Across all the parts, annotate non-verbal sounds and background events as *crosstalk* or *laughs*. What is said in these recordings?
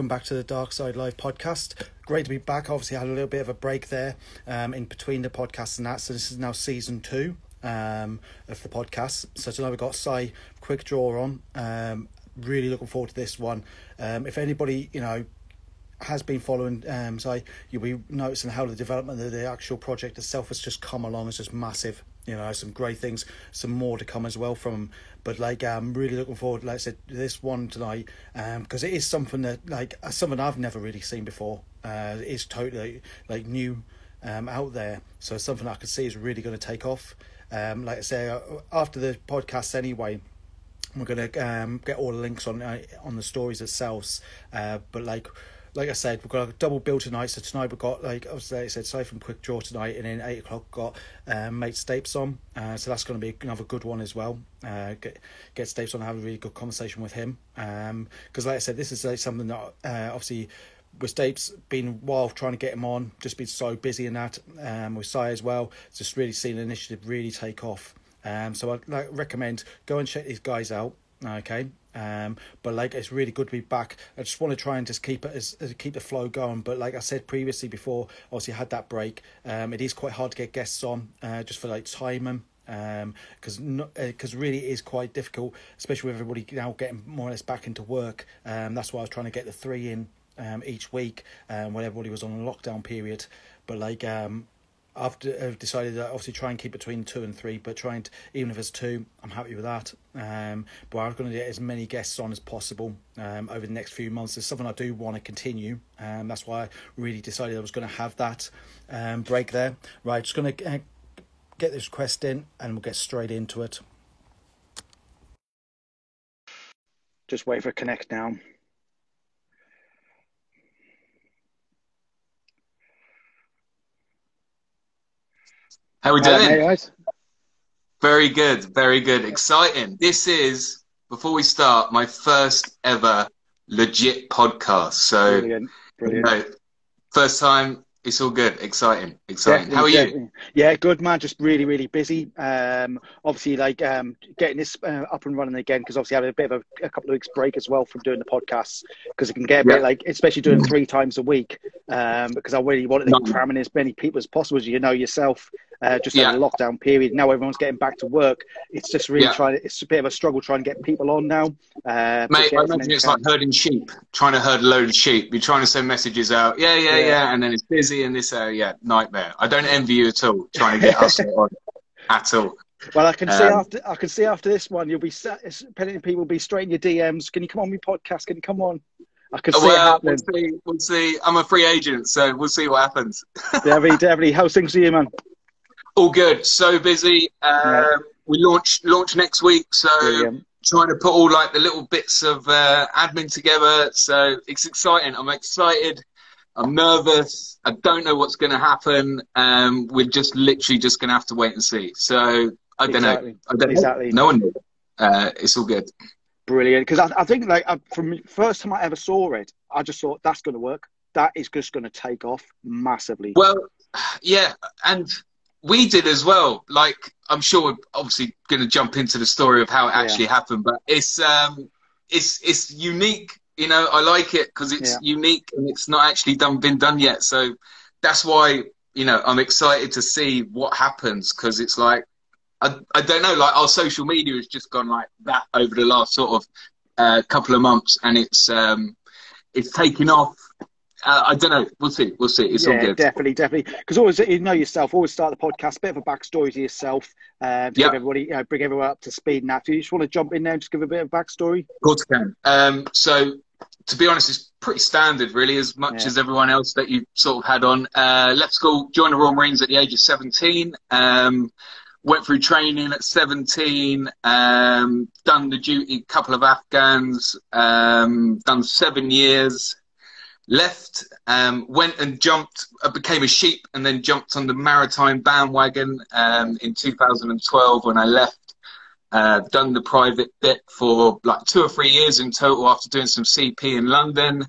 welcome back to the Dark Side Live podcast. Great to be back. Obviously, I had a little bit of a break there um, in between the podcast and that. So, this is now season two um, of the podcast. So, tonight we've got Si Quick Draw on. Um, really looking forward to this one. Um, if anybody, you know, has been following um so you'll be noticing how the development of the actual project itself has just come along it's just massive you know some great things some more to come as well from but like i'm really looking forward like i said this one tonight um because it is something that like uh, something i've never really seen before. Uh it is totally like new um out there. So it's something i could see is really going to take off. Um like i say uh, after the podcast anyway we're gonna um, get all the links on uh, on the stories themselves uh, but like like I said, we've got a double bill tonight. So tonight we've got like obviously like I said, Safe from Quick Draw tonight, and then eight o'clock got um, Mate Stapes on. Uh, so that's going to be another good one as well. Uh, get get Stapes on, have a really good conversation with him. Um, because like I said, this is like something that uh, obviously with Stapes been while trying to get him on, just been so busy in that. Um, with Sai as well, just really seen the initiative really take off. Um, so I'd like recommend go and check these guys out. Okay, um, but like it's really good to be back. I just want to try and just keep it as, as keep the flow going. But like I said previously, before obviously I had that break, um, it is quite hard to get guests on uh, just for like timing because um, because uh, really it is quite difficult, especially with everybody now getting more or less back into work. Um, that's why I was trying to get the three in um, each week um, when everybody was on a lockdown period. But like um, I've, I've decided that obviously try and keep between two and three, but trying to, even if it's two, I'm happy with that. Um, but I'm going to get as many guests on as possible um, over the next few months. It's something I do want to continue. Um, that's why I really decided I was going to have that um, break there. Right, just going to uh, get this request in and we'll get straight into it. Just wait for connect now. How are we doing? Hello, very good, very good, exciting. This is before we start my first ever legit podcast. So, brilliant, brilliant. You know, first time it's all good, exciting, exciting. Definitely, How are you? Yeah, good man. Just really, really busy. Um, obviously, like um, getting this uh, up and running again because obviously I had a bit of a, a, couple of weeks break as well from doing the podcasts because it can get a yeah. bit like, especially doing three times a week. Um, because I really wanted to cram in as many people as possible, as you know yourself. Uh, just yeah. in the lockdown period. Now everyone's getting back to work. It's just really yeah. trying. It's a bit of a struggle trying to get people on now. Uh, Mate, I imagine it's like herding sheep, trying to herd a load of sheep. You're trying to send messages out, yeah, yeah, yeah, yeah and then it's busy and this, uh, yeah, nightmare. I don't envy you at all trying to get us *laughs* on at all. Well, I can um, see after I can see after this one, you'll be of people will be straight in your DMs. Can you come on my podcast? Can you come on? I can see well, it happening. We'll see, we'll see. I'm a free agent, so we'll see what happens. Debbie, Debbie, how's things for you, man? All good. So busy. Um, yeah. We launch launch next week, so Brilliant. trying to put all like the little bits of uh, admin together. So it's exciting. I'm excited. I'm nervous. I don't know what's going to happen. Um, we're just literally just going to have to wait and see. So I don't exactly. know. I don't exactly. know. No one knows. Uh, it's all good. Brilliant. Because I, I, think like from first time I ever saw it, I just thought that's going to work. That is just going to take off massively. Well, yeah, and we did as well. Like I'm sure we're obviously going to jump into the story of how it actually yeah. happened, but it's um, it's it's unique. You know, I like it because it's yeah. unique and it's not actually done been done yet. So that's why you know I'm excited to see what happens because it's like I I don't know. Like our social media has just gone like that over the last sort of uh, couple of months, and it's um, it's taken off uh, I don't know. We'll see. We'll see. It's yeah, all good. Definitely, definitely. Because always, you know yourself. Always start the podcast. Bit of a backstory to yourself. Uh, to yep. everybody, you know, bring everyone up to speed. Now, do you just want to jump in there and just give a bit of backstory? Of course, I can. Um, so, to be honest, it's pretty standard, really, as much yeah. as everyone else that you sort of had on. Uh, left school, joined the Royal Marines at the age of seventeen. Um, went through training at 17, um, done the duty, couple of Afghans, um, done seven years, left, um, went and jumped, uh, became a sheep, and then jumped on the maritime bandwagon um, in 2012 when I left. Uh, done the private bit for like two or three years in total after doing some CP in London.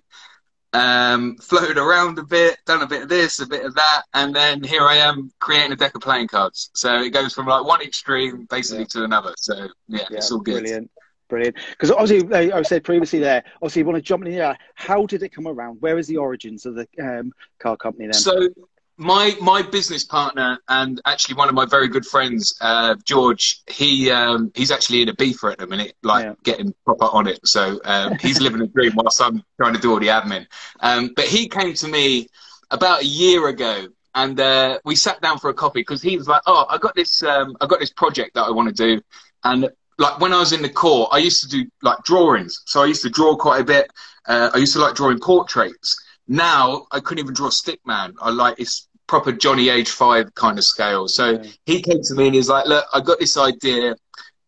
Um, floated around a bit, done a bit of this, a bit of that, and then here I am creating a deck of playing cards. So it goes from like one extreme basically yeah. to another. So yeah, yeah, it's all good. Brilliant. Brilliant. Because obviously, I said previously there, obviously, you want to jump in here. How did it come around? Where is the origins of the um, car company then? So, my my business partner and actually one of my very good friends, uh, George, he um, he's actually in Ibiza at the minute, like yeah. getting proper on it. So um, *laughs* he's living a dream whilst I'm trying to do all the admin. Um, but he came to me about a year ago, and uh, we sat down for a coffee because he was like, "Oh, I got this um, I got this project that I want to do," and like when I was in the corps, I used to do like drawings. So I used to draw quite a bit. Uh, I used to like drawing portraits. Now I couldn't even draw stick man. I like it's proper Johnny Age five kind of scale. So yeah. he came to me and he's like, "Look, I got this idea.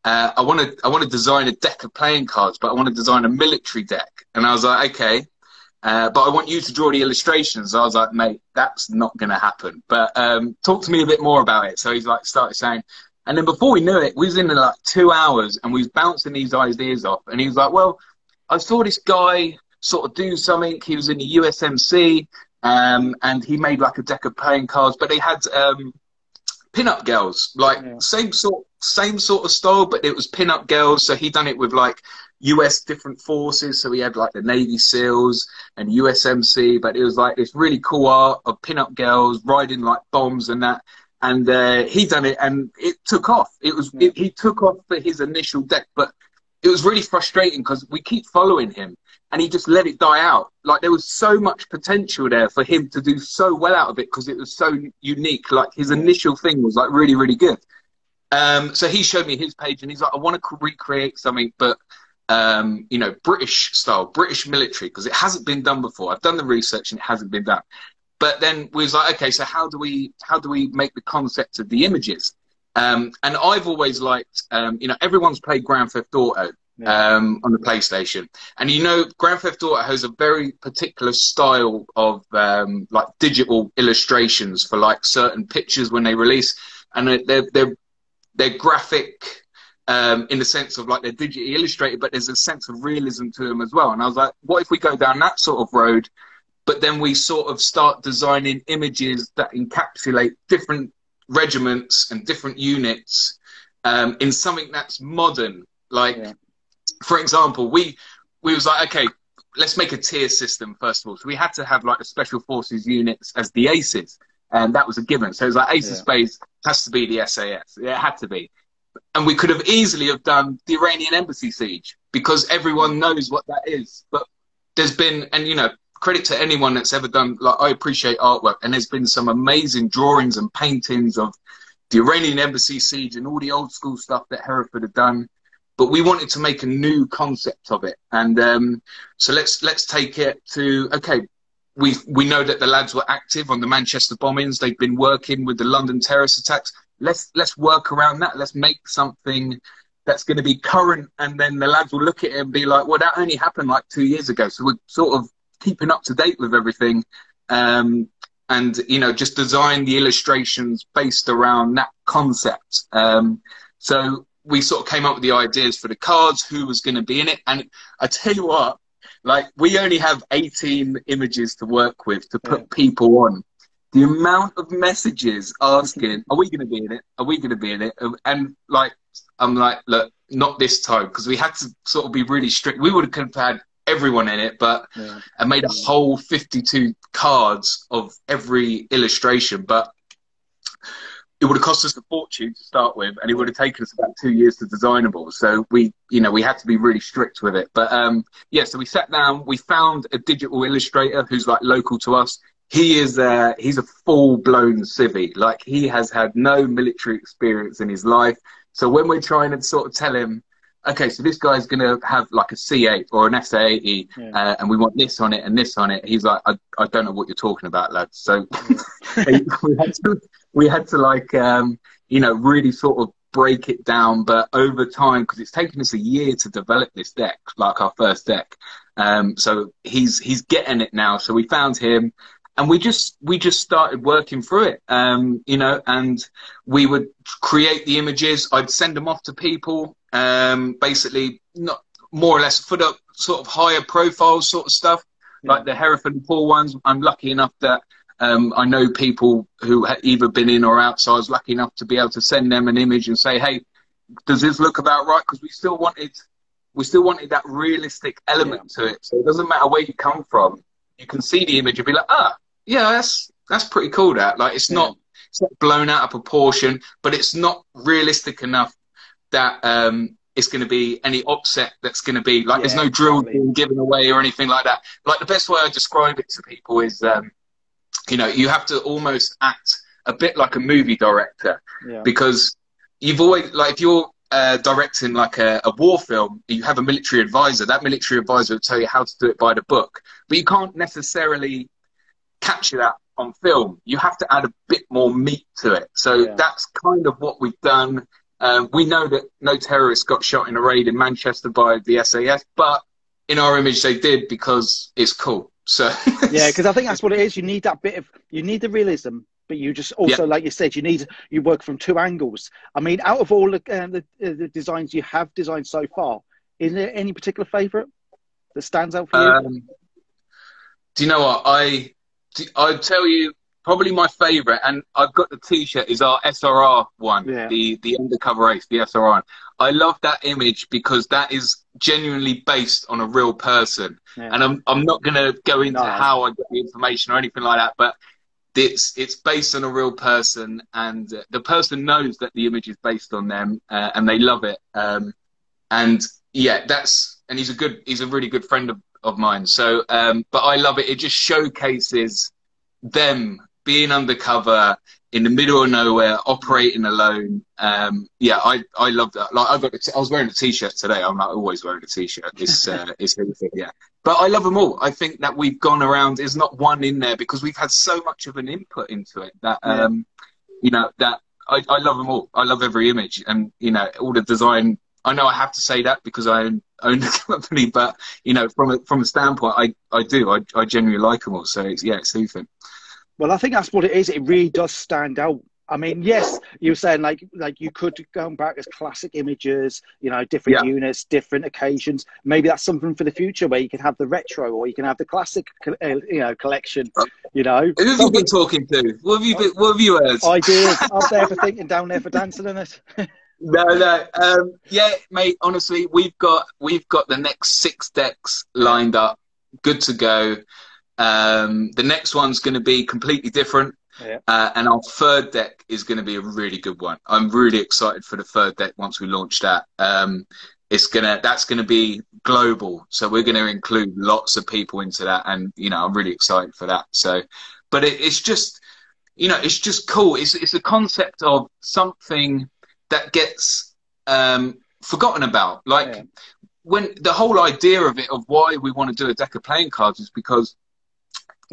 Uh, I want to I want to design a deck of playing cards, but I want to design a military deck." And I was like, "Okay." Uh, but I want you to draw the illustrations. I was like, mate, that's not going to happen. But um, talk to me a bit more about it. So he's like, started saying, and then before we knew it, we was in like two hours and we was bouncing these ideas off. And he was like, well, I saw this guy sort of do something. He was in the USMC um, and he made like a deck of playing cards, but they had um, pin-up girls, like yeah. same sort, same sort of style, but it was pin-up girls. So he done it with like US different forces. So he had like the Navy SEALs and USMC, but it was like this really cool art of pin-up girls riding like bombs and that and uh, he done it, and it took off. It was it, he took off for his initial deck, but it was really frustrating because we keep following him, and he just let it die out. Like there was so much potential there for him to do so well out of it because it was so unique. Like his initial thing was like really really good. Um, so he showed me his page, and he's like, I want to recreate something, but um, you know, British style, British military, because it hasn't been done before. I've done the research and it hasn't been done. But then we was like, okay, so how do we how do we make the concept of the images? Um, and I've always liked, um, you know, everyone's played Grand Theft Auto yeah. um, on the PlayStation, and you know, Grand Theft Auto has a very particular style of um, like digital illustrations for like certain pictures when they release, and they're they're they're graphic. Um, in the sense of like they're digitally illustrated, but there's a sense of realism to them as well. And I was like, what if we go down that sort of road but then we sort of start designing images that encapsulate different regiments and different units um, in something that's modern. Like, yeah. for example, we we was like, okay, let's make a tier system first of all. So we had to have like the special forces units as the aces, and that was a given. So it was like ace yeah. of spades has to be the SAS. It had to be. And we could have easily have done the Iranian embassy siege because everyone knows what that is. But there's been, and you know, credit to anyone that's ever done. Like I appreciate artwork, and there's been some amazing drawings and paintings of the Iranian embassy siege and all the old school stuff that Hereford had done. But we wanted to make a new concept of it, and um, so let's let's take it to okay. We we know that the lads were active on the Manchester bombings. They've been working with the London terrorist attacks. Let's let's work around that. Let's make something that's going to be current, and then the lads will look at it and be like, "Well, that only happened like two years ago." So we're sort of keeping up to date with everything. Um, and you know, just design the illustrations based around that concept. Um, so we sort of came up with the ideas for the cards, who was going to be in it, and I tell you what, like we only have 18 images to work with to put yeah. people on. The amount of messages asking, "Are we going to be in it? Are we going to be in it?" And like, I'm like, look, not this time because we had to sort of be really strict. We would have had everyone in it, but yeah. I made a whole 52 cards of every illustration, but it would have cost us a fortune to start with, and it would have taken us about two years to designable. So we, you know, we had to be really strict with it. But um, yeah, so we sat down, we found a digital illustrator who's like local to us. He is uh, he's a full blown civvy. Like he has had no military experience in his life. So when we're trying to sort of tell him, okay, so this guy's going to have like a C8 or an SA80, yeah. uh, and we want this on it and this on it. He's like, I, I don't know what you're talking about, lads. So *laughs* we, had to, we had to like, um, you know, really sort of break it down. But over time, because it's taken us a year to develop this deck, like our first deck. Um, so he's he's getting it now. So we found him, and we just we just started working through it um, you know and we would create the images i'd send them off to people um, basically not more or less foot up sort of higher profile sort of stuff, yeah. like the Hereford and Poole ones. I'm lucky enough that um, I know people who have either been in or out, so I was lucky enough to be able to send them an image and say, "Hey, does this look about right?" Because we still wanted we still wanted that realistic element yeah. to it. So it doesn't matter where you come from, you can see the image and be like, ah, yeah, that's that's pretty cool. That like it's yeah. not it's not blown out of proportion, but it's not realistic enough that um, it's going to be any offset that's going to be like yeah, there's no drill being given away or anything like that. Like the best way I describe it to people is, um, you know, you have to almost act a bit like a movie director yeah. because you've always like if you're uh, directing like a, a, war film, you have a military advisor. That military advisor will tell you how to do it by the book, but you can't necessarily capture that on film. You have to add a bit more meat to it. So yeah. that's kind of what we've done. Um, we know that no terrorists got shot in a raid in Manchester by the SAS, but in our image they did because it's cool. So yeah, because I think that's what it is. *laughs* You need that bit of you need the realism, but you just also, yeah. like you said, you need you work from two angles. I mean, out of all the, uh, the, uh, the designs you have designed so far, is there any particular favourite that stands out for you? Um, do you know what I? I'd tell you probably my favourite, and I've got the T-shirt is our SRR one, yeah. the the undercover ace, the SRR. I love that image because that is genuinely based on a real person, yeah. and I'm I'm not gonna go into no. how I got the information or anything like that, but it's it's based on a real person, and the person knows that the image is based on them, uh, and they love it. Um, and yeah, that's and he's a good, he's a really good friend of, of mine. So, um, but I love it. It just showcases them being undercover in the middle of nowhere, operating alone. Um, yeah, I, I love that. Like I got, I was wearing a t-shirt today. I'm not always wearing a t-shirt. It's, *laughs* uh, it's yeah. But I love them all. I think that we've gone around. There's not one in there because we've had so much of an input into it that, um, you know, that I, I love them all. I love every image and, you know, all the design. I know I have to say that because I own, own *laughs* the company, but you know, from a, from a standpoint, I, I do. I, I genuinely like them all. So it's, yeah, it's super. Well, I think that's what it is. It really does stand out. I mean, yes, you were saying like like you could go back as classic images, you know, different yeah. units, different occasions. Maybe that's something for the future where you can have the retro or you can have the classic, uh, you know, collection. You know, who have you been talking to? What have you been, What have you heard? I did. Up there for thinking, down there for dancing in it. *laughs* no, no. Um, yeah, mate. Honestly, we've got we've got the next six decks lined up, good to go. Um, the next one's going to be completely different. Yeah. Uh, and our third deck is going to be a really good one. I'm really excited for the third deck once we launch that. Um, it's gonna that's gonna be global, so we're gonna include lots of people into that, and you know I'm really excited for that. So, but it, it's just you know it's just cool. It's it's a concept of something that gets um, forgotten about, like. Yeah. When the whole idea of it, of why we want to do a deck of playing cards, is because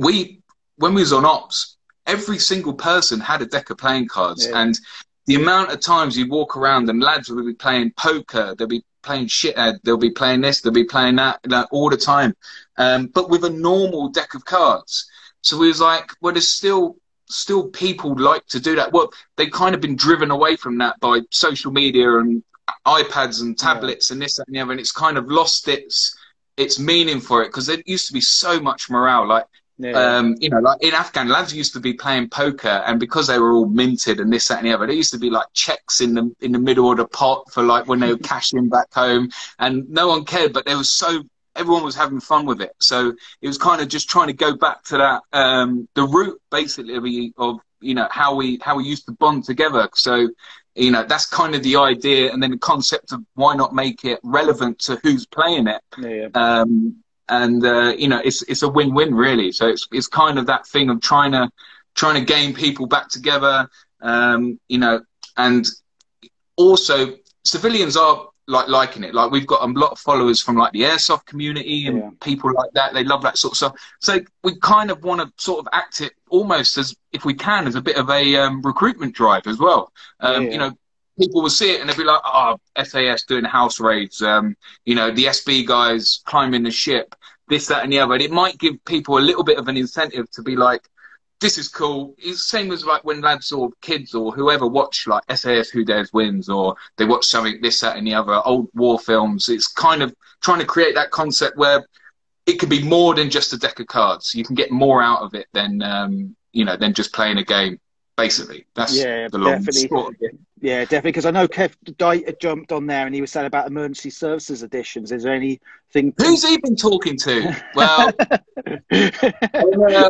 we when we was on ops, every single person had a deck of playing cards, yeah. and the amount of times you walk around and lads will be playing poker, they'll be playing shithead, they'll be playing this, they'll be playing that, like, all the time, um, but with a normal deck of cards. So we was like, well, there's still still people like to do that. Well, they've kind of been driven away from that by social media and iPads and tablets yeah. and this that, and the other, and it's kind of lost its its meaning for it because there used to be so much morale. Like yeah. Um, you know, like in Afghan, lads used to be playing poker, and because they were all minted and this, that, and the other, there used to be like checks in the in the middle of the pot for like when they were *laughs* cashing back home, and no one cared. But there was so everyone was having fun with it, so it was kind of just trying to go back to that um, the root basically of you know how we how we used to bond together. So you know that's kind of the idea, and then the concept of why not make it relevant to who's playing it. Yeah. Um, and uh, you know it's it's a win-win really. So it's it's kind of that thing of trying to trying to gain people back together, um, you know, and also civilians are like liking it. Like we've got a lot of followers from like the airsoft community and yeah. people like that. They love that sort of stuff. So we kind of want to sort of act it almost as if we can as a bit of a um, recruitment drive as well. Um, yeah. You know, people will see it and they'll be like, "Oh, SAS doing house raids." Um, you know, the SB guys climbing the ship this, that, and the other. And it might give people a little bit of an incentive to be like, this is cool. It's the same as like when lads or kids or whoever watch like SAS Who Dares Wins or they watch something this, that, and the other, old war films. It's kind of trying to create that concept where it could be more than just a deck of cards. You can get more out of it than um, you know than just playing a game. Basically, that's yeah, the long definitely. Yeah, definitely. Because I know Kev Dyke uh, jumped on there and he was saying about emergency services additions. Is there anything? Who's he been talking to? *laughs* Well,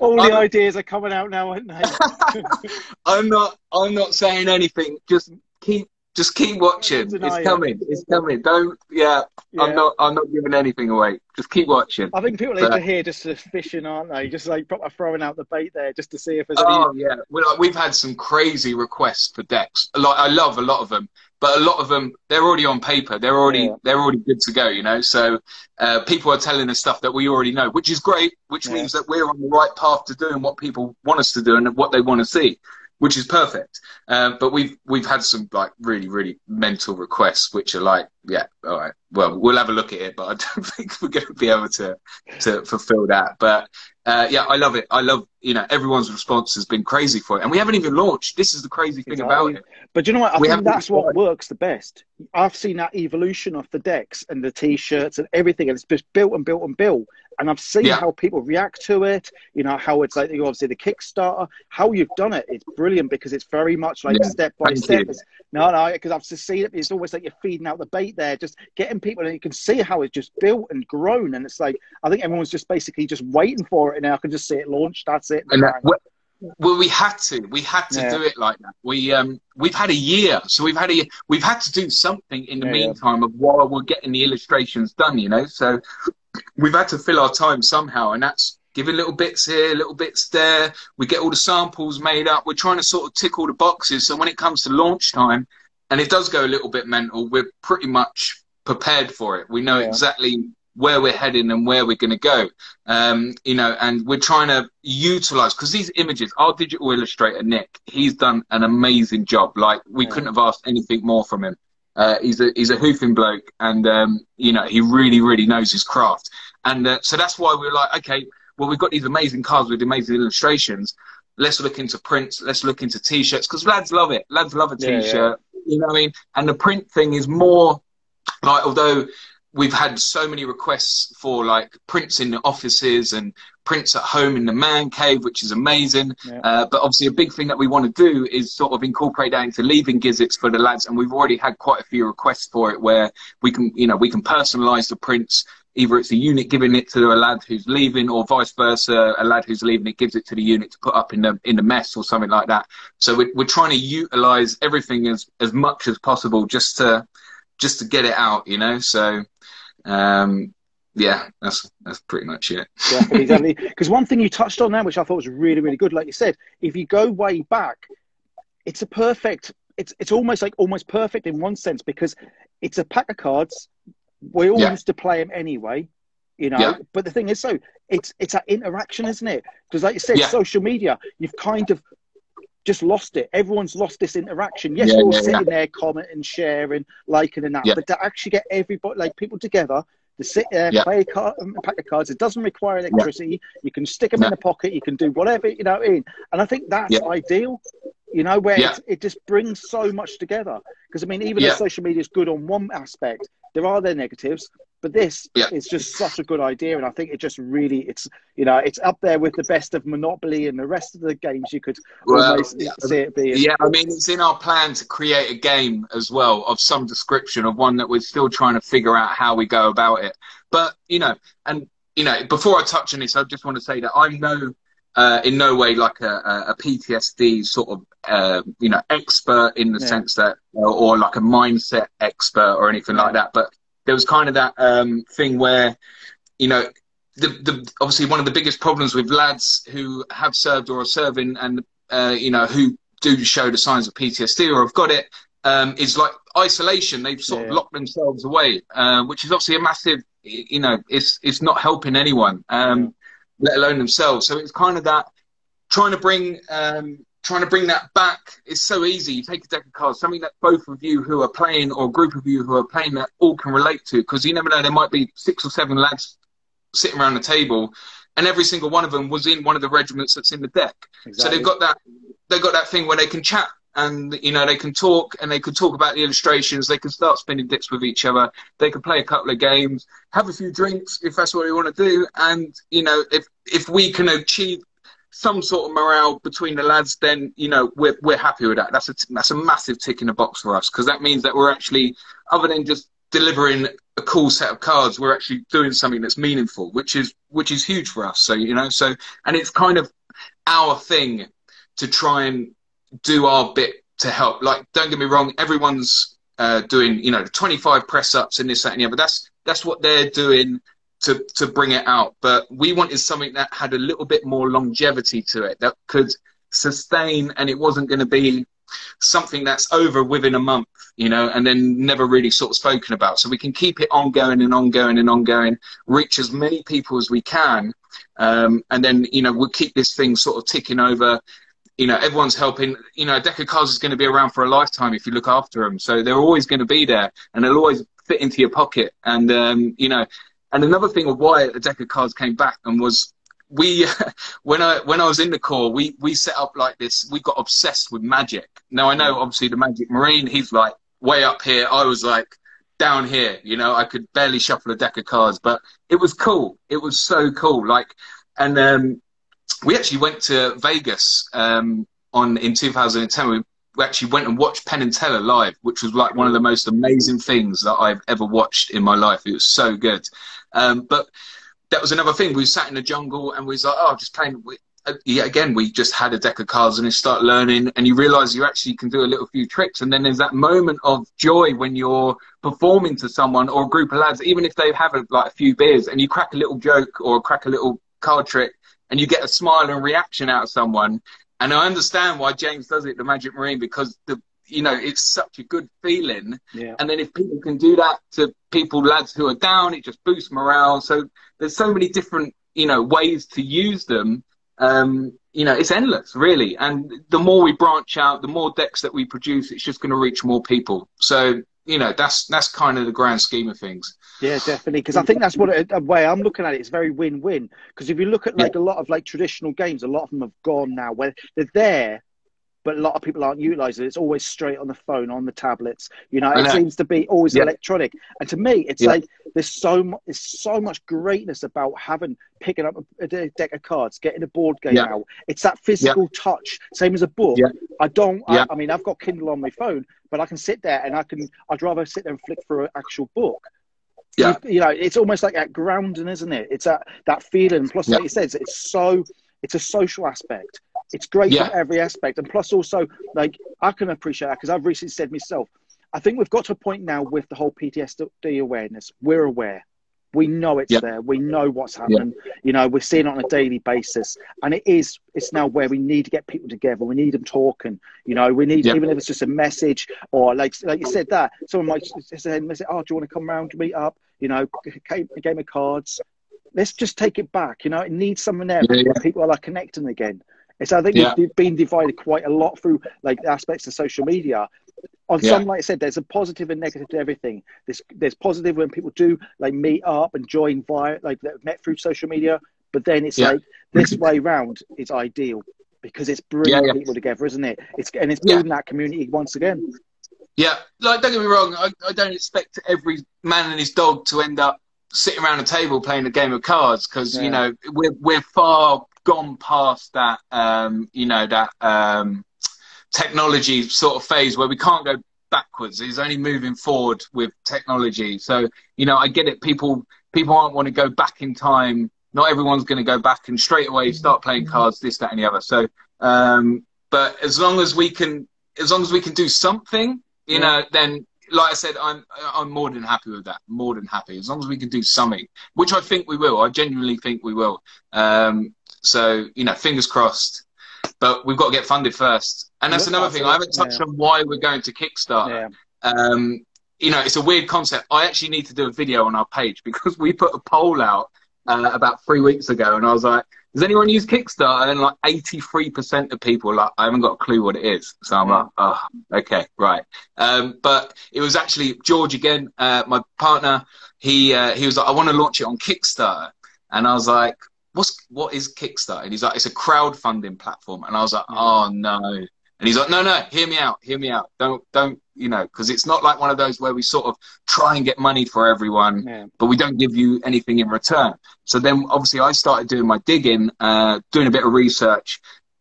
all the I'm... Uh, ideas are coming out now, aren't they? *laughs* I'm not. I'm not saying anything. Just keep just keep watching. It's coming. It. It's coming. Don't. Yeah, yeah, I'm not. I'm not giving anything away. Just keep watching. I think people need to hear just the fishing, aren't they? Just like proper throwing out the bait there, just to see if there's. Oh any... yeah, well, we've had some crazy requests for decks. Like I love a lot of them, but a lot of them they're already on paper. They're already yeah. they're already good to go. You know, so uh, people are telling us stuff that we already know, which is great. Which yeah. means that we're on the right path to doing what people want us to do and what they want to see which is perfect. Uh, but we've we've had some like really really mental requests, which are like, yeah, all right, well, we'll have a look at it, but I *laughs* don't think we're going to be able to to fulfil that. But uh, yeah, I love it. I love you know everyone's response has been crazy for it, and we haven't even launched. This is the crazy thing exactly. about it. But you know what? I we think that's what works the best. I've seen that evolution of the decks and the t-shirts and everything, and it's just built and built and built and I've seen yeah. how people react to it. You know how it's like obviously the Kickstarter, how you've done it. It's brilliant because it's very much like yeah. step by Thank step. No, no, because I've just seen it. It's always like you're feeding out the bait there, just getting people, and you can see how it's just built and grown. And it's like I think everyone's just basically just waiting for it, and now I can just see it launch. That's it. And that, well, we had to. We had to yeah. do it like that. We um we've had a year, so we've had a we've had to do something in the yeah, meantime yeah. of while we're getting the illustrations done. You know, so we've had to fill our time somehow, and that's giving little bits here, little bits there. We get all the samples made up. We're trying to sort of tick all the boxes. So when it comes to launch time, and it does go a little bit mental, we're pretty much prepared for it. We know yeah. exactly where we're heading and where we're going to go. Um, you know, and we're trying to utilize because these images, our digital illustrator Nick, he's done an amazing job. Like we yeah. couldn't have asked anything more from him. Uh, he's a he's a hoofing bloke, and um, you know he really really knows his craft. And uh, so that's why we're like, okay, well we've got these amazing cards with amazing illustrations. Let's look into prints. Let's look into t-shirts because lads love it. Lads love a t-shirt. Yeah, yeah. You know what I mean? And the print thing is more like although we've had so many requests for like prints in the offices and prints at home in the man cave, which is amazing. Yeah. Uh, but obviously, a big thing that we want to do is sort of incorporate that into leaving gizzards for the lads, and we've already had quite a few requests for it, where we can, you know, we can personalise the prints. Either it's a unit giving it to a lad who's leaving, or vice versa, a lad who's leaving it gives it to the unit to put up in the in the mess or something like that. So we're, we're trying to utilise everything as as much as possible just to just to get it out, you know. So um, yeah, that's that's pretty much it. Definitely, Because *laughs* one thing you touched on there, which I thought was really, really good, like you said, if you go way back, it's a perfect. It's it's almost like almost perfect in one sense because it's a pack of cards. We all yeah. used to play them anyway, you know. Yeah. But the thing is, so it's it's that interaction, isn't it? Because like you said, yeah. social media, you've kind of just lost it. Everyone's lost this interaction. Yes, we're all sitting there commenting, sharing, liking, and that. But to actually get everybody, like people together, to sit there, yeah. play a, card, a um, pack of cards. It doesn't require electricity. Yeah. You can stick them yeah. in the pocket. You can do whatever you know. In and I think that's ideal. You know, where it just brings so much together. Because I mean, even though social media is good on one aspect, there are their negatives. But this yeah. is just such a good idea, and I think it just really it's you know it's up there with the best of Monopoly and the rest of the games you could well, almost yeah. see it being. Yeah, I mean it's in our plan to create a game as well of some description of one that we're still trying to figure out how we go about it. But you know, and you know, before I touch on this, I just want to say that I'm no uh, in no way like a, a PTSD sort of uh, you know expert in the yeah. sense that or, or, like a mindset expert or anything yeah. like that. But there was kind of that um, thing where, you know, the, the obviously one of the biggest problems with lads who have served or are serving and uh, you know who do show the signs of PTSD or have got it um, is like isolation. They've sort yeah. of locked themselves away, uh, which is obviously a massive. You know, it's it's not helping anyone, um, let alone themselves. So it's kind of that trying to bring um, trying to bring that back is so easy. You take a deck of cards, something that both of you who are playing or a group of you who are playing that all can relate to, because you never know, there might be six or seven lads sitting around the table, and every single one of them was in one of the regiments that's in the deck. Exactly. So they've got that they've got that thing where they can chat and you know they can talk and they can talk about the illustrations. They can start spinning dits with each other. They can play a couple of games, have a few drinks if that's what they want to do, and you know if if we can achieve some sort of morale between the lads, then you know we're we're happy with that. That's a that's a massive tick in the box for us because that means that we're actually other than just delivering a cool set of cards, we're actually doing something that's meaningful, which is which is huge for us. So you know, so and it's kind of our thing to try and do our bit to help. Like, don't get me wrong, everyone's uh, doing you know 25 press ups and this that and the other. That's that's what they're doing to to bring it out. But we wanted something that had a little bit more longevity to it that could sustain, and it wasn't going to be something that's over within a month, you know, and then never really sort of spoken about. So we can keep it ongoing and ongoing and ongoing, reach as many people as we can, um, and then you know we'll keep this thing sort of ticking over. You know, everyone's helping. You know, a deck of cards is going to be around for a lifetime if you look after them. So they're always going to be there, and they'll always fit into your pocket. And um, you know, and another thing of why a deck of cards came back and was we *laughs* when I when I was in the corps, we we set up like this. We got obsessed with magic. Now I know obviously the Magic Marine, he's like way up here. I was like down here. You know, I could barely shuffle a deck of cards, but it was cool. It was so cool. Like, and um, we actually went to Vegas um, on in 2010. We, we actually went and watched Penn and Teller live, which was like one of the most amazing things that I've ever watched in my life. It was so good. Um, but that was another thing. We sat in the jungle and we was like, oh, just playing. Uh, yeah, again, we just had a deck of cards and you start learning and you realize you actually can do a little few tricks. And then there's that moment of joy when you're performing to someone or a group of lads, even if they have a, like a few beers and you crack a little joke or crack a little card trick and you get a smile and reaction out of someone. And I understand why James does it, the Magic Marine, because the you know, it's such a good feeling. Yeah. And then if people can do that to people, lads who are down, it just boosts morale. So there's so many different, you know, ways to use them. Um, you know, it's endless, really. And the more we branch out, the more decks that we produce, it's just going to reach more people. So, you know, that's that's kind of the grand scheme of things. Yeah, definitely. Because I think that's what a, way I'm looking at it. It's very win-win. Because if you look at like yeah. a lot of like traditional games, a lot of them have gone now. Where they're there, but a lot of people aren't utilizing it. It's always straight on the phone, on the tablets. You know, it seems to be always yeah. electronic. And to me, it's yeah. like there's so much, there's so much greatness about having picking up a, a deck of cards, getting a board game out. It's that physical touch, same as a book. I don't. I, I, mean, I've got Kindle on my phone, but I can sit there and I can. I'd rather sit there and flick through an actual book. Yeah. You, you know, it's almost like that grounding, isn't it? It's that that feeling. Plus, like you said, it's so. It's a social aspect it's great yeah. from every aspect, and plus also like I can appreciate that because I've recently said myself. I think we've got to a point now with the whole PTSD awareness. We're aware. We know it's yep. there. We know what's happening. Yep. You know, we're seeing it on a daily basis, and it is. It's now where we need to get people together. We need them talking. You know, we need yep. even if it's just a message or like like you said that someone might say, "Oh, do you want to come around to meet up?" You know, a game of cards. Let's just take it back. You know, it needs someone there yeah, yeah. people are like connecting again. It's I think yeah. we've been divided quite a lot through like aspects of social media. On yeah. some, like I said, there's a positive and negative to everything. There's there's positive when people do like meet up and join via like met through social media, but then it's yeah. like this way round is ideal because it's bringing people together, isn't it? It's and it's building that community once again. Yeah, like don't get me wrong, I, I don't expect every man and his dog to end up sitting around a table playing a game of cards because you know we're we're far gone past that, um, you know, that um, technology sort of phase where we can't go backwards. It's only moving forward with technology. So, you know, I get it. People people aren't want to go back in time. Not everyone's going to go back and straight away start playing cards, this, that, and the other. So, um, but as long as we can, as long as we can do something, you yeah. know, then like I said, I'm I'm more than happy with that. More than happy as long as we can do something, which I think we will. I genuinely think we will. Um, so, you know, fingers crossed. But we've got to get funded first. And that's another thing. I haven't touched yeah. on why we're going to Kickstarter. Yeah. Um, you know, it's a weird concept. I actually need to do a video on our page because we put a poll out uh, about three weeks ago, and I was like, "Does anyone use Kickstarter?" And like eighty-three percent of people like, "I haven't got a clue what it is." So I'm yeah. like, "Oh, okay, right." Um, but it was actually George again, uh, my partner. He uh, he was like, "I want to launch it on Kickstarter," and I was like, what's what is Kickstarter? And he's like, it's a crowdfunding platform. And I was like, oh no. And he's like, no, no, hear me out, hear me out. Don't, don't, you know, because it's not like one of those where we sort of try and get money for everyone, yeah. but we don't give you anything in return. So then obviously I started doing my digging, uh, doing a bit of research.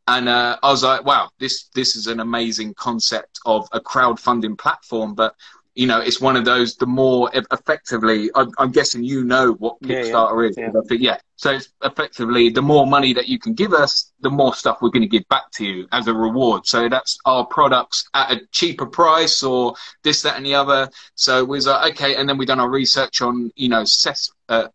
And uh, I was like, wow, this this is an amazing concept of a crowdfunding platform, but you know, it's one of those. The more effectively, I'm, I'm guessing you know what Kickstarter yeah, yeah, is. Yeah. I think, yeah. So it's effectively, the more money that you can give us, the more stuff we're going to give back to you as a reward. So that's our products at a cheaper price, or this, that, and the other. So we was like, okay, and then we've done our research on, you know, ses- uh,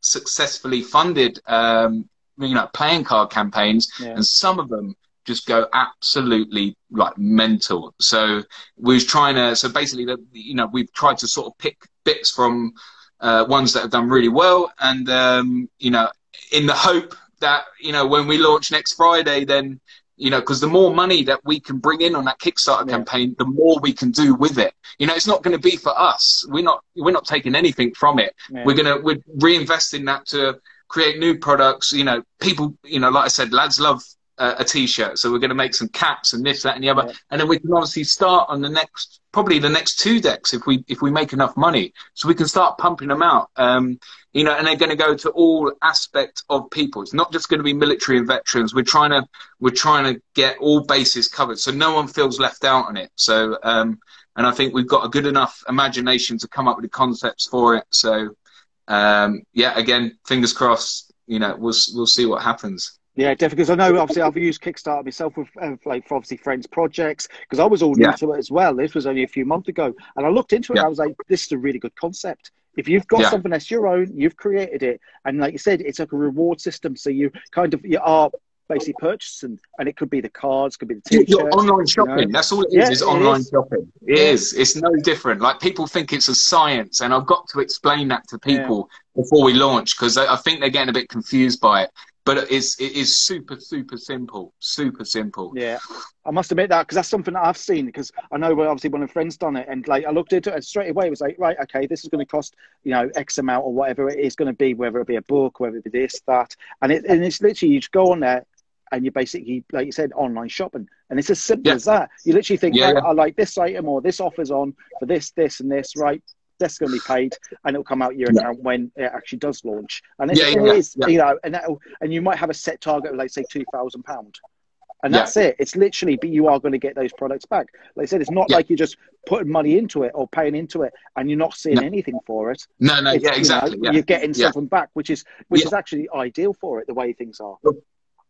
successfully funded, um, you know, playing card campaigns, and some of them just go absolutely like mental. So we was trying to, so basically, the, you know, we've tried to sort of pick bits from uh, ones that have done really well, and um, you know, in the hope that you know when we launch next Friday, then you know, because the more money that we can bring in on that Kickstarter yeah. campaign, the more we can do with it. You know, it's not going to be for us. We're not we're not taking anything from it. Yeah. We're gonna we're reinvesting that to create new products. You know, people. You know, like I said, lads love a, a t-shirt. So we're going to make some caps and this, that, and the other, yeah. and then we can obviously start on the next, probably the next two decks if we if we make enough money. So we can start pumping them out. Um, you know, and they're going to go to all aspects of people. It's not just going to be military and veterans. We're trying to we're trying to get all bases covered, so no one feels left out on it. So, um, and I think we've got a good enough imagination to come up with the concepts for it. So, um, yeah, again, fingers crossed. You know, we'll we'll see what happens. Yeah, definitely. Because I know, obviously, I've used Kickstarter myself with, uh, like, for obviously friends' projects. Because I was all new to it as well. This was only a few months ago, and I looked into it. Yeah. I was like, this is a really good concept. If you've got yeah. something that's your own, you've created it, and like you said, it's like a reward system. So you kind of you are basically purchasing, and it could be the cards, could be the t-shirts. Your online shopping. You know? That's all it is. Yeah, is online is. shopping. It yeah. is. It's no different. Like people think it's a science, and I've got to explain that to people yeah. Before we launch because I, I think they're getting a bit confused by it. But it's it is super super simple super simple. Yeah i must admit that because that's something that i've seen because i know obviously one of my friends done it and like i looked into it and straight away it was like right okay this is going to cost you know x amount or whatever it is going to be whether it be a book whether it be this that. And it and it's literally you just go on there and you basically like you said online shopping. And it's as simple yeah. as that. You literally think yeah, right, yeah. i like this item or this offers on for this this and this right that's going to be paid, and it'll come out your account when it actually does launch. And it, yeah, yeah, it is, yeah. you know, and and you might have a set target of like say two thousand pound, and that's it. It's literally, but you are going to get those products back. Like I said, it's not like you're just putting money into it or paying into it, and you're not seeing no. anything for it. No, no, it's, yeah, exactly. You are getting something back, which is which is actually ideal for it the way things are.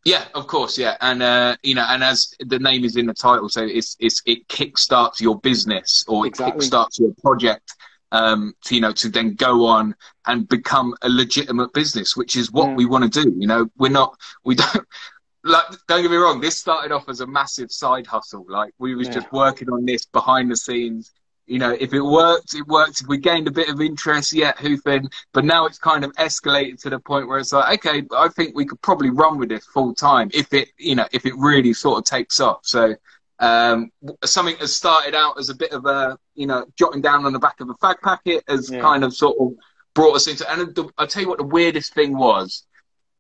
Yeah, of course, yeah, and uh, you know, and as the name is in the title, so it's it's it kickstarts your business or exactly. it kickstarts your project um, to, you know, to then go on and become a legitimate business, which is what yeah. we want to do. You know, we're not, we don't, *laughs* like, don't get me wrong, this started off as a massive side hustle. Like, we was yeah. just working on this behind the scenes. You know, if it worked, it worked. If we gained a bit of interest, yeah, hoofing. But now it's kind of escalated to the point where it's like, okay, I think we could probably run with this full time if it, you know, if it really sort of takes off. So, um, something that started out as a bit of a, you know, jotting down on the back of a fag packet has yeah. kind of sort of brought us into. And the, I'll tell you what the weirdest thing was,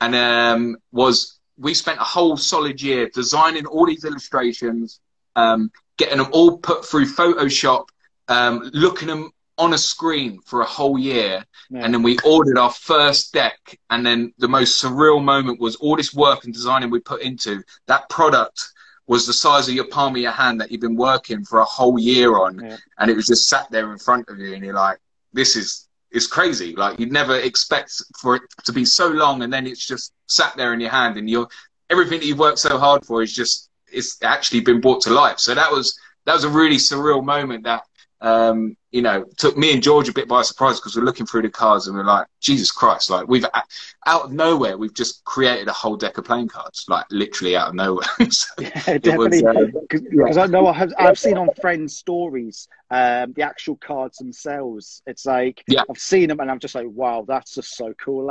and um, was we spent a whole solid year designing all these illustrations, um, getting them all put through Photoshop, um, looking them on a screen for a whole year, yeah. and then we ordered our first deck. And then the most surreal moment was all this work and designing we put into that product was the size of your palm of your hand that you've been working for a whole year on, yeah. and it was just sat there in front of you, and you're like, this is it's crazy. Like you'd never expect for it to be so long, and then it's just sat there in your hand, and you're everything that you've worked so hard for is just it's actually been brought to life. So that was that was a really surreal moment that um, you know, took me and George a bit by surprise because we're looking through the cards and we're like, Jesus Christ, like we've out of nowhere, we've just created a whole deck of playing cards, like literally out of nowhere. *laughs* so *laughs* yeah, definitely. Because uh, yeah. I know I have, I've seen on friends' stories um, the actual cards themselves. It's like yeah. I've seen them and I'm just like, wow, that's just so cool.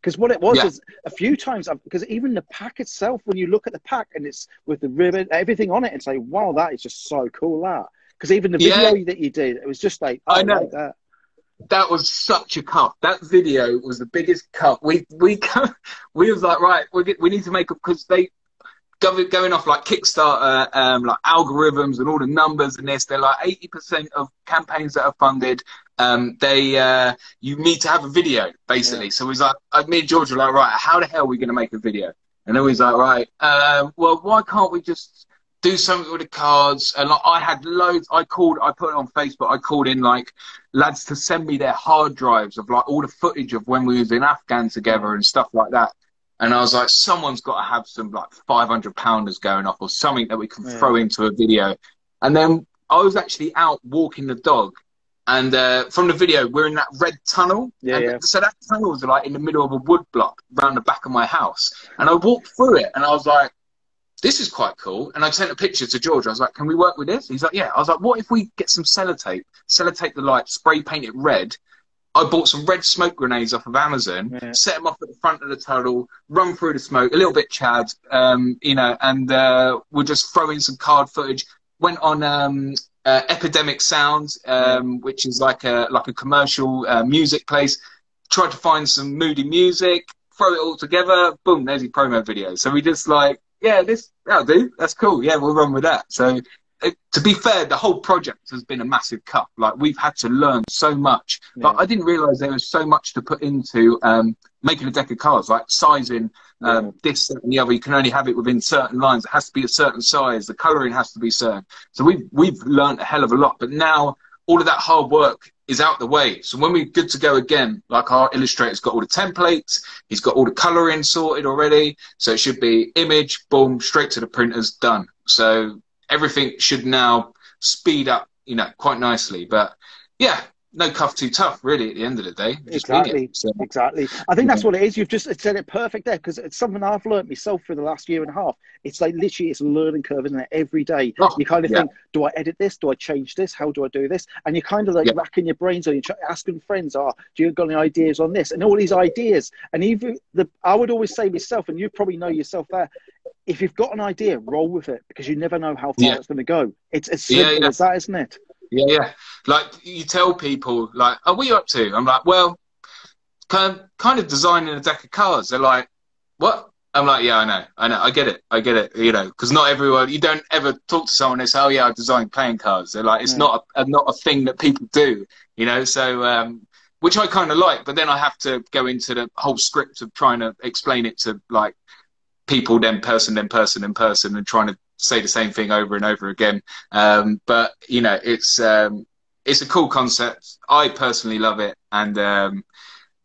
Because uh, what it was yeah. is a few times, because even the pack itself, when you look at the pack and it's with the ribbon, everything on it, it's like, wow, that is just so cool. That because even the video yeah. that you did, it was just like, oh, I know. Like that. That was such a cut. That video was the biggest cut. We we *laughs* we was like, right, we we need to make up because they going off like Kickstarter, um, like algorithms and all the numbers and this, they're like 80% of campaigns that are funded, um, they, uh, you need to have a video basically. Yeah. So he's like, me and George were like, right, how the hell are we going to make a video? And then he's like, right, uh, well, why can't we just do something with the cards? And like, I had loads, I called, I put it on Facebook, I called in like lads to send me their hard drives of like all the footage of when we was in Afghan together and stuff like that. And I was like, someone's got to have some like 500 pounders going off or something that we can yeah. throw into a video. And then I was actually out walking the dog. And uh, from the video, we're in that red tunnel. Yeah, yeah. So that tunnel was like in the middle of a wood block around the back of my house. And I walked through it and I was like, this is quite cool. And I sent a picture to George. I was like, can we work with this? He's like, yeah. I was like, what if we get some sellotape, sellotape the light, spray paint it red, I bought some red smoke grenades off of Amazon, yeah. set them off at the front of the tunnel, run through the smoke, a little bit Chad, um, you know, and uh, we're just throwing some card footage. Went on um, uh, Epidemic Sounds, um, which is like a like a commercial uh, music place. Tried to find some moody music, throw it all together. Boom, there's your promo video. So we just like, yeah, this that'll do. That's cool. Yeah, we'll run with that. So it, to be fair, the whole project has been a massive cut. Like we've had to learn so much, yeah. but I didn't realize there was so much to put into um, making a deck of cards, like sizing um, yeah. this and the other. You can only have it within certain lines. It has to be a certain size. The coloring has to be certain. So we've we've learned a hell of a lot. But now all of that hard work is out the way. So when we're good to go again, like our illustrator's got all the templates, he's got all the coloring sorted already. So it should be image, boom, straight to the printers, done. So everything should now speed up, you know, quite nicely. But yeah, no cuff too tough, really. At the end of the day, exactly, so, exactly. I think that's what it is. You've just said it perfect there because it's something I've learned myself for the last year and a half. It's like literally, it's a learning curve, isn't it? Every day, oh, you kind of yeah. think, do I edit this? Do I change this? How do I do this? And you're kind of like yeah. racking your brains, or you're asking friends, "Oh, do you got any ideas on this?" And all these ideas, and even the, I would always say myself, and you probably know yourself there. If you've got an idea, roll with it because you never know how far yeah. it's going to go. It's as simple as that, isn't it? Yeah, yeah. Like you tell people, like, "Oh, what are you up to?" I'm like, "Well, kind of, kind of designing a deck of cards." They're like, "What?" I'm like, "Yeah, I know, I know, I get it, I get it." You know, because not everyone, you don't ever talk to someone and say, "Oh, yeah, I designed playing cards." They're like, "It's yeah. not a, not a thing that people do," you know. So, um, which I kind of like, but then I have to go into the whole script of trying to explain it to like people, then person, then person, then person, and trying to say the same thing over and over again. Um, but you know, it's um, it's a cool concept. I personally love it, and um,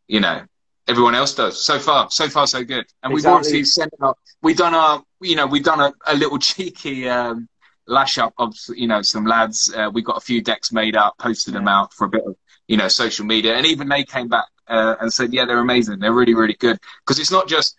you know, everyone else does. So far, so far, so good. And exactly. we've obviously sent up. We've done our, you know, we've done a, a little *laughs* cheeky um, lash up of, you know, some lads. Uh, we got a few decks made up, posted yeah. them out for a bit of, you know, social media, and even they came back uh, and said, yeah, they're amazing. They're really, really good because it's not just.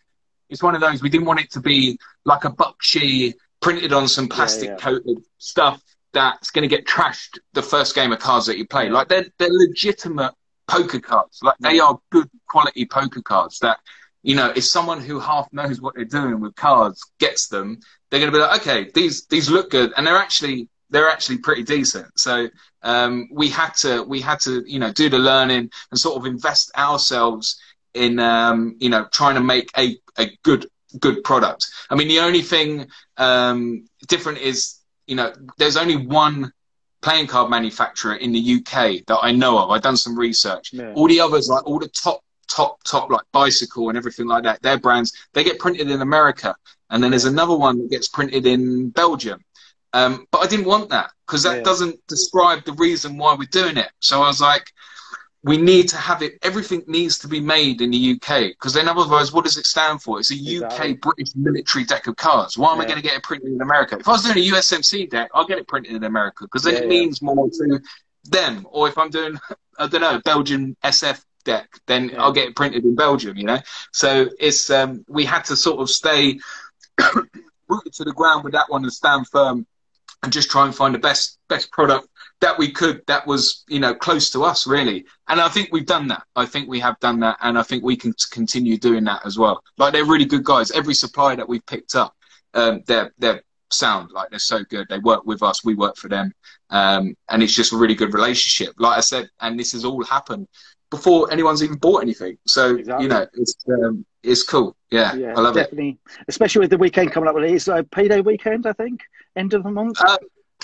It's one of those. We didn't want it to be like a Bakshi printed on some plastic yeah, yeah. coated stuff that's going to get trashed the first game of cards that you play. Like they're they're legitimate poker cards. Like they are good quality poker cards that you know if someone who half knows what they're doing with cards gets them, they're going to be like, okay, these these look good, and they're actually they're actually pretty decent. So um, we had to we had to you know do the learning and sort of invest ourselves in um, you know trying to make a a good good product. I mean, the only thing um, different is, you know, there's only one playing card manufacturer in the UK that I know of. I've done some research. Yeah. All the others, like all the top, top, top, like Bicycle and everything like that, their brands, they get printed in America. And then there's another one that gets printed in Belgium. Um, but I didn't want that because that yeah. doesn't describe the reason why we're doing it. So I was like, we need to have it. Everything needs to be made in the UK because then otherwise, what does it stand for? It's a exactly. UK British military deck of cards. Why am yeah. I going to get it printed in America? If I was doing a USMC deck, I'll get it printed in America because then yeah, it yeah. means more to them. Or if I'm doing, I don't know, Belgian SF deck, then I'll get it printed in Belgium. You know, so it's um, we had to sort of stay *coughs* rooted to the ground with that one and stand firm and just try and find the best best product that we could that was you know close to us really and i think we've done that i think we have done that and i think we can continue doing that as well like they're really good guys every supplier that we've picked up um, they're they're sound like they're so good they work with us we work for them um, and it's just a really good relationship like i said and this has all happened before anyone's even bought anything. So exactly. you know, it's um, it's cool. Yeah, yeah I love definitely. it. Especially with the weekend coming up. With it. It's a payday weekend, I think, end of the month. Uh,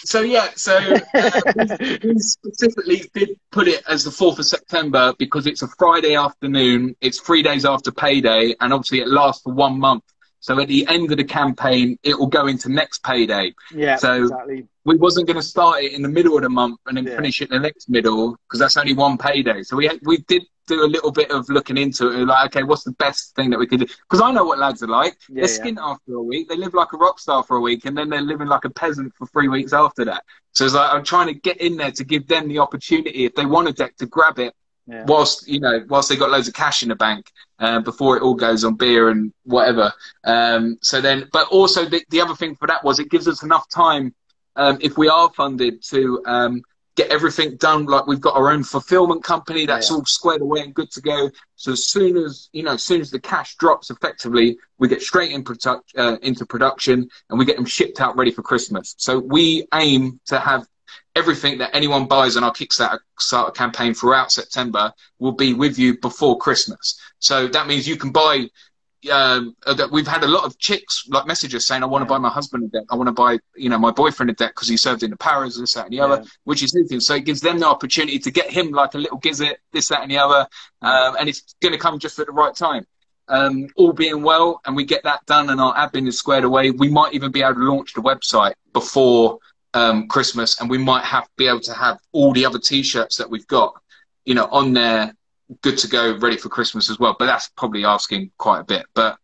so yeah, so uh, we specifically did put it as the fourth of September because it's a Friday afternoon. It's three days after payday, and obviously it lasts for one month. So at the end of the campaign, it will go into next payday. Yeah, so exactly. we wasn't going to start it in the middle of the month and then yeah. finish it in the next middle because that's only one payday. So we we did do a little bit of looking into it. Like, okay, what's the best thing that we could do? Because I know what lads are like. Yeah, they're skint yeah. after a week. They live like a rock star for a week, and then they're living like a peasant for three weeks after that. So it's like I'm trying to get in there to give them the opportunity if they want a deck to grab it yeah. whilst you know whilst they got loads of cash in the bank uh, before it all goes on beer and whatever. Um, so then, but also the, the other thing for that was it gives us enough time um, if we are funded to um, get everything done. Like we've got our own fulfillment company that's yeah. all squared away and good to go. So as soon as you know, as soon as the cash drops, effectively, we get straight in product, uh, into production and we get them shipped out ready for Christmas. So we aim to have everything that anyone buys on our Kickstarter campaign throughout September will be with you before Christmas. So that means you can buy. Um, uh, we've had a lot of chicks like messages saying, "I want to buy my husband a deck. I want to buy, you know, my boyfriend a deck because he served in the Paras, this, that, and the other." Which is anything. So it gives them the opportunity to get him like a little gizzard, this, that, and the other, um, and it's going to come just at the right time. Um, all being well, and we get that done, and our admin is squared away. We might even be able to launch the website before um, Christmas, and we might have be able to have all the other T-shirts that we've got, you know, on there, good to go, ready for Christmas as well. But that's probably asking quite a bit. But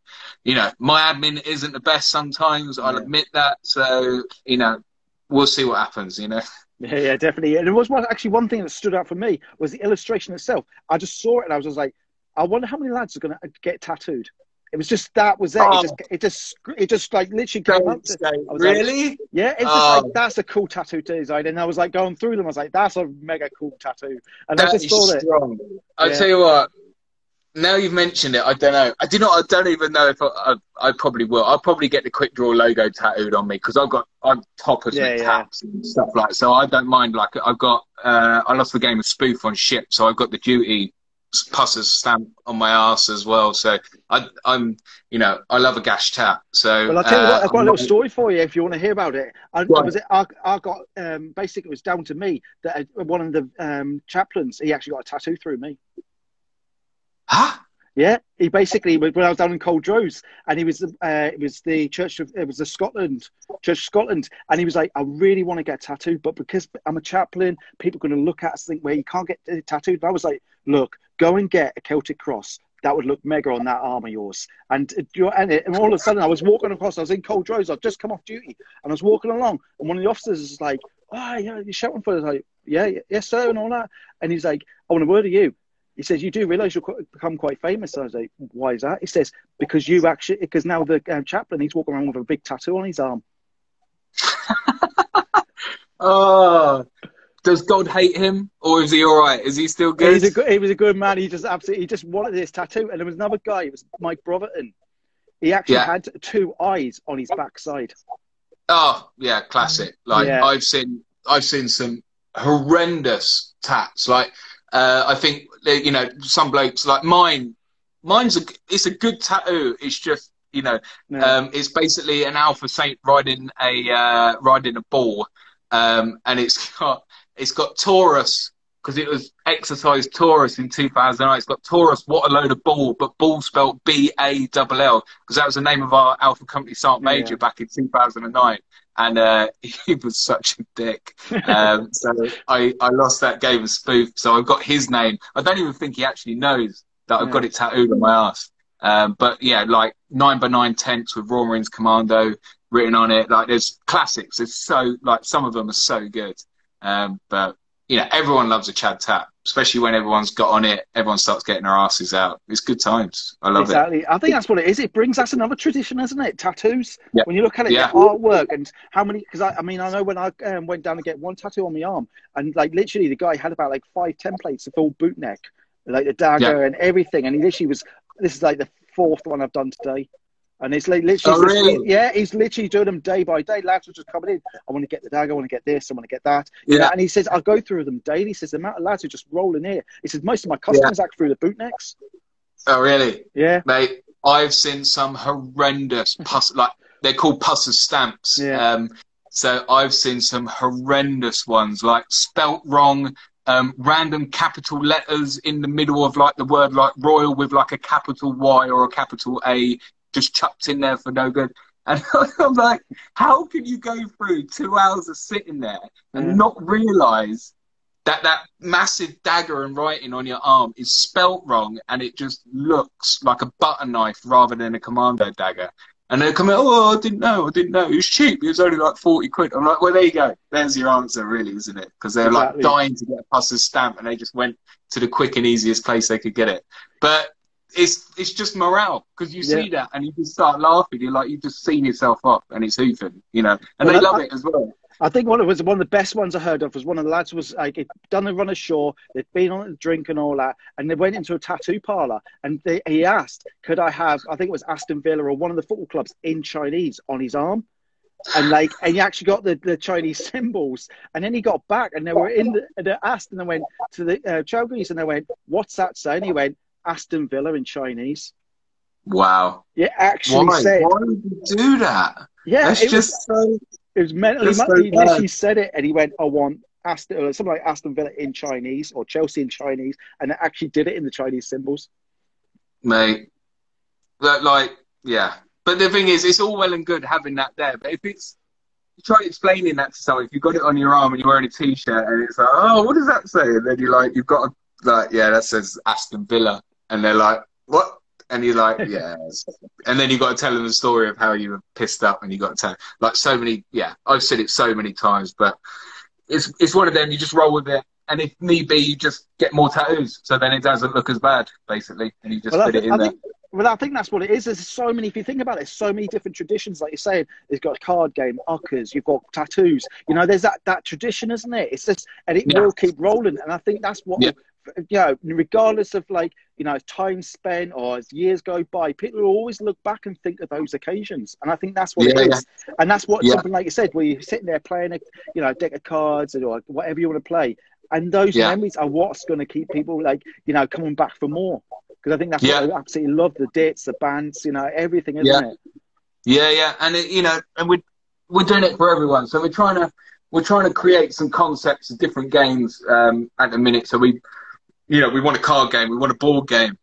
you know, my admin isn't the best sometimes. I'll admit that. So you know, we'll see what happens. You know. Yeah, yeah, definitely. And there was one actually one thing that stood out for me was the illustration itself. I just saw it and I was just like, I wonder how many lads are going to get tattooed. It was just that was it. Oh. It just it just it just like literally came up. To, really? Like, yeah, it's just oh. like that's a cool tattoo design. And I was like going through them. I was like, that's a mega cool tattoo. And that I just saw it. I yeah. tell you what. Now you've mentioned it, I don't know. I do not. I don't even know if I. I, I probably will. I'll probably get the quick draw logo tattooed on me because I've got. I'm toppers yeah, with yeah. taps and stuff like. So I don't mind. Like I've got. Uh, I lost the game of spoof on ship, so I've got the duty Pusser's stamp on my ass as well. So I, am you know, I love a gash tap. So well, I'll tell you what, I've got a little uh, story for you if you want to hear about it. I, I was, I, I got um, basically it was down to me that uh, one of the um, chaplains he actually got a tattoo through me. Huh? Yeah, he basically when I was down in Culdrose, and he was uh, it was the Church of it was the Scotland Church of Scotland, and he was like, I really want to get tattooed, but because I'm a chaplain, people are going to look at us think, well, you can't get tattooed. And I was like, look, go and get a Celtic cross. That would look mega on that arm of yours. And, and, and all of a sudden, I was walking across. I was in Cold Culdrose. I'd just come off duty, and I was walking along, and one of the officers was like, "Oh, yeah, you're shouting for us." Like, yeah, yes, sir, and all that. And he's like, "I want a word of you." He says, "You do realise you'll become quite famous." I was like, "Why is that?" He says, "Because you actually, because now the um, chaplain he's walking around with a big tattoo on his arm." *laughs* oh, does God hate him, or is he all right? Is he still good? He's a good he was a good man. He just absolutely he just wanted this tattoo. And there was another guy. It was Mike Brotherton. He actually yeah. had two eyes on his backside. Oh yeah, classic. Like yeah. I've seen I've seen some horrendous tats. Like uh, I think you know some blokes like mine. Mine's a it's a good tattoo. It's just you know yeah. um, it's basically an alpha saint riding a uh, riding a bull, um, and it's *laughs* got it's got Taurus because it was exercise Taurus in 2009. It's got Taurus, what a load of ball, but ball spelled B A L L because that was the name of our Alpha Company Sergeant Major yeah. back in 2009. And uh, *laughs* he was such a dick. Um, *laughs* so I, I lost that game of spoof. So I've got his name. I don't even think he actually knows that I've yeah. got it tattooed on my ass. Um, but yeah, like nine by nine tents with Royal Marines Commando written on it. Like there's classics. There's so like some of them are so good. Um, but you know, everyone loves a Chad tap, especially when everyone's got on it. Everyone starts getting their asses out. It's good times. I love exactly. it. Exactly. I think that's what it is. It brings us another tradition, isn't it? Tattoos. Yeah. When you look at it, yeah. the artwork and how many. Because I, I mean, I know when I um, went down to get one tattoo on my arm, and like literally, the guy had about like five templates of full boot neck, like the dagger yeah. and everything, and he literally was. This is like the fourth one I've done today. And it's like literally, Oh, really? yeah, he's literally doing them day by day. Lads are just coming in. I want to get the dagger. I want to get this. I want to get that. Yeah. and he says, I go through them daily. He says, the amount of lads who just rolling here. He says, most of my customers act through the bootnecks. Oh, really? Yeah. Mate, I've seen some horrendous *laughs* pus, like they're called pusser stamps. Yeah. Um, so I've seen some horrendous ones, like spelt wrong, um, random capital letters in the middle of like the word like royal with like a capital Y or a capital A just chucked in there for no good. And *laughs* I'm like, how can you go through two hours of sitting there and Yeah. not realise that that massive dagger and writing on your arm is spelt wrong and it just looks like a butter knife rather than a commando dagger. And they come in, oh, I didn't know, I didn't know. It was cheap. It was only like 40 quid. I'm like, well, there you go. There's your answer, really, isn't it? Because they're Exactly. like dying to get a pusser's stamp and they just went to the quick and easiest place they could get it. But it's it's just morale because you see that and you just start laughing. You're like, you've just seen yourself off and it's hoofing, you know. And Well, they I- love it as well. I think one of was one of the best ones I heard of was one of the lads was like he'd done a run ashore, they'd been on a drink and all that, and they went into a tattoo parlor and they, he asked, "Could I have?" I think it was Aston Villa or one of the football clubs in Chinese on his arm, and like, and he actually got the, the Chinese *laughs* symbols, and then he got back and they were in the they asked and they went to the uh, Chinese and they went, "What's that saying?" He went, "Aston Villa in Chinese." Wow. Yeah, actually Why? said, Why would you do that? yeah, That's it was- just so. It was mentally. So he literally said it, and he went, "I want Aston, or something like Aston Villa in Chinese or Chelsea in Chinese," and it actually did it in the Chinese symbols. mate. That like, yeah. But the thing is, it's all well and good having that there, but if it's you try explaining that to someone, if you've got it on your arm and you're wearing a t-shirt and it's like, oh, what does that say? And then you're like, you've got a, like, yeah, that says Aston Villa, and they're like, what? And you're like, yeah. and then you've got to tell them the story of how you were pissed up, and you got to tell like so many. Yeah, I've said it so many times, but it's it's one of them. You just roll with it. And if need be, you just get more tattoos, so then it doesn't look as bad, basically, and you just Well, put it in I there. think, well, I think that's what it is. There's so many. If you think about it, so many different traditions. Like you're saying, you've got a card game, uckers. You've got tattoos. You know, there's that that tradition, isn't it? It's just, and it Yeah. will keep rolling. And I think that's what. Yeah. You know, regardless of like you know time spent or as years go by, people will always look back and think of those occasions, and I think that's what Yeah, it is. And that's what Yeah. something like you said, where you're sitting there playing a you know a deck of cards or whatever you want to play, and those Yeah. memories are what's going to keep people like you know coming back for more. Because I think that's Yeah. what I absolutely love the dates, the bands, you know, everything, isn't Yeah. it? Yeah, yeah, and it, you know, and we're we're doing it for everyone. So we're trying to we're trying to create some concepts of different games um, at the minute. So we, you know, we want a card game, we want a board game,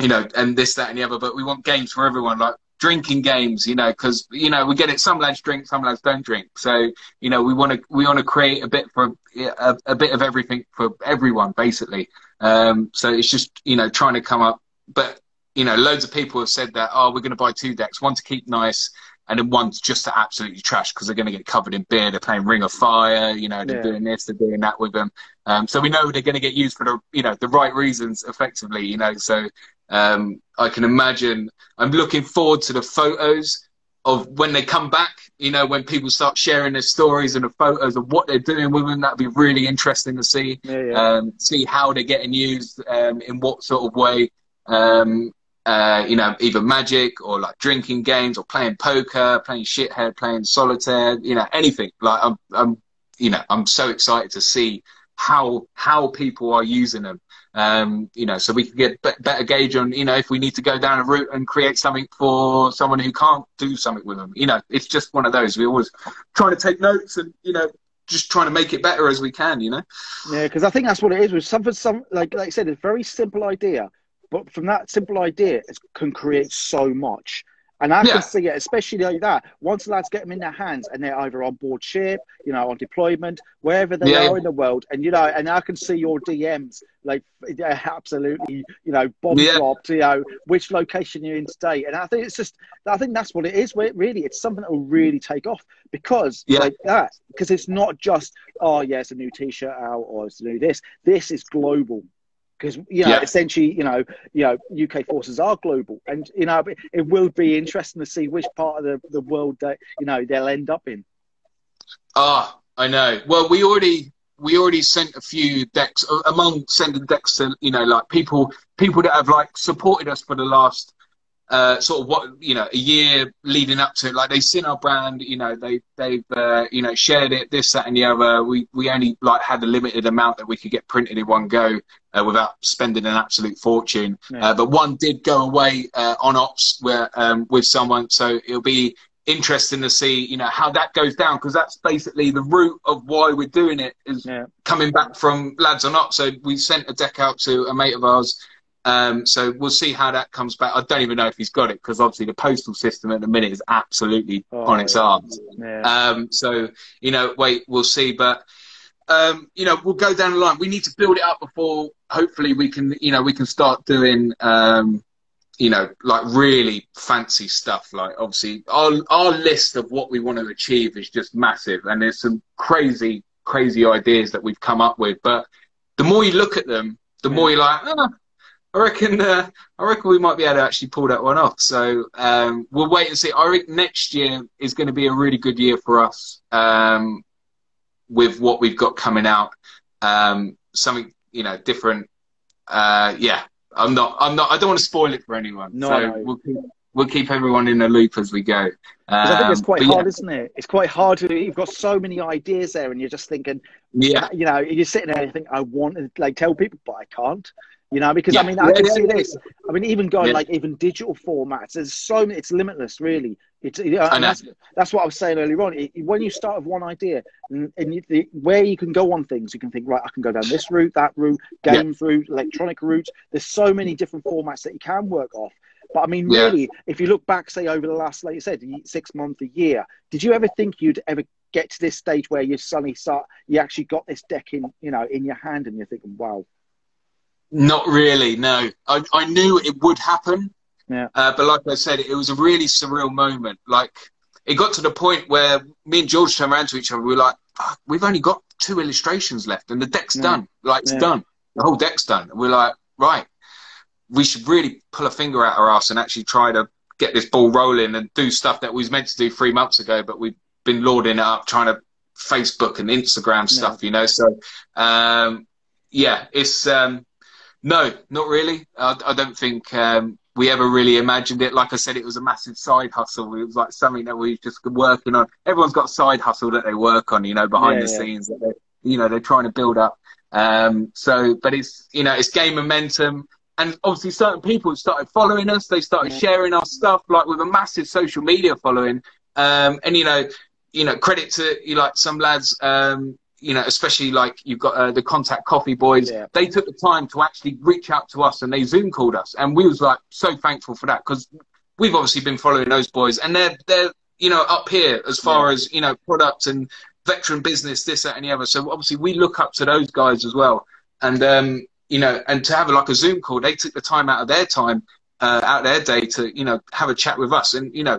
you know, and this, that, and the other. But we want games for everyone, like drinking games, you know, because you know we get it. Some lads drink, some lads don't drink. So you know, we want to we want to create a bit for a, a bit of everything for everyone, basically. Um, so it's just you know trying to come up, but you know, loads of people have said that, oh, we're going to buy two decks, one to keep nice, and then one's just to absolutely trash because they're going to get covered in beer. They're playing Ring of Fire, you know, they're Yeah. doing this, they're doing that with them. Um, so we know they're going to get used for the, you know, the right reasons, effectively, you know. So um, I can imagine. I'm looking forward to the photos of when they come back. You know, when people start sharing their stories and the photos of what they're doing with them. That'd be really interesting to see Yeah, yeah. um, see how they're getting used, um, in what sort of way. Um, uh, you know, either magic or like drinking games or playing poker, playing shithead, playing solitaire. You know, anything. Like I'm, I'm, you know, I'm so excited to see how how people are using them. Um, you know, so we can get be- better gauge on, you know, if we need to go down a route and create something for someone who can't do something with them. You know, it's just one of those. We're always trying to take notes and you know, just trying to make it better as we can. You know. Yeah, because I think that's what it is. With something, some like like I said, it's a very simple idea, but from that simple idea, it can create so much. And I Yeah. can see it, especially like that. Once the lads get them in their hands, and they're either on board ship, you know, on deployment, wherever they Yeah. are in the world, and you know, and I can see your DMs like absolutely, you know, bomb Yeah. dropped, you know, which location you're in today. And I think it's just, I think that's what it is. Where really, it's something that will really take off because Yeah. like that, because it's not just oh yeah, it's a new T-shirt out or it's a new this. This is global because you know Yeah. essentially you know you know UK forces are global, and you know it- will be interesting to see which part of the, the world that you know they'll end up in. Ah, I know. Well, we already we already sent a few decks a- among sending decks to you know like people people that have like supported us for the last uh, sort of what you know a year leading up to it. Like they've seen our brand, you know, they they've uh, you know shared it, this, that, and the other. We we only like had a limited amount that we could get printed in one go uh, without spending an absolute fortune. Yeah. Uh, but one did go away uh, on ops where um, with someone, so it'll be interesting to see you know how that goes down because that's basically the root of why we're doing it is yeah. coming back from lads or not So we sent a deck out to a mate of ours um, so we'll see how that comes back. I don't even know if he's got it because obviously the postal system at the minute is absolutely oh, on its yeah. arms. Yeah. Um, so you know, wait, we'll see. But um, you know, we'll go down the line. We need to build it up before hopefully we can, you know, we can start doing, um, you know, like really fancy stuff. Like obviously our our list of what we want to achieve is just massive, and there's some crazy, crazy ideas that we've come up with. But the more you look at them, the more you're like, oh, I reckon uh, I reckon we might be able to actually pull that one off. So um, we'll wait and see. I think next year is going to be a really good year for us um, with what we've got coming out. Um, something you know different. Uh, yeah, I'm not. I'm not. I don't want to spoil it for anyone. No, so no. We'll, keep, we'll keep everyone in the loop as we go. I think it's um, quite hard, yeah. isn't it? It's quite hard to. You've got so many ideas there, and you're just thinking, yeah, you know, you're sitting there and you think, I want to like tell people, but I can't. You know, because yeah. I mean, I can yeah, see this. I mean, even going like even digital formats, there's so many. It's limitless, really. It's you know, that's, that's what I was saying earlier on. It, when you start with one idea, and, and you, the, where you can go on things, you can think, right, I can go down this route, that route, games route, electronic route. There's so many different formats that you can work off. But I mean, really, if you look back, say over the last, like you said, six months, a year, did you ever think you'd ever get to this stage where you suddenly start, you actually got this deck in, you know, in your hand, and you're thinking, wow, not really, no. I, I knew it would happen. Yeah. Uh, but like I said, it was a really surreal moment. Like, it got to the point where me and George turned around to each other. We were like, we've only got two illustrations left and the deck's yeah. done. Like, it's yeah. done. The whole deck's done. And we're like, right, we should really pull a finger out our ass and actually try to get this ball rolling and do stuff that we was meant to do three months ago, but we've been lording it up, trying to Facebook and Instagram stuff, you know? So, um, yeah, it's, um, no, not really. I, I don't think um, we ever really imagined it. Like I said, it was a massive side hustle. It was like something that we just working on. Everyone's got a side hustle that they work on, you know, behind yeah, the yeah. scenes. That they, you know, they're trying to build up. Um, so, but it's you know, it's game momentum. And obviously, certain people started following us. They started yeah. sharing our stuff, like with a massive social media following. Um, and you know, you know, credit to you like some lads. Um, you know, especially like you've got uh, the Contact Coffee Boys. Yeah. They took the time to actually reach out to us and they Zoom called us, and we was like so thankful for that because we've obviously been following those boys, and they're they're you know up here as far yeah. as you know products and veteran business, this that and the other. So obviously we look up to those guys as well, and um, you know, and to have like a Zoom call, they took the time out of their time. Uh, out of their day to you know have a chat with us and you know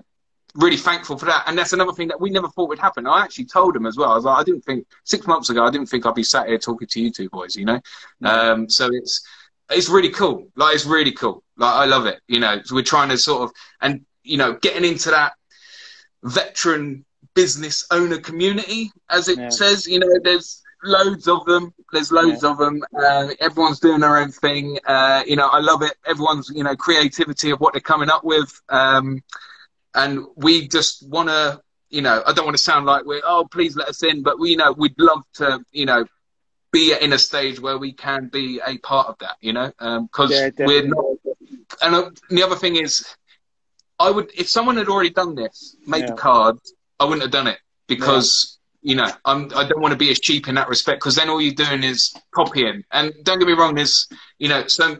really thankful for that. And that's another thing that we never thought would happen. I actually told him as well. I was like, I didn't think six months ago, I didn't think I'd be sat here talking to you two boys, you know? Um, so it's, it's really cool. Like, it's really cool. Like, I love it. You know, so we're trying to sort of, and, you know, getting into that veteran business owner community, as it yeah. says, you know, there's, loads of them. There's loads yeah. of them. Uh, everyone's doing their own thing. Uh, you know, I love it. Everyone's, you know, creativity of what they're coming up with. Um, and we just want to, you know, I don't want to sound like we're, oh, please let us in, but we, you know, we'd love to, you know, be in a stage where we can be a part of that, you know, because um, yeah, we're not. And uh, the other thing is, I would, if someone had already done this, made yeah. the cards, I wouldn't have done it because. Yeah. You know, I'm, I don't want to be as cheap in that respect because then all you're doing is copying. And don't get me wrong, there's, you know, so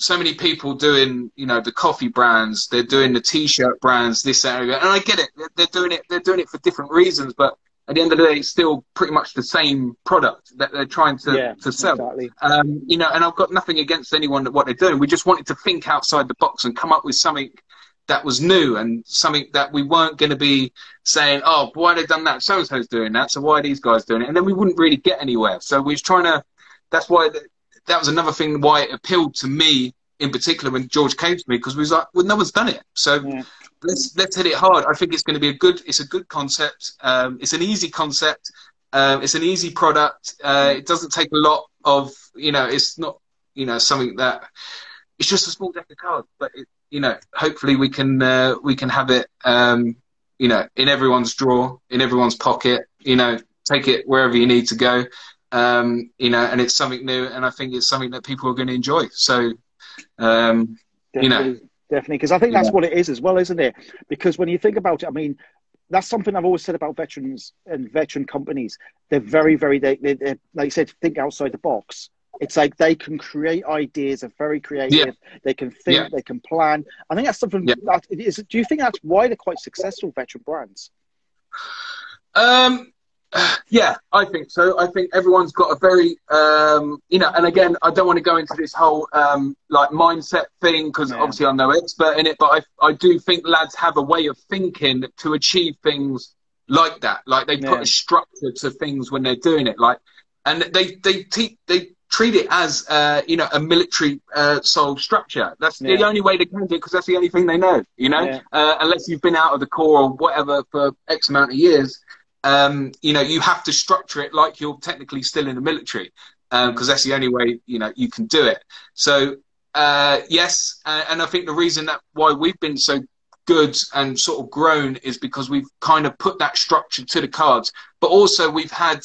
so many people doing, you know, the coffee brands, they're doing the t-shirt brands, this area, and I get it. They're doing it. They're doing it for different reasons, but at the end of the day, it's still pretty much the same product that they're trying to, yeah, to sell. Exactly. Um, you know, and I've got nothing against anyone that what they're doing. We just wanted to think outside the box and come up with something that was new and something that we weren't going to be saying, oh, why they done that? So and so's doing that, so why are these guys doing it? And then we wouldn't really get anywhere. So we was trying to. That's why the, that was another thing why it appealed to me in particular when George came to me because we was like, well, no one's done it, so yeah. let's let's hit it hard. I think it's going to be a good. It's a good concept. Um, it's an easy concept. Um, it's an easy product. Uh, it doesn't take a lot of you know. It's not you know something that it's just a small deck of cards, but it, you know, hopefully we can uh, we can have it, um, you know, in everyone's drawer, in everyone's pocket. You know, take it wherever you need to go. Um, you know, and it's something new, and I think it's something that people are going to enjoy. So, um, you know, definitely, because I think that's yeah. what it is as well, isn't it? Because when you think about it, I mean, that's something I've always said about veterans and veteran companies. They're very, very, they, they, like you said, think outside the box. It's like they can create ideas, are very creative. Yeah. They can think, yeah. they can plan. I think that's something. Yeah. That is. Do you think that's why they're quite successful veteran brands? Um, yeah, I think so. I think everyone's got a very, um, you know, and again, I don't want to go into this whole um, like mindset thing because yeah. obviously I'm no expert in it, but I, I do think lads have a way of thinking to achieve things like that. Like they put yeah. a structure to things when they're doing it. Like, and they they te- they treat it as uh, you know a military uh, soul structure. That's yeah. the only way they can do it because that's the only thing they know. You know, uh, unless you've been out of the corps or whatever for X amount of years um, you know, you have to structure it like you're technically still in the military, because um, that's the only way you know you can do it. So uh, yes, uh, and I think the reason that why we've been so good and sort of grown is because we've kind of put that structure to the cards, but also we've had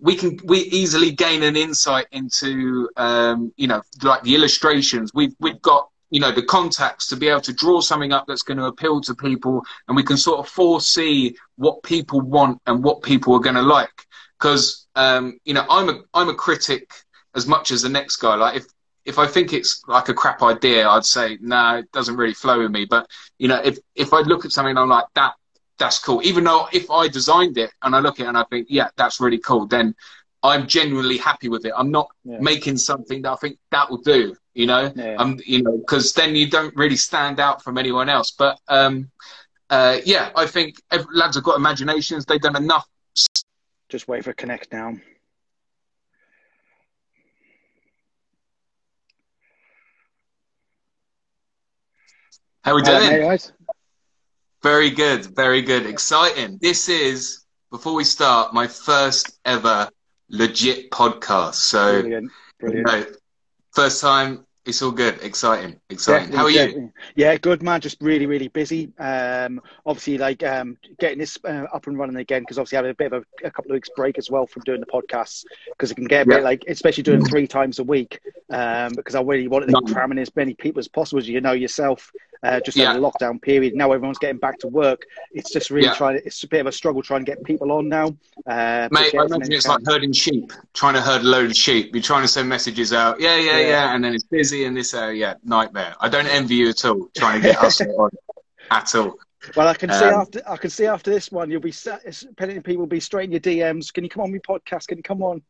we can we easily gain an insight into um, you know like the illustrations. We've we've got you know the contacts to be able to draw something up that's going to appeal to people and we can sort of foresee what people want and what people are going to like. Because um, you know i'm a i'm a critic as much as the next guy. Like if if i think it's like a crap idea i'd say no nah, it doesn't really flow with me. But you know if if i look at something i'm like that that's cool. Even though if i designed it and i look at it and i think yeah that's really cool then i'm genuinely happy with it. I'm not yeah. making something that i think that will do you know, yeah. um, you know, because then you don't really stand out from anyone else. But um, uh, yeah, I think every, lads have got imaginations. They've done enough. Just wait for connect now. How are we doing? guys? very good, very good, exciting. This is before we start my first ever legit podcast. So, Brilliant. Brilliant. You know, first time it's all good, exciting, exciting. Definitely, How are definitely. you? Yeah, good man. Just really, really busy. Um, obviously, like um, getting this uh, up and running again because obviously I had a bit of a, a, couple of weeks break as well from doing the podcasts because it can get a bit like, especially doing three times a week. Um, because I really wanted to cram in as many people as possible, as you know yourself. Uh, just yeah. a lockdown period. Now everyone's getting back to work. It's just really yeah. trying. It's a bit of a struggle trying to get people on now. Uh, Mate, I imagine it's like herding sheep, trying to herd a load of sheep. You're trying to send messages out, yeah, yeah, yeah, yeah and then it's busy and this, uh, yeah, nightmare. I don't envy you at all trying to get us *laughs* on at all. Well, I can um, see after I can see after this one, you'll be plenty of people will be straight in your DMs. Can you come on my podcast? Can you come on?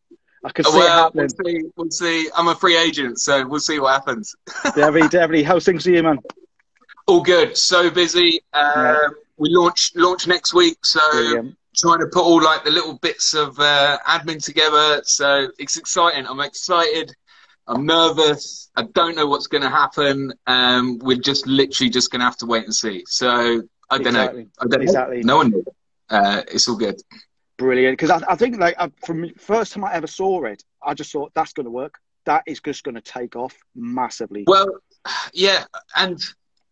I can see well, We'll see, we'll see. I'm a free agent, so we'll see what happens. Definitely, *laughs* definitely. How's things for you, man? All good. So busy. Um, yeah. We launch launch next week, so Brilliant. trying to put all like the little bits of uh, admin together. So it's exciting. I'm excited. I'm nervous. I don't know what's going to happen. Um, we're just literally just going to have to wait and see. So I don't exactly. know. I don't exactly. know. No one knows. Uh, it's all good. Brilliant. Because I, I, think like from first time I ever saw it, I just thought that's going to work. That is just going to take off massively. Well, yeah, and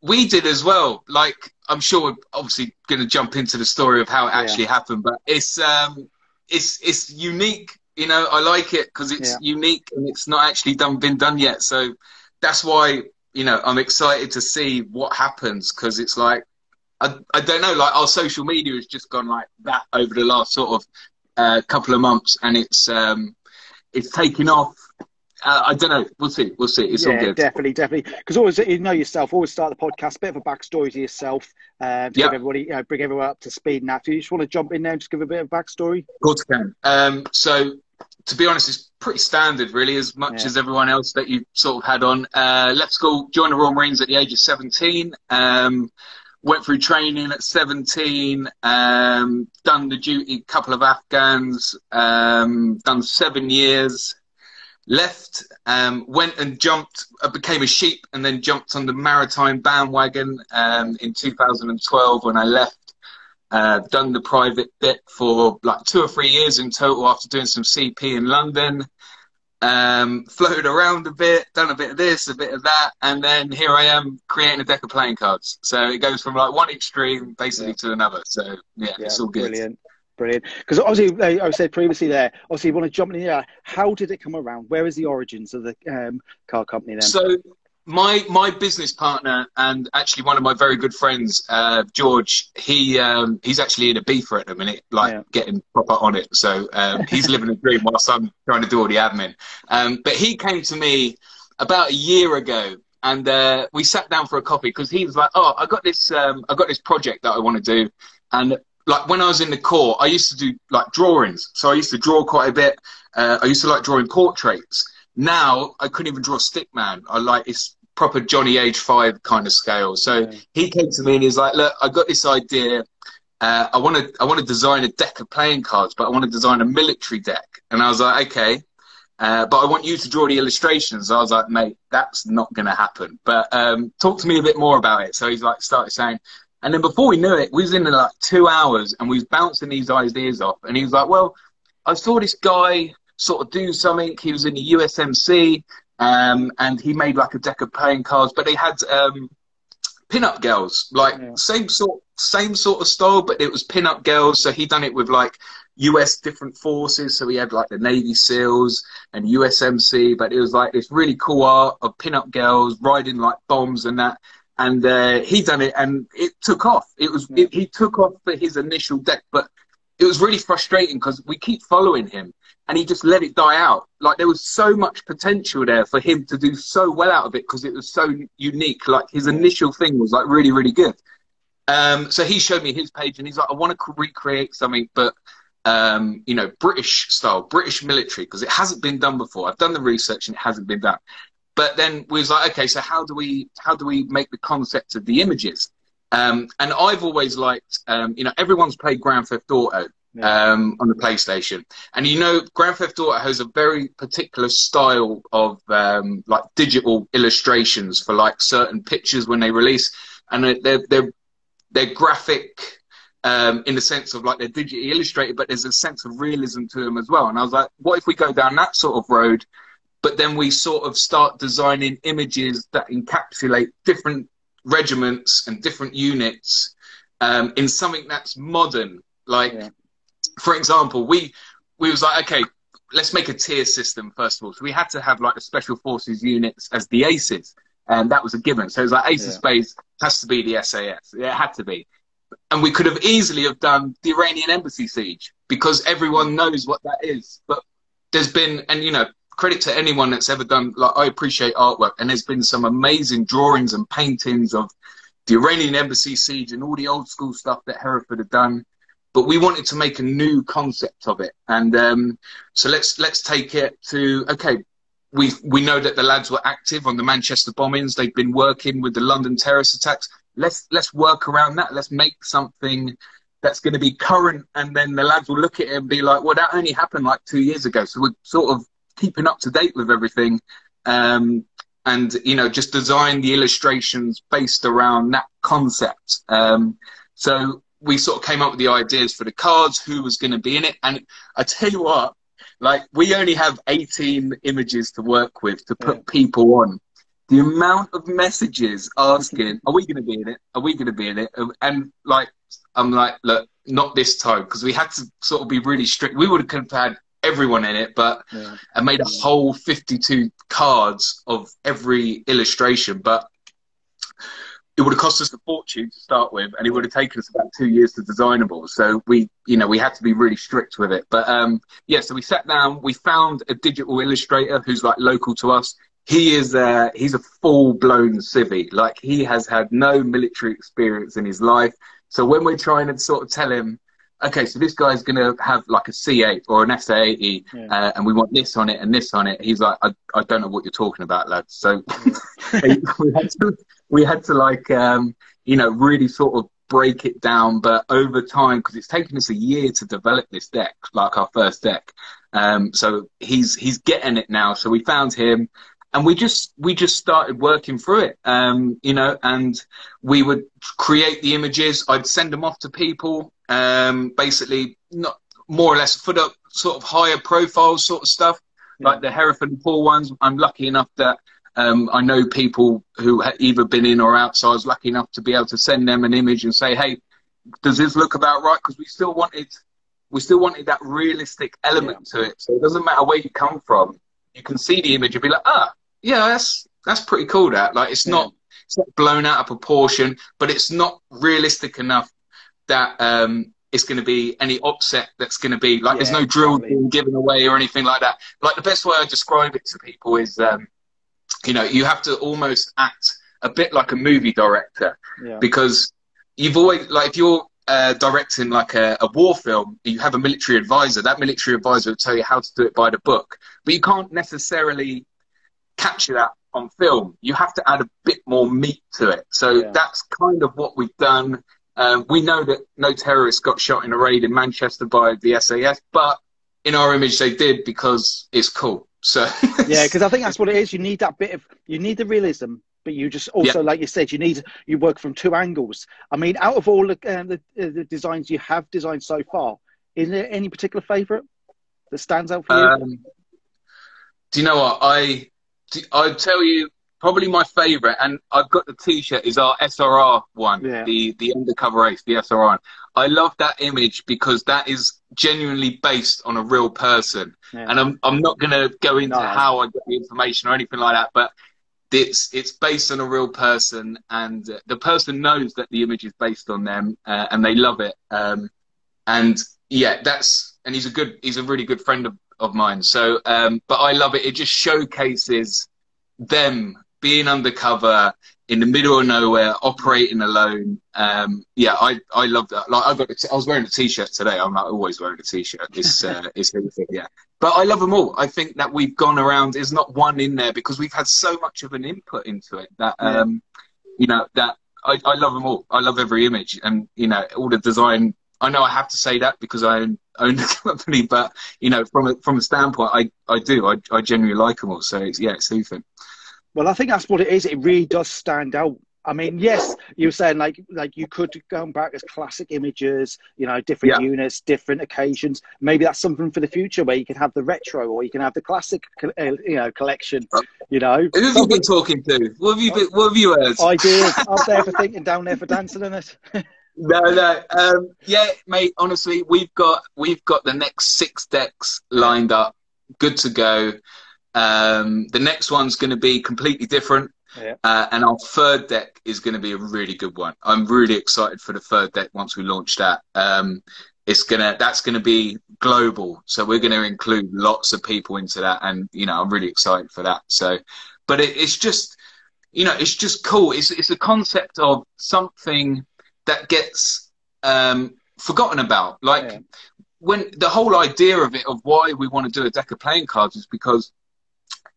we did as well. Like I'm sure we're obviously going to jump into the story of how it actually yeah. happened, but it's um, it's it's unique. You know, I like it because it's yeah. unique and it's not actually done been done yet. So that's why you know I'm excited to see what happens because it's like I I don't know. Like our social media has just gone like that over the last sort of uh, couple of months, and it's um, it's taken off uh, I don't know. We'll see. We'll see. It's yeah, all good. Definitely, definitely. Because always, you know yourself. Always start the podcast. Bit of a backstory to yourself. Uh, to yep. give everybody, you know, bring everyone up to speed. Now, do you just want to jump in there and just give a bit of backstory? Of course, I can. Um, so, to be honest, it's pretty standard, really, as much yeah. as everyone else that you sort of had on. Uh, left school, joined the Royal Marines at the age of 17. Um, went through training at 17, um, done the duty, couple of Afghans, um, done seven years, left, um, went and jumped, uh, became a sheep, and then jumped on the maritime bandwagon um, in 2012 when I left. Uh, done the private bit for like two or three years in total after doing some CP in London. um, floated around a bit, done a bit of this, a bit of that, and then here I am creating a deck of playing cards. So it goes from like one extreme basically yeah. to another. So yeah, yeah, it's all good. Brilliant. Brilliant. Because obviously, like I said previously there, obviously you want to jump in here. How did it come around? Where is the origins of the um, car company then? So my my business partner and actually one of my very good friends, uh, George, he um, he's actually in Ibiza at the minute, like yeah. getting proper on it. So um, he's living a dream whilst I'm trying to do all the admin. Um, but he came to me about a year ago, and uh, we sat down for a coffee because he was like, "Oh, I got this, um, I got this project that I want to do," and like when I was in the corps, I used to do like drawings. So I used to draw quite a bit. Uh, I used to like drawing portraits. Now I couldn't even draw a stick man. I like it's proper Johnny Age five kind of scale. So yeah. he came to me and he's like, "Look, I got this idea. Uh, I want to I want to design a deck of playing cards, but I want to design a military deck." And I was like, "Okay." Uh, but I want you to draw the illustrations. I was like, mate, that's not going to happen. But um, talk to me a bit more about it. So he's like, started saying, and then before we knew it, we was in like two hours and we was bouncing these ideas off. And he was like, well, I saw this guy sort of do something. He was in the USMC um, and he made like a deck of playing cards, but they had um, pin-up girls, like yeah. same sort, same sort of style, but it was pin-up girls. So he done it with like US different forces. So he had like the Navy SEALs and USMC, but it was like this really cool art of pin-up girls riding like bombs and that and uh, he done it, and it took off. It was it, he took off for his initial deck, but it was really frustrating because we keep following him, and he just let it die out. Like there was so much potential there for him to do so well out of it because it was so unique. Like his initial thing was like really really good. Um, so he showed me his page, and he's like, I want to recreate something, but um, you know, British style, British military, because it hasn't been done before. I've done the research and it hasn't been done. But then we was like, okay, so how do we how do we make the concept of the images? Um, and I've always liked, um, you know, everyone's played Grand Theft Auto yeah. um, on the PlayStation, and you know, Grand Theft Auto has a very particular style of um, like digital illustrations for like certain pictures when they release, and they're they're they're graphic um, in the sense of like they're digitally illustrated, but there's a sense of realism to them as well. And I was like, what if we go down that sort of road but then we sort of start designing images that encapsulate different regiments and different units um, in something that's modern. Like, yeah. for example, we we was like, okay, let's make a tier system first of all. So we had to have like the special forces units as the aces, and that was a given. So it was like ace yeah. of spades has to be the SAS. It had to be. And we could have easily have done the Iranian embassy siege because everyone knows what that is. But there's been, and you know, credit to anyone that's ever done. Like I appreciate artwork, and there's been some amazing drawings and paintings of the Iranian embassy siege and all the old school stuff that Hereford had done. But we wanted to make a new concept of it, and um, so let's let's take it to okay. We we know that the lads were active on the Manchester bombings. They've been working with the London terrorist attacks. Let's let's work around that. Let's make something that's going to be current, and then the lads will look at it and be like, "Well, that only happened like two years ago." So we're sort of keeping up to date with everything. Um, and you know, just design the illustrations based around that concept. Um, so we sort of came up with the ideas for the cards, who was going to be in it, and I tell you what, like we only have 18 images to work with to put yeah. people on. The amount of messages asking, "Are we going to be in it? Are we going to be in it?" And like, I'm like, look, not this time because we had to sort of be really strict. We would have had everyone in it, but yeah. I made a whole 52 cards of every illustration. But it would have cost us a fortune to start with, and it would have taken us about two years to designable. So we, you know, we had to be really strict with it. But um, yeah, so we sat down, we found a digital illustrator who's like local to us. He is uh, he's a full blown civvy. Like he has had no military experience in his life. So when we're trying to sort of tell him okay, so this guy's going to have like a C8 or an SA80, yeah. uh, and we want this on it and this on it. He's like, I, I don't know what you're talking about, lads. So *laughs* we, had to, we had to like, um, you know, really sort of break it down. But over time, because it's taken us a year to develop this deck, like our first deck. Um, so he's he's getting it now. So we found him, and we just we just started working through it um, you know and we would create the images i'd send them off to people um, basically not more or less foot up sort of higher profile sort of stuff. Yeah. Like the Hereford and Poole ones, I'm lucky enough that um, I know people who have either been in or out, so I was lucky enough to be able to send them an image and say, "Hey, does this look about right?" Because we still wanted, we still wanted that realistic element yeah. to it. So it doesn't matter where you come from, you can see the image and be like, "Ah, yeah, that's that's pretty cool." That like it's yeah. not it's not blown out of proportion, but it's not realistic enough that um, it's going to be any OPSEC that's going to be like yeah, there's no drill being given away or anything like that. Like the best way I describe it to people is, um, you know, you have to almost act a bit like a movie director yeah. because you've always like if you're uh, directing like a, a, war film, you have a military advisor. That military advisor will tell you how to do it by the book, but you can't necessarily capture that on film. You have to add a bit more meat to it. So yeah. that's kind of what we've done um, we know that no terrorists got shot in a raid in Manchester by the SAS, but in our image they did because it's cool. So *laughs* yeah, because I think that's what it is. You need that bit of you need the realism, but you just also, yeah. like you said, you need you work from two angles. I mean, out of all the, uh, the, uh, the designs you have designed so far, is there any particular favourite that stands out for you? Um, do you know what I? I tell you, probably my favourite, and I've got the T-shirt, is our SRR one, yeah. the the undercover ace, the SRR. One. I love that image because that is genuinely based on a real person, yeah. and I'm I'm not gonna go into no. how I got the information or anything like that, but it's it's based on a real person, and the person knows that the image is based on them, uh, and they love it. Um, and yeah, that's and he's a good, he's a really good friend of, of mine. So, um, but I love it. It just showcases them being undercover in the middle of nowhere, operating alone. Um, yeah, I, I love that. Like I've got, a t- I was wearing a t-shirt today. I'm not always wearing a t-shirt. It's, *laughs* uh, it's everything. Yeah, but I love them all. I think that we've gone around. There's not one in there because we've had so much of an input into it that, um, you know, that I, I love them all. I love every image and you know all the design. I know I have to say that because I own, own the *laughs* company, but you know, from a from a standpoint, I, I do. I, I genuinely like them all. So it's, yeah, it's Ethan. Well, I think that's what it is. It really does stand out. I mean, yes, you were saying like like you could go back as classic images, you know, different yeah. units, different occasions. Maybe that's something for the future where you can have the retro or you can have the classic, uh, you know, collection. You know, who have you been talking to? What have you been, What have you heard? Ideas *laughs* up there for thinking, down there for dancing in it. *laughs* no, no. Um, yeah, mate. Honestly, we've got we've got the next six decks lined up, good to go. Um, the next one's going to be completely different. Yeah. Uh, and our third deck is going to be a really good one. I'm really excited for the third deck once we launch that. Um, it's gonna that's gonna be global, so we're gonna include lots of people into that, and you know I'm really excited for that. So, but it, it's just you know it's just cool. It's it's a concept of something that gets um, forgotten about. Like yeah. when the whole idea of it of why we want to do a deck of playing cards is because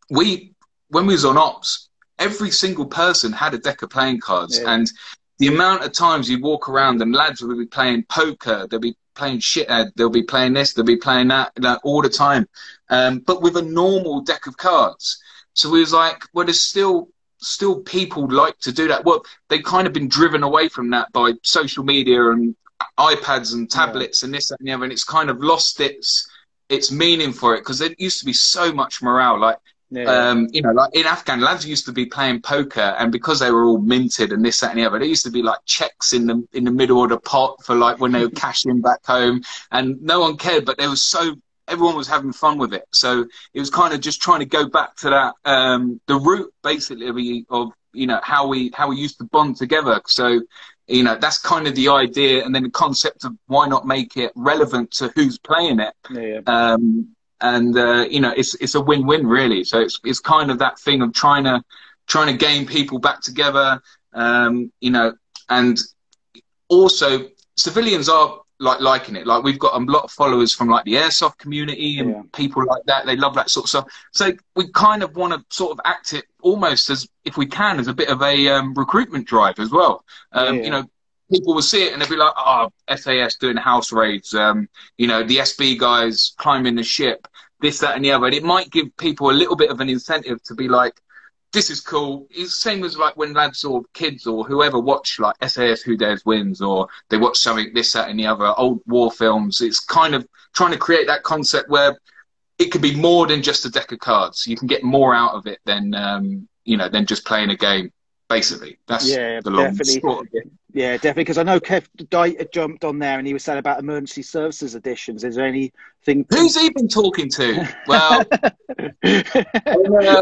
we when we was on ops, every single person had a deck of playing cards, yeah. and the amount of times you walk around and lads will be playing poker, they'll be playing shithead, they'll be playing this, they'll be playing that, like, all the time, um, but with a normal deck of cards. So we was like, well, there's still still people like to do that. Well, they've kind of been driven away from that by social media and iPads and tablets yeah. and this that, and the other, and it's kind of lost its its meaning for it because there used to be so much morale. Like yeah. Um, you know, like in Afghan, lads used to be playing poker, and because they were all minted and this, that, and the other, there used to be like checks in the in the middle of the pot for like when they were *laughs* cashing back home, and no one cared. But there was so everyone was having fun with it, so it was kind of just trying to go back to that um, the root basically of you know how we how we used to bond together. So you know that's kind of the idea, and then the concept of why not make it relevant to who's playing it. Yeah. Um, and uh, you know it's it's a win-win really. So it's it's kind of that thing of trying to trying to gain people back together, um, you know, and also civilians are like liking it. Like we've got a lot of followers from like the airsoft community and yeah. people like that. They love that sort of stuff. So we kind of want to sort of act it almost as if we can as a bit of a um, recruitment drive as well. Um, yeah. You know, people will see it and they'll be like, "Oh, SAS doing house raids." Um, you know, the SB guys climbing the ship, this, that, and the other. And it might give people a little bit of an incentive to be like, "This is cool." It's the same as like when lads or kids or whoever watch like SAS Who Dares Wins or they watch something this, that, and the other old war films. It's kind of trying to create that concept where it could be more than just a deck of cards. You can get more out of it than um, you know than just playing a game. Basically, that's Yeah, the long definitely. it. Yeah, definitely. Because I know Kev Di- jumped on there and he was saying about emergency services additions. Is there anything? Who's he been talking to? Well, *laughs* uh,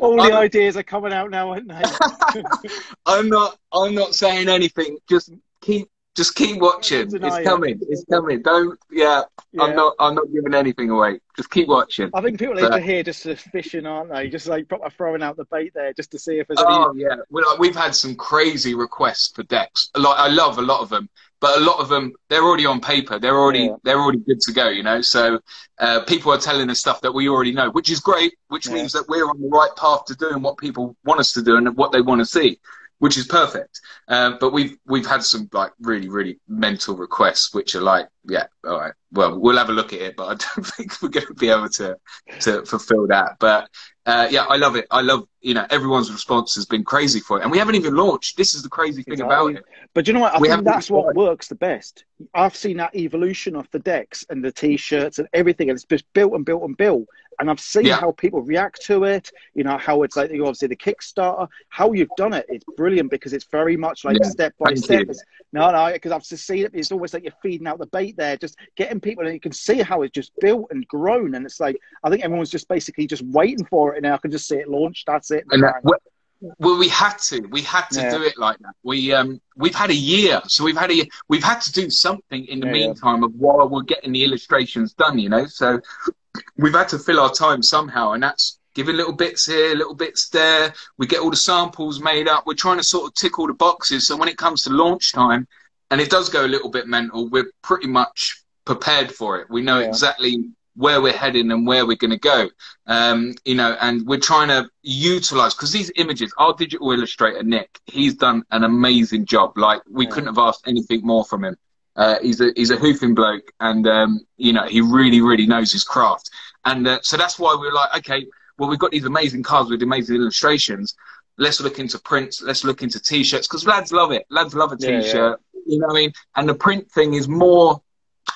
All the I'm- ideas are coming out now, aren't they? *laughs* I'm not. I'm not saying anything. Just keep. Just keep watching. It's it. coming. It's coming. Don't. Yeah, Yeah. I'm not. I'm not giving anything away. Just keep watching. I think people But- to hear just the fishing, aren't they? Just like proper throwing out the bait there, just to see if there's Oh yeah, well, like, we've had some crazy requests for decks. Like I love a lot of them, but a lot of them they're already on paper. They're already Yeah. they're already good to go. You know, so uh, people are telling us stuff that we already know, which is great. Which Yeah. means that we're on the right path to doing what people want us to do and what they want to see, which is perfect. Um, but we've we've had some like really really mental requests, which are like, yeah, all right. Well, we'll have a look at it, but I *laughs* don't think we're going to be able to to fulfill that. But uh, yeah, I love it. I love you know everyone's response has been crazy for it, and we haven't even launched. This is the crazy thing about it. But you know what? I We think that's what works the best. I've seen that evolution of the decks and the t-shirts and everything, and it's just built and built and built. And I've seen Yeah. how people react to it. You know how it's like obviously the Kickstarter. How you've done it, it's brilliant because it's very much like Yeah, step by thank step. you. No, no, because I've just seen it. It's almost like you're feeding out the bait there, just getting people, and you can see how it's just built and grown. And it's like I think everyone's just basically just waiting for it, and now I can just see it launch. That's it. And that, well, we had to. We had to Yeah. do it like that. We um we've had a year, so we've had a we've had to do something in the yeah. meantime of while we're getting the illustrations done. You know, so we've had to fill our time somehow, and that's giving little bits here, little bits there. We get all the samples made up. We're trying to sort of tick all the boxes. So when it comes to launch time, and it does go a little bit mental, we're pretty much prepared for it. We know Yeah. exactly where we're heading and where we're going to go. Um, you know, and we're trying to utilize because these images, our digital illustrator Nick, he's done an amazing job. Like we Yeah. couldn't have asked anything more from him. Uh, he's a he's a hoofing bloke, and um, you know he really really knows his craft. And uh, so that's why we're like, okay, well we've got these amazing cards with amazing illustrations. Let's look into prints. Let's look into t-shirts because lads love it. Lads love a Yeah, yeah. t-shirt. You know what I mean? And the print thing is more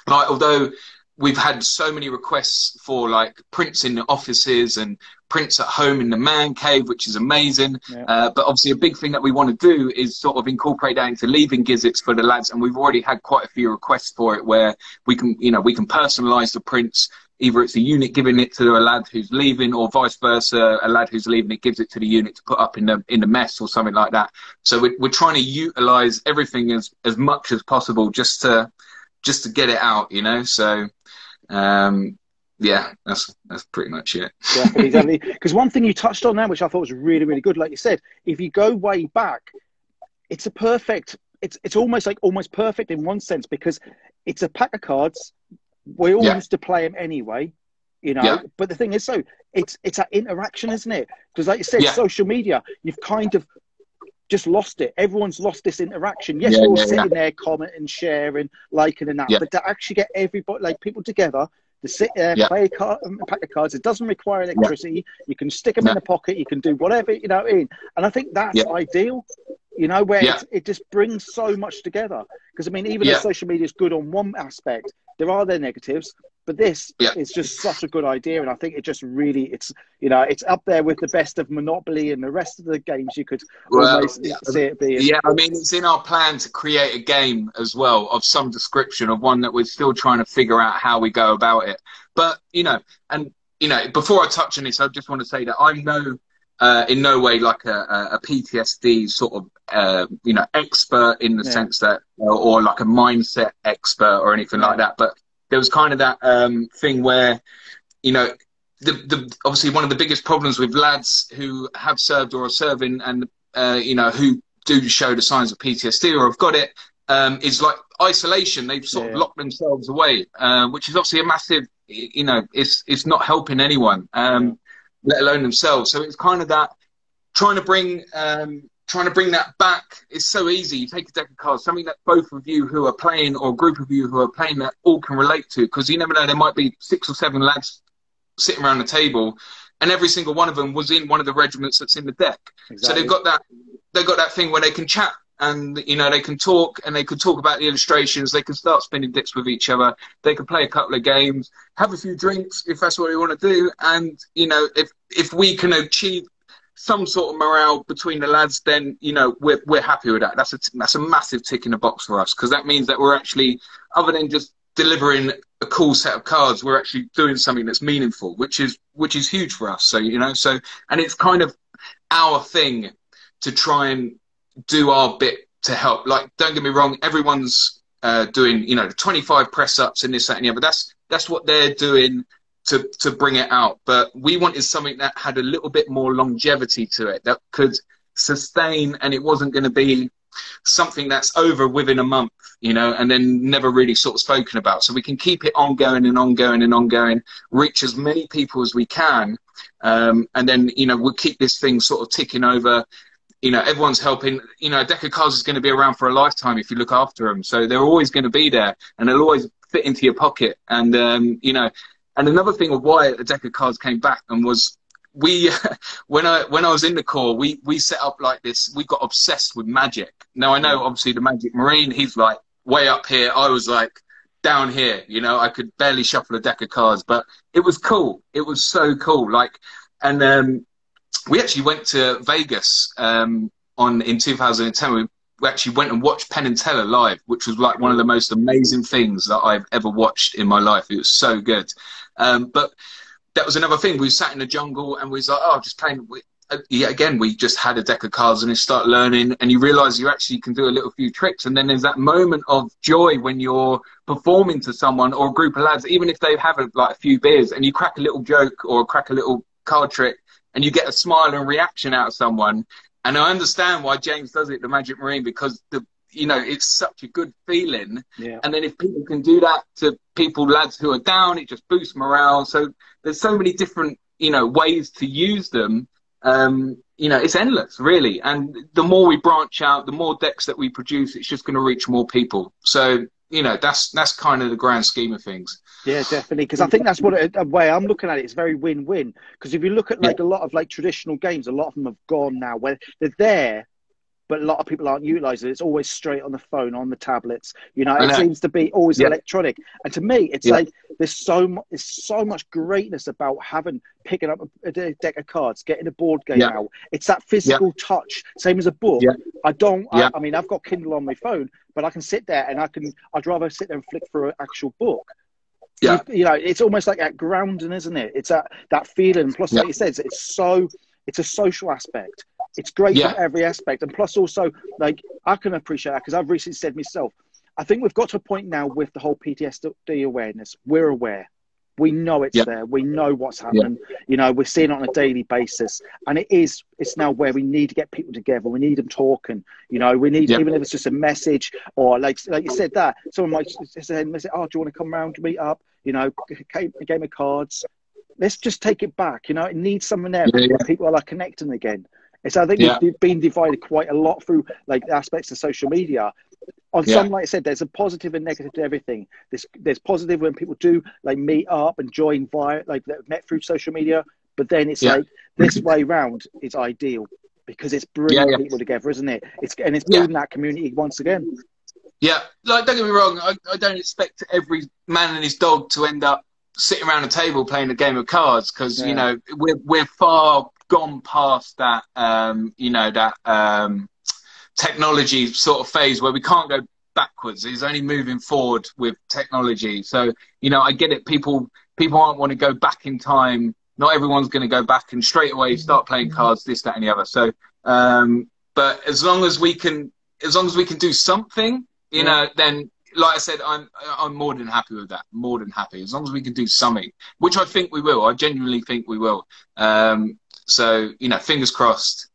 like although we've had so many requests for like prints in the offices and prints at home in the man cave, which is amazing. Yeah. Uh, but obviously, a big thing that we want to do is sort of incorporate that into leaving gizzits for the lads, and we've already had quite a few requests for it where we can, you know, we can personalise the prints. Either it's a unit giving it to a lad who's leaving, or vice versa, a lad who's leaving it gives it to the unit to put up in the in the mess or something like that. So we're we're trying to utilise everything as as much as possible just to just to get it out, you know. So um, yeah, that's that's pretty much it. Definitely, definitely. Because one thing you touched on there, which I thought was really, really good, like you said, if you go way back, it's a perfect. It's it's almost like almost perfect in one sense because it's a pack of cards. We all Yeah. used to play them anyway, you know. Yeah. But the thing is, so it's it's that interaction, isn't it? Because like you said, Yeah. social media, you've kind of just lost it. Everyone's lost this interaction. Yes, Yeah, we're all yeah, sitting there commenting, sharing, liking, and that. Yeah. But to actually get everybody, like people together, to sit there, Yeah. play a, card, um, a pack of cards, it doesn't require electricity. You can stick them in Yeah. the pocket. You can do whatever you know. What I mean, and I think that's Yeah. ideal. You know, where Yeah. it just brings so much together. Because I mean, even Yeah. though social media is good on one aspect, there are their negatives. But this Yeah. is just such a good idea, and I think it just really, it's you know, it's up there with the best of Monopoly and the rest of the games you could Well, almost yeah. see it being. Yeah, I mean, it's in our plan to create a game as well of some description of one that we're still trying to figure out how we go about it. But you know, and you know, before I touch on this, I just want to say that I'm no, uh, in no way like a, a- a PTSD sort of, uh, you know, expert in the Yeah. sense that, or, or like a mindset expert or anything like that. But there was kind of that um, thing where, you know, the, the obviously one of the biggest problems with lads who have served or are serving and uh, you know who do show the signs of PTSD or have got it um, is like isolation. They've sort Yeah. of locked themselves away, uh, which is obviously a massive. You know, it's it's not helping anyone, um, let alone themselves. So it's kind of that trying to bring um, trying to bring that back is so easy. You take a deck of cards, something that both of you who are playing or a group of you who are playing that all can relate to, because you never know. There might be six or seven lads sitting around the table, and every single one of them was in one of the regiments that's in the deck. So they've got that they've got that thing where they can chat and you know they can talk and they can talk about the illustrations. They can start spinning dits with each other. They can play a couple of games, have a few drinks if that's what they want to do. And you know if if we can achieve some sort of morale between the lads, then you know we're we're happy with that. That's a that's a massive tick in the box for us because that means that we're actually other than just delivering a cool set of cards, we're actually doing something that's meaningful, which is which is huge for us. So you know, so and it's kind of our thing to try and do our bit to help. Like, don't get me wrong, everyone's uh, doing you know 25 press ups and this that and the other. That's that's what they're doing to to bring it out. But we wanted something that had a little bit more longevity to it that could sustain, and it wasn't going to be something that's over within a month, you know, and then never really sort of spoken about. So we can keep it ongoing and ongoing and ongoing, reach as many people as we can, um, and then you know we'll keep this thing sort of ticking over. You know, everyone's helping. You know, a deck of cards is going to be around for a lifetime if you look after them. So they're always going to be there, and they'll always fit into your pocket. And um, you know, and another thing of why a deck of cards came back and was we *laughs* when I when I was in the corps, we we set up like this. We got obsessed with magic. Now I know obviously the Magic Marine, he's like way up here. I was like down here. You know, I could barely shuffle a deck of cards, but it was cool. It was so cool. Like, and um, we actually went to Vegas um, on in 2010. We, we actually went and watched Penn and Teller live, which was like one of the most amazing things that I've ever watched in my life. It was so good. Um, but that was another thing. We sat in the jungle and we was like, oh, just playing. Uh, yeah, again, we just had a deck of cards and you start learning, and you realize you actually can do a little few tricks. And then there's that moment of joy when you're performing to someone or a group of lads, even if they have a, like a few beers, and you crack a little joke or crack a little card trick, and you get a smile and reaction out of someone. And I understand why James does it, the Magic Marine, because the you know, it's such a good feeling. Yeah. And then if people can do that to people, lads who are down, it just boosts morale. So there's so many different, you know, ways to use them. Um, you know, it's endless, really. And the more we branch out, the more decks that we produce, it's just going to reach more people. So, you know, that's that's kind of the grand scheme of things. Yeah, definitely. Because I think that's what a way I'm looking at it. It's very win-win. Because if you look at like yeah. a lot of like traditional games, a lot of them have gone now. Where they're there, but a lot of people aren't utilizing it. It's always straight on the phone, on the tablets. You know, it seems to be always yeah. electronic. And to me, it's yeah. like there's so much, there's so much greatness about having picking up a, a deck of cards, getting a board game yeah. out. It's that physical touch, same as a book. I don't. I, I, mean, I've got Kindle on my phone, but I can sit there and I can. I'd rather sit there and flick through an actual book. Yeah. You, you know, it's almost like that grounding, isn't it? It's that that feeling. Plus, like you said, it's so. It's a social aspect it's great yeah. from every aspect. And plus, also, like, I can appreciate that because I've recently said myself, I think we've got to a point now with the whole PTSD awareness. We're aware. We know it's there. We know what's happening. You know, we're seeing it on a daily basis, and it is. It's now where we need to get people together. We need them talking. You know, we need even if it's just a message or like like you said that someone might say, "Oh, do you want to come round, to meet up?" You know, a game of cards. Let's just take it back. You know, it needs something there where people are like connecting again. So I think yeah. we've been divided quite a lot through like aspects of social media. On yeah. some, like I said, there's a positive and negative to everything. There's there's positive when people do like meet up and join via like met through social media, but then it's yeah. like this way round is ideal because it's bringing people together, isn't it? It's and it's building that community once again. Yeah, like don't get me wrong, I, I don't expect every man and his dog to end up sitting around a table playing a game of cards because you know we're we're far gone past that, um, you know, that um, technology sort of phase where we can't go backwards. It's only moving forward with technology. So, you know, I get it. People people aren't want to go back in time. Not everyone's going to go back and straight away start playing cards, this, that, and the other. So, um, but as long as we can, as long as we can do something, you yeah. know, then like I said, I'm I'm more than happy with that. More than happy as long as we can do something, which I think we will. I genuinely think we will. Um, so, you know, fingers crossed.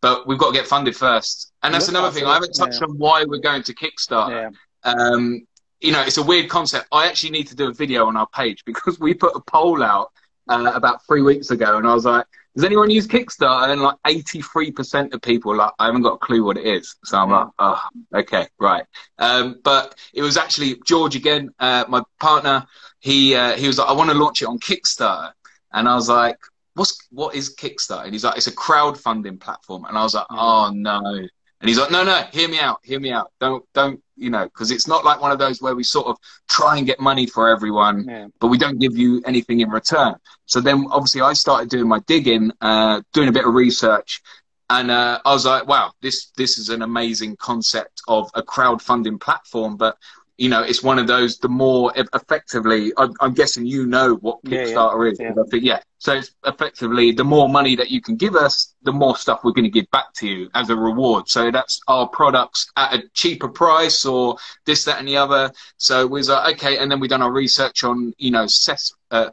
But we've got to get funded first. And that's another thing. I haven't touched yeah. on why we're going to Kickstarter. Yeah. Um, you know, it's a weird concept. I actually need to do a video on our page because *laughs* we put a poll out uh, about three weeks ago, and I was like, "Does anyone use Kickstarter?" And like eighty-three percent of people like, "I haven't got a clue what it is." So I'm like, "Oh, okay, right." Um, but it was actually George again, uh, my partner. He uh, he was like, "I want to launch it on Kickstarter," and I was like, what's what is Kickstarter? And he's like, it's a crowdfunding platform. And I was like, oh no. And he's like, no, no, hear me out, hear me out. Don't, don't, you know, because it's not like one of those where we sort of try and get money for everyone, yeah. but we don't give you anything in return. So then obviously I started doing my digging, uh, doing a bit of research. And uh, I was like, wow, this this is an amazing concept of a crowdfunding platform, but you know, it's one of those. The more effectively, I'm, I'm guessing you know what Kickstarter yeah, yeah. is. Yeah. Think, yeah. So it's effectively the more money that you can give us, the more stuff we're going to give back to you as a reward. So that's our products at a cheaper price, or this, that, and the other. So we was like, okay, and then we done our research on, you know, ses- uh,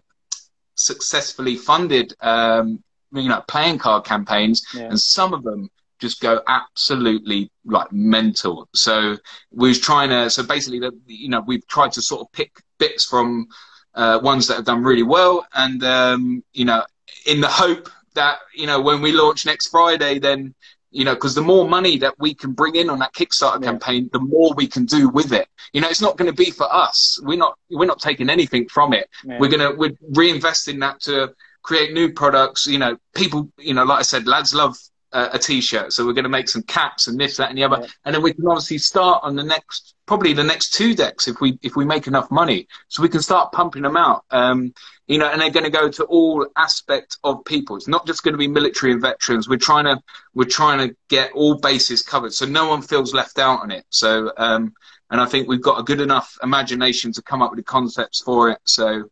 successfully funded, um, you know, playing card campaigns, and some of them just go absolutely like mental. So we was trying to, so basically, the, you know, we've tried to sort of pick bits from uh, ones that have done really well, and um, you know, in the hope that you know when we launch next Friday, then you know, because the more money that we can bring in on that Kickstarter yeah. campaign, the more we can do with it. You know, it's not going to be for us. We're not we're not taking anything from it. Yeah. We're gonna we're reinvesting that to create new products. You know, people. You know, like I said, lads love uh, a t-shirt. So we're going to make some caps and this, that, and the other, yeah. and then we can obviously start on the next, probably the next two decks if we if we make enough money. So we can start pumping them out. Um, you know, and they're going to go to all aspect of people. It's not just going to be military and veterans. We're trying to we're trying to get all bases covered, so no one feels left out on it. So, um, and I think we've got a good enough imagination to come up with the concepts for it. So,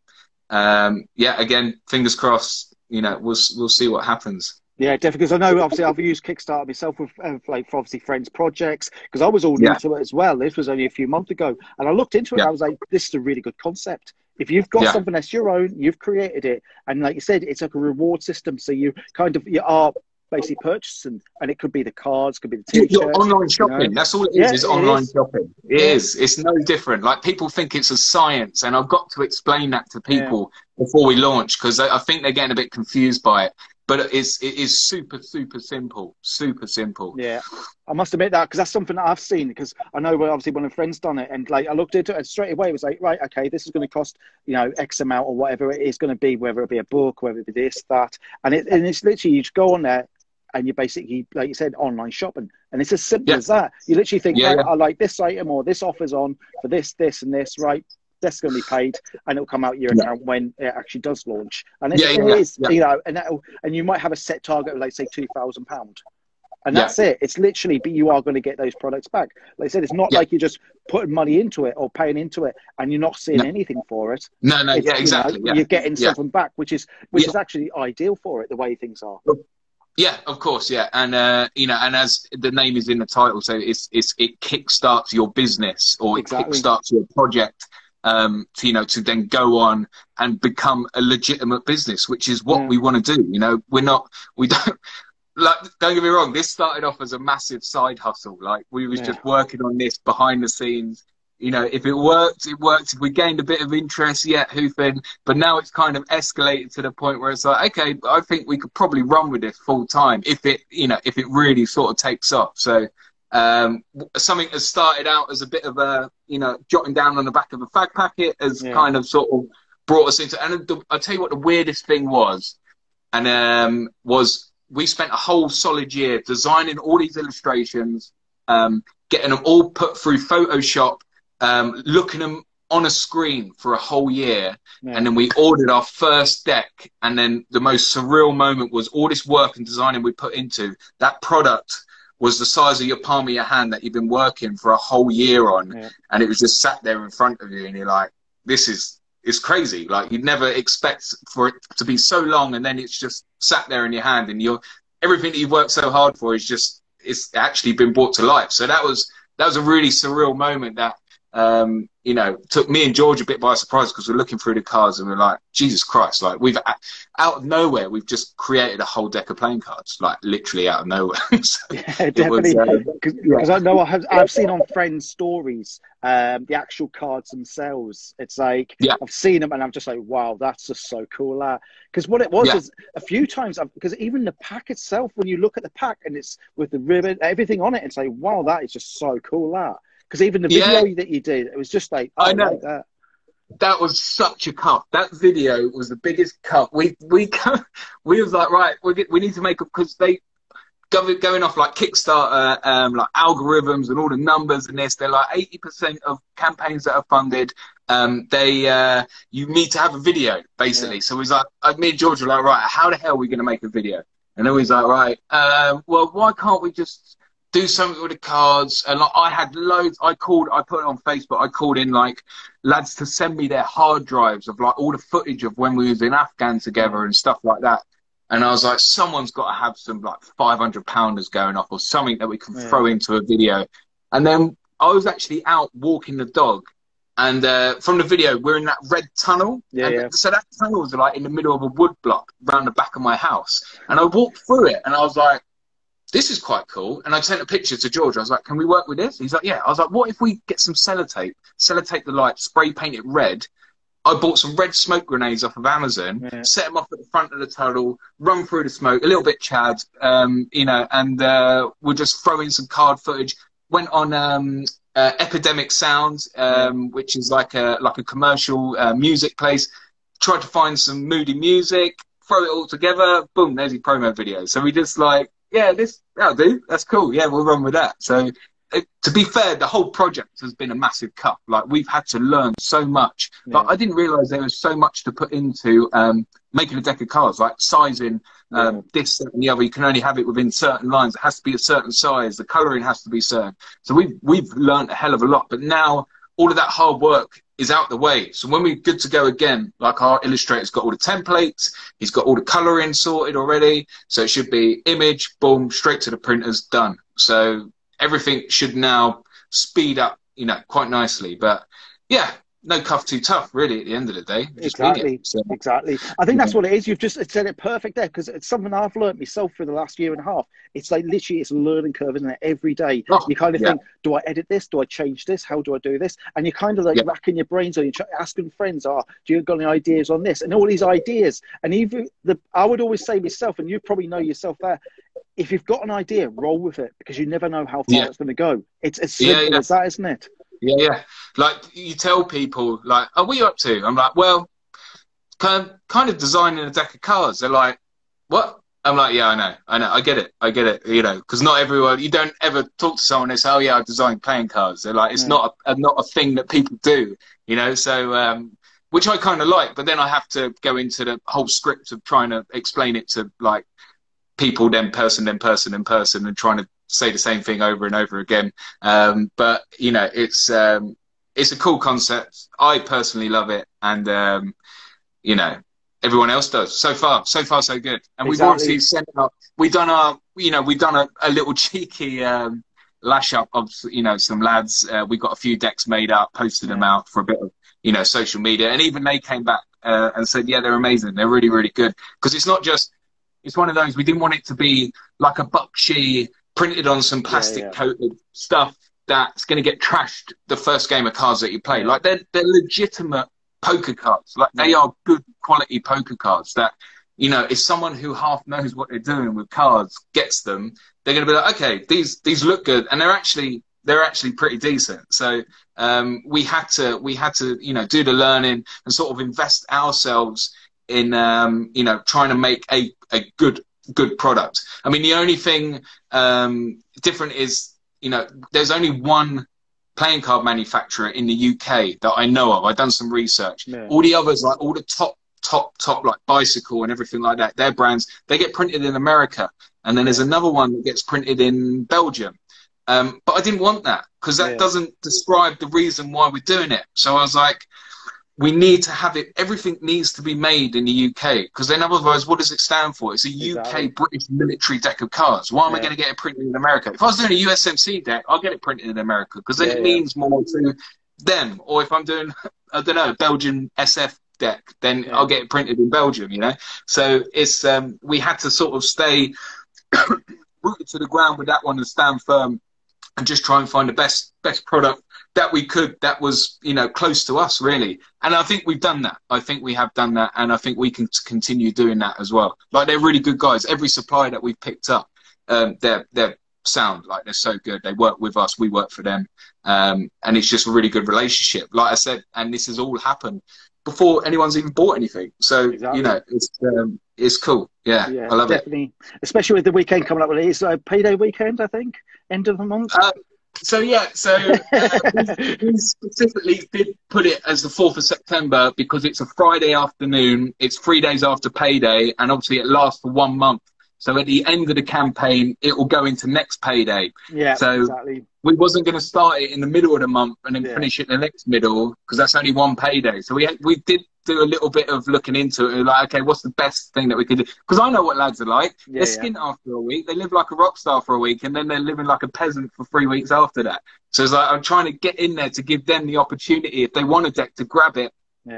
um, yeah, again, fingers crossed. You know, we'll we'll see what happens. Yeah, definitely. Because I know, obviously, I've used Kickstarter myself with, uh, like, for obviously friends' projects. Because I was all new to it as well. This was only a few months ago, and I looked into it. Yeah. I was like, this is a really good concept. If you've got yeah. something that's your own, you've created it, and like you said, it's like a reward system. So you kind of you are basically purchasing, and it could be the cards, could be the t-shirts. Online shopping. You know? That's all it is. Yeah, is online is. shopping. It yeah. is. It's no different. Like people think it's a science, and I've got to explain that to people yeah. before we launch because I, I think they're getting a bit confused by it but it's it is super super simple super simple yeah i must admit that because that's something that i've seen because i know obviously one of my friends done it and like i looked into it and straight away it was like right okay this is going to cost you know x amount or whatever it is going to be whether it be a book whether it be this that and it and it's literally you just go on there and you basically like you said online shopping and it's as simple yeah. as that you literally think yeah, right, yeah. i like this item or this offers on for this this and this right that's going to be paid, and it'll come out your yeah. account when it actually does launch. And it, yeah, it yeah, is, you know, and and you might have a set target of like say two thousand pound, and that's it. It's literally, but you are going to get those products back. Like I said, it's not like you're just putting money into it or paying into it, and you're not seeing no. anything for it. No, no, it's, yeah, exactly. You are getting something back, which is which is actually ideal for it the way things are. Yeah, of course, yeah, and uh, you know, and as the name is in the title, so it's it's it kickstarts your business or exactly. it kickstarts your project um, to, you know, to then go on and become a legitimate business, which is what yeah. we want to do. You know, we're not, we don't, *laughs* like, don't get me wrong, this started off as a massive side hustle. Like, we was yeah. just working on this behind the scenes. You know, if it worked, it worked. If we gained a bit of interest, yeah, hoofing. But now it's kind of escalated to the point where it's like, okay, I think we could probably run with this full time if it, you know, if it really sort of takes off. So, um, something that started out as a bit of a, you know, jotting down on the back of a fag packet has yeah. kind of sort of brought us into. And the, I'll tell you what the weirdest thing was, and um, was we spent a whole solid year designing all these illustrations, um, getting them all put through Photoshop, um, looking them on a screen for a whole year, yeah. and then we ordered our first deck. And then the most surreal moment was all this work and designing we put into that product was the size of your palm of your hand that you've been working for a whole year on, yeah. and it was just sat there in front of you, and you're like, this is it's crazy. Like you'd never expect for it to be so long, and then it's just sat there in your hand, and you're everything that you've worked so hard for is just it's actually been brought to life. So that was that was a really surreal moment that um, you know, took me and George a bit by surprise because we're looking through the cards and we're like, Jesus Christ, like we've out of nowhere, we've just created a whole deck of playing cards, like literally out of nowhere. *laughs* so yeah, definitely. Because uh, yeah. I know I have, I've seen on friends' stories um, the actual cards themselves. It's like yeah. I've seen them and I'm just like, wow, that's just so cool. Because uh, what it was yeah. is a few times, because even the pack itself, when you look at the pack and it's with the ribbon, everything on it, it's like, wow, that is just so cool. Uh. Because even the video yeah. that you did, it was just like, oh, I know. Like that. that was such a cut. That video was the biggest cut. We we *laughs* we was like, right, we we need to make because they going, off like Kickstarter, um, like algorithms and all the numbers and this. They're like 80% of campaigns that are funded. Um, they, uh, you need to have a video basically. Yeah. So he's like, uh, me and George were like, right, how the hell are we going to make a video? And then he's like, right, um, well, why can't we just do something with the cards? And like, I had loads. I called. I put it on Facebook. I called in like lads to send me their hard drives of like all the footage of when we was in Afghan together and stuff like that. And I was like, someone's got to have some like 500 pounders going off or something that we can yeah. throw into a video. And then I was actually out walking the dog and uh, from the video, we're in that red tunnel. Yeah, yeah. So that tunnel was like in the middle of a wood block around the back of my house. And I walked through it and I was like, this is quite cool. And I sent a picture to George. I was like, can we work with this? He's like, yeah. I was like, what if we get some sellotape, sellotape the light, spray paint it red. I bought some red smoke grenades off of Amazon, yeah. set them off at the front of the tunnel, run through the smoke, a little bit Chad, um, you know, and uh, we'll just throw in some card footage. Went on um, uh, Epidemic Sounds, um, which is like a like a commercial uh, music place. Tried to find some moody music, throw it all together. Boom, there's your promo video. So we just like, yeah, this that'll do. That's cool. Yeah, we'll run with that. So it, to be fair, the whole project has been a massive cut. Like we've had to learn so much, yeah. but I didn't realize there was so much to put into um, making a deck of cards, like sizing um, yeah. this and the other. You can only have it within certain lines. It has to be a certain size. The coloring has to be certain. So we've we've learned a hell of a lot. But now all of that hard work is out the way. So when we're good to go again, like our illustrator's got all the templates, he's got all the coloring sorted already. So it should be image, boom, straight to the printers, done. So everything should now speed up, you know, quite nicely. But yeah, no cuff too tough, really. At the end of the day, exactly, so, exactly. I think that's what it is. You've just said it perfect there because it's something I've learned myself for the last year and a half. It's like literally, it's a learning curve, isn't it? Every day, oh, you kind of yeah. think, do I edit this? Do I change this? How do I do this? And you're kind of like yeah. racking your brains, or you're asking friends, "Oh, do you got any ideas on this?" And all these ideas, and even the, I would always say myself, and you probably know yourself there. If you've got an idea, roll with it because you never know how far yeah. it's going to go. It's as simple as that, isn't it? Yeah, yeah. Like you tell people, like, "Oh, what are you up to?" I'm like, "Well, kind of, kind of designing a deck of cards." They're like, "What?" I'm like, "Yeah, I know, I know, I get it, I get it." You know, because not everyone, you don't ever talk to someone and say, "Oh, yeah, I designed playing cards." They're like, "It's yeah. not a, a, not a thing that people do," you know. So, um, which I kind of like, but then I have to go into the whole script of trying to explain it to like people, then person, then person, then person, and trying to say the same thing over and over again. Um, but you know, it's um, it's a cool concept. I personally love it, and um, you know, everyone else does. So far, so far, so good. And exactly. we've obviously sent out. We've done our, you know, we've done a, a little *laughs* cheeky um, lash up of, you know, some lads. Uh, we got a few decks made up, posted yeah. them out for a bit of, you know, social media, and even they came back uh, and said, yeah, they're amazing. They're really, really good because it's not just. It's one of those. We didn't want it to be like a Bakshi printed on some plastic yeah, yeah. coated stuff that's going to get trashed the first game of cards that you play. Like they're they're legitimate poker cards. Like they are good quality poker cards that you know if someone who half knows what they're doing with cards gets them, they're going to be like, okay, these these look good, and they're actually they're actually pretty decent. So um, we had to we had to you know do the learning and sort of invest ourselves in um, you know trying to make a a good good product. I mean, the only thing um, different is, you know, there's only one playing card manufacturer in the UK that I know of. I've done some research. Yeah. All the others, like all the top, top, top, like bicycle and everything like that, their brands, they get printed in America. And then there's another one that gets printed in Belgium. Um, but I didn't want that because that yeah. doesn't describe the reason why we're doing it. So I was like, we need to have it. Everything needs to be made in the UK because then otherwise, what does it stand for? It's a exactly. UK British military deck of cards. Why am yeah. I going to get it printed in America? If I was doing a USMC deck, I'll get it printed in America because then yeah, it means more to them. Or if I'm doing, *laughs* I don't know, Belgian SF deck, then I'll get it printed in Belgium. You know, so it's um, we had to sort of stay *coughs* rooted to the ground with that one and stand firm and just try and find the best best product that we could that was you know close to us really and i think we've done that i think we have done that and i think we can continue doing that as well like they're really good guys every supplier that we've picked up um, they're they're sound like they're so good they work with us we work for them um, and it's just a really good relationship like i said and this has all happened before anyone's even bought anything so exactly. you know it's um, it's cool. Yeah, Yeah, I love it. definitely. Especially with the weekend coming up. It's a payday weekend, I think. End of the month. Uh, So yeah, so uh, we, *laughs* we specifically did put it as the fourth of September because it's a Friday afternoon. It's three days after payday, and obviously it lasts for one month. So at the end of the campaign, it will go into next payday. yeah, so- exactly. We wasn't going to start it in the middle of the month and then Yeah. finish it in the next middle because that's only one payday. So we had, we did do a little bit of looking into it. Like, okay, what's the best thing that we could do? Because I know what lads are like. Yeah, They're yeah. after a week. They live like a rock star for a week, and then they're living like a peasant for three weeks after that. So it's like I'm trying to get in there to give them the opportunity if they want a deck to grab it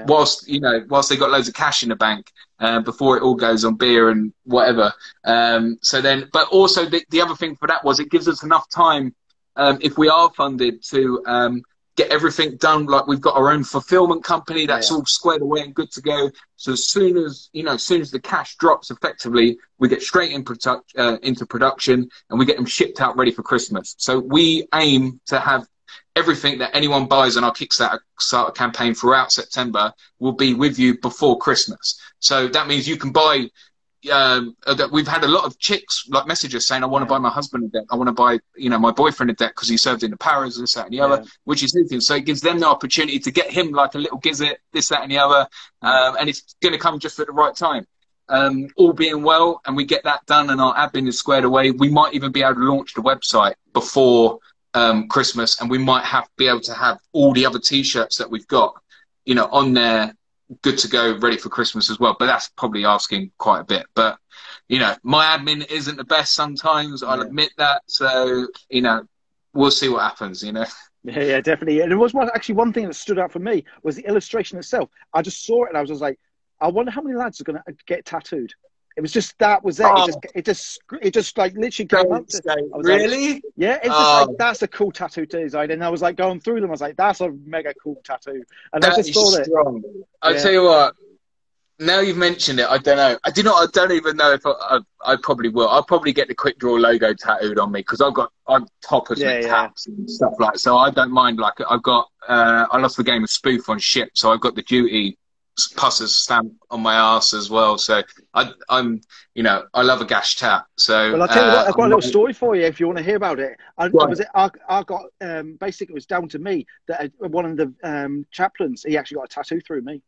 whilst you know whilst they got loads of cash in the bank uh, before it all goes on beer and whatever. Um, so then, but also the, the other thing for that was it gives us enough time um, if we are funded to um, get everything done. Like we've got our own fulfillment company that's Yeah. all squared away and good to go. So as soon as you know, as soon as the cash drops, effectively, we get straight in produ- uh, into production and we get them shipped out ready for Christmas. So we aim to have everything that anyone buys on our Kickstarter campaign throughout September will be with you before Christmas. So that means you can buy. Um, uh, we've had a lot of chicks like messages saying, "I want to buy my husband a deck. I want to buy, you know, my boyfriend a deck because he served in the Paras, this, that, and the other." Yeah. Which is new. So it gives them the opportunity to get him like a little gizzit, this, that, and the other, um, and it's going to come just at the right time. Um, all being well, and we get that done, and our admin is squared away. We might even be able to launch the website before um, Christmas, and we might have be able to have all the other T-shirts that we've got, you know, on there, good to go, ready for Christmas as well. But that's probably asking quite a bit. But you know, my admin isn't the best sometimes. I'll Yeah. admit that. So you know, we'll see what happens. You know. Yeah, yeah, definitely. And there was one, actually one thing that stood out for me was the illustration itself. I just saw it and I was just like, I wonder how many lads are going to get tattooed. It was just that was it. Oh. It just, it just, it just like literally came up. To, I like- really? yeah, it's just Oh. like that's a cool tattoo design. And I was like going through them. I was like, that's a mega cool tattoo. And That I just is thought it. strong. I Yeah. tell you what. Now you've mentioned it, I don't know. I do not. I don't even know if I. I, I probably will. I'll probably get the Quick Draw logo tattooed on me because I've got. I'm toppers Yeah, with yeah. taps and stuff like. So I don't mind. Like I've got. Uh, I lost the game of spoof on ship, so I've got the duty pusser's stamp on my ass as well. So I, I'm. You know, I love a gash tap. So. Well, I'll tell you uh, what, I've got a little story for you if you want to hear about it. I, Go I was, I, I got, um, basically, it was down to me that uh, one of the um, chaplains, he actually got a tattoo through me.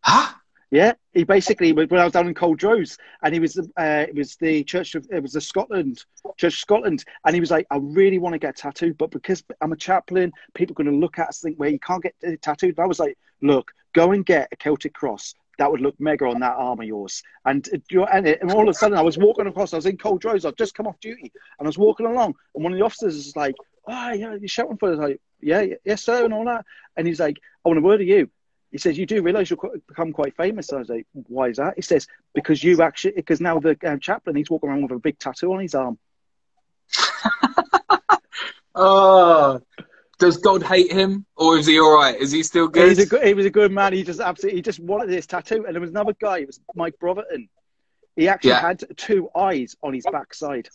Huh? Yeah, he basically when I was down in Culdrose, and he was uh, it was the Church of it was the Scotland Church of Scotland, and he was like, I really want to get a tattoo, but because I'm a chaplain, people are going to look at us and think, well, you can't get uh, tattooed. And I was like, look, go and get a Celtic cross. That would look mega on that arm of yours. And uh, and, it, and all of a sudden, I was walking across. I was in Cold Culdrose. I'd just come off duty, and I was walking along, and one of the officers is like, "Oh, yeah, you're shouting for us." Like, yeah, yeah, yes, sir, and all that. And he's like, "I want a word of you." He says, "You do realise you'll become quite famous." I was like, "Why is that?" He says, "Because you actually, because now the um, chaplain he's walking around with a big tattoo on his arm." *laughs* Oh. Does God hate him, or is he all right? Is he still good? He's a good, he was a good man. He just absolutely, he just wanted this tattoo. And there was another guy. It was Mike Brotherton. He actually Yeah. had two eyes on his backside.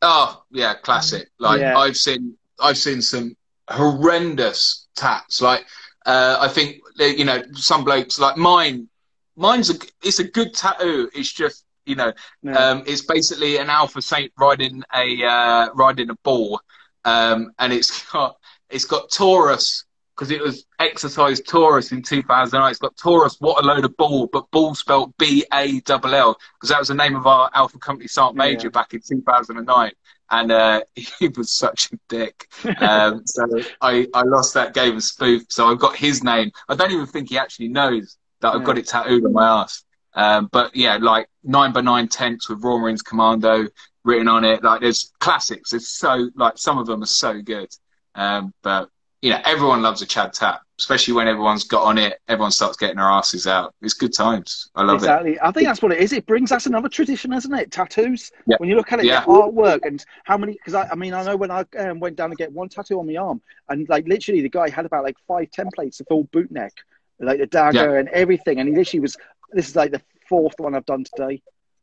Oh yeah, classic. Like Yeah. I've seen, I've seen some horrendous tats. Like uh, I think you know some blokes like mine. Mine's a, it's a good tattoo. It's just you know, No. um, it's basically an alpha saint riding a uh, riding a bull, um, and it's *laughs* got it's got Taurus because it was exercise Taurus in 2009. It's got Taurus, what a load of bull, but bull spelled B A L L because that was the name of our Alpha Company Sergeant Major Yeah. back in 2009. And uh, *laughs* he was such a dick. Um, *laughs* so I, I lost that game of spoof. So I've got his name. I don't even think he actually knows that I've got it tattooed on my ass. Um, but yeah, like nine by nine tents with Royal Marines Commando written on it. Like there's classics. It's so like some of them are so good. Um, but you know, everyone loves a Chad tap, especially when everyone's got on it. Everyone starts getting their asses out. It's good times. I love it. exactly. I think that's what it is. It brings us another tradition, isn't it? Tattoos. Yeah. When you look at it, Yeah. the artwork and how many. Because I, I mean, I know when I um, went down to get one tattoo on my arm, and like literally, the guy had about like five templates of full boot neck, like the dagger and everything, and he literally was. This is like the fourth one I've done today.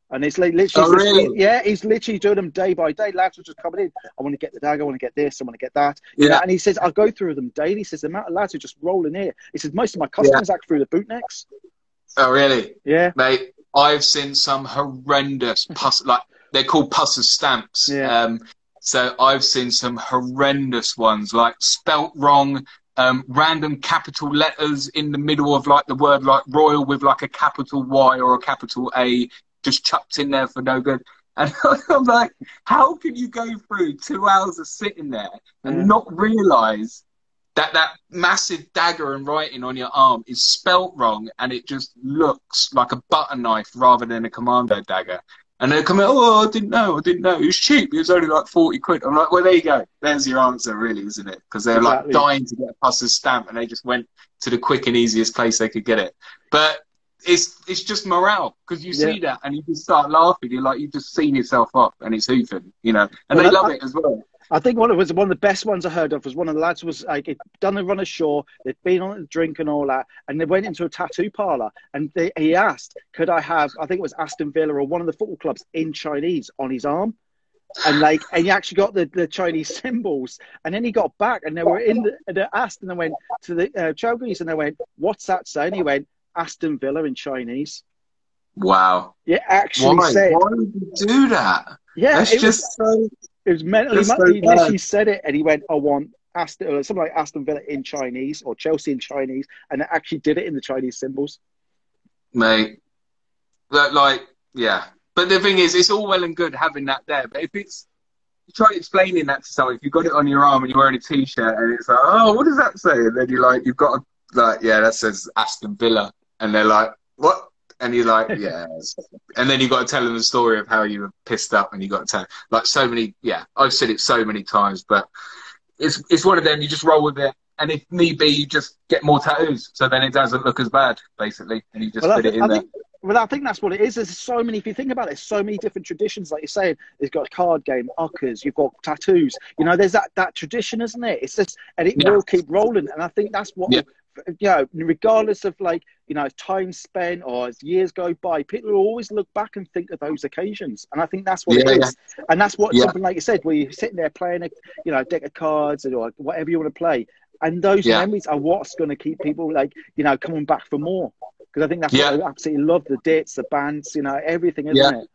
And it's like literally, Oh, really? yeah, he's literally doing them day by day. Lads are just coming in. I want to get the dagger. I want to get this. I want to get that. Yeah. and he says, I go through them daily. He says, the amount of lads are just rolling here. He says, most of my customers act through the boot necks. Oh, really? Yeah. Mate, I've seen some horrendous *laughs* pus, like they're called pusser stamps. Yeah. Um, so I've seen some horrendous ones, like spelt wrong, um, random capital letters in the middle of like the word like royal with like a capital Y or a capital A just chucked in there for no good. And *laughs* I'm like, how can you go through two hours of sitting there and Yeah. not realise that that massive dagger and writing on your arm is spelt wrong and it just looks like a butter knife rather than a commando dagger? And they come out, oh, I didn't know, I didn't know. It was cheap. It was only like 40 quid. I'm like, well, there you go. There's your answer, really, isn't it? Because they're Exactly. like dying to get a pusser's stamp and they just went to the quick and easiest place they could get it. But it's it's just morale because you see that and you just start laughing. You're like, you've just seen yourself up and it's hoofing, you know, and Well, they that- love it as well. I think one of was one of the best ones I heard of was one of the lads was like he'd done a run ashore, they'd been on a drink and all that, and they went into a tattoo parlor and they, he asked, "Could I have?" I think it was Aston Villa or one of the football clubs in Chinese on his arm, and like and he actually got the, the Chinese *laughs* symbols, and then he got back and they were in the they asked and they went to the uh, Chowdhury's and they went, "What's that saying?" He went, "Aston Villa in Chinese." Wow. Yeah, actually Why? said, Why would you do that? yeah, That's it was just so. It was mentally. So he literally said it, and he went, "I want Aston, or something like Aston Villa in Chinese or Chelsea in Chinese," and it actually did it in the Chinese symbols. mate. Like, like, yeah. But the thing is, it's all well and good having that there. But if it's you try explaining that to someone, if you've got it on your arm and you're wearing a t-shirt, and it's like, oh, what does that say? And then you're like, you've got a, like, yeah, that says Aston Villa, and they're like, what? And you're like, *laughs* yeah. and then you've got to tell them the story of how you were pissed up, and you got to tell like so many. Yeah, I've said it so many times, but it's it's one of them. You just roll with it. And if need be, you just get more tattoos, so then it doesn't look as bad, basically, and you just Well, put it in I there. think, well, I think that's what it is. There's so many. If you think about it, so many different traditions. Like you're saying, there's got a card game, uckers. You've got tattoos. You know, there's that that tradition, isn't it? It's just, and it Yeah. will keep rolling. And I think that's what. Yeah. You know, regardless of like you know time spent or as years go by, people will always look back and think of those occasions, and I think that's what Yeah, it yeah. And that's what Yeah. something like you said, where you're sitting there playing a you know deck of cards or whatever you want to play, and those memories are what's going to keep people like you know coming back for more. Because I think that's what I absolutely love the dates, the bands, you know, everything, isn't Yeah. it?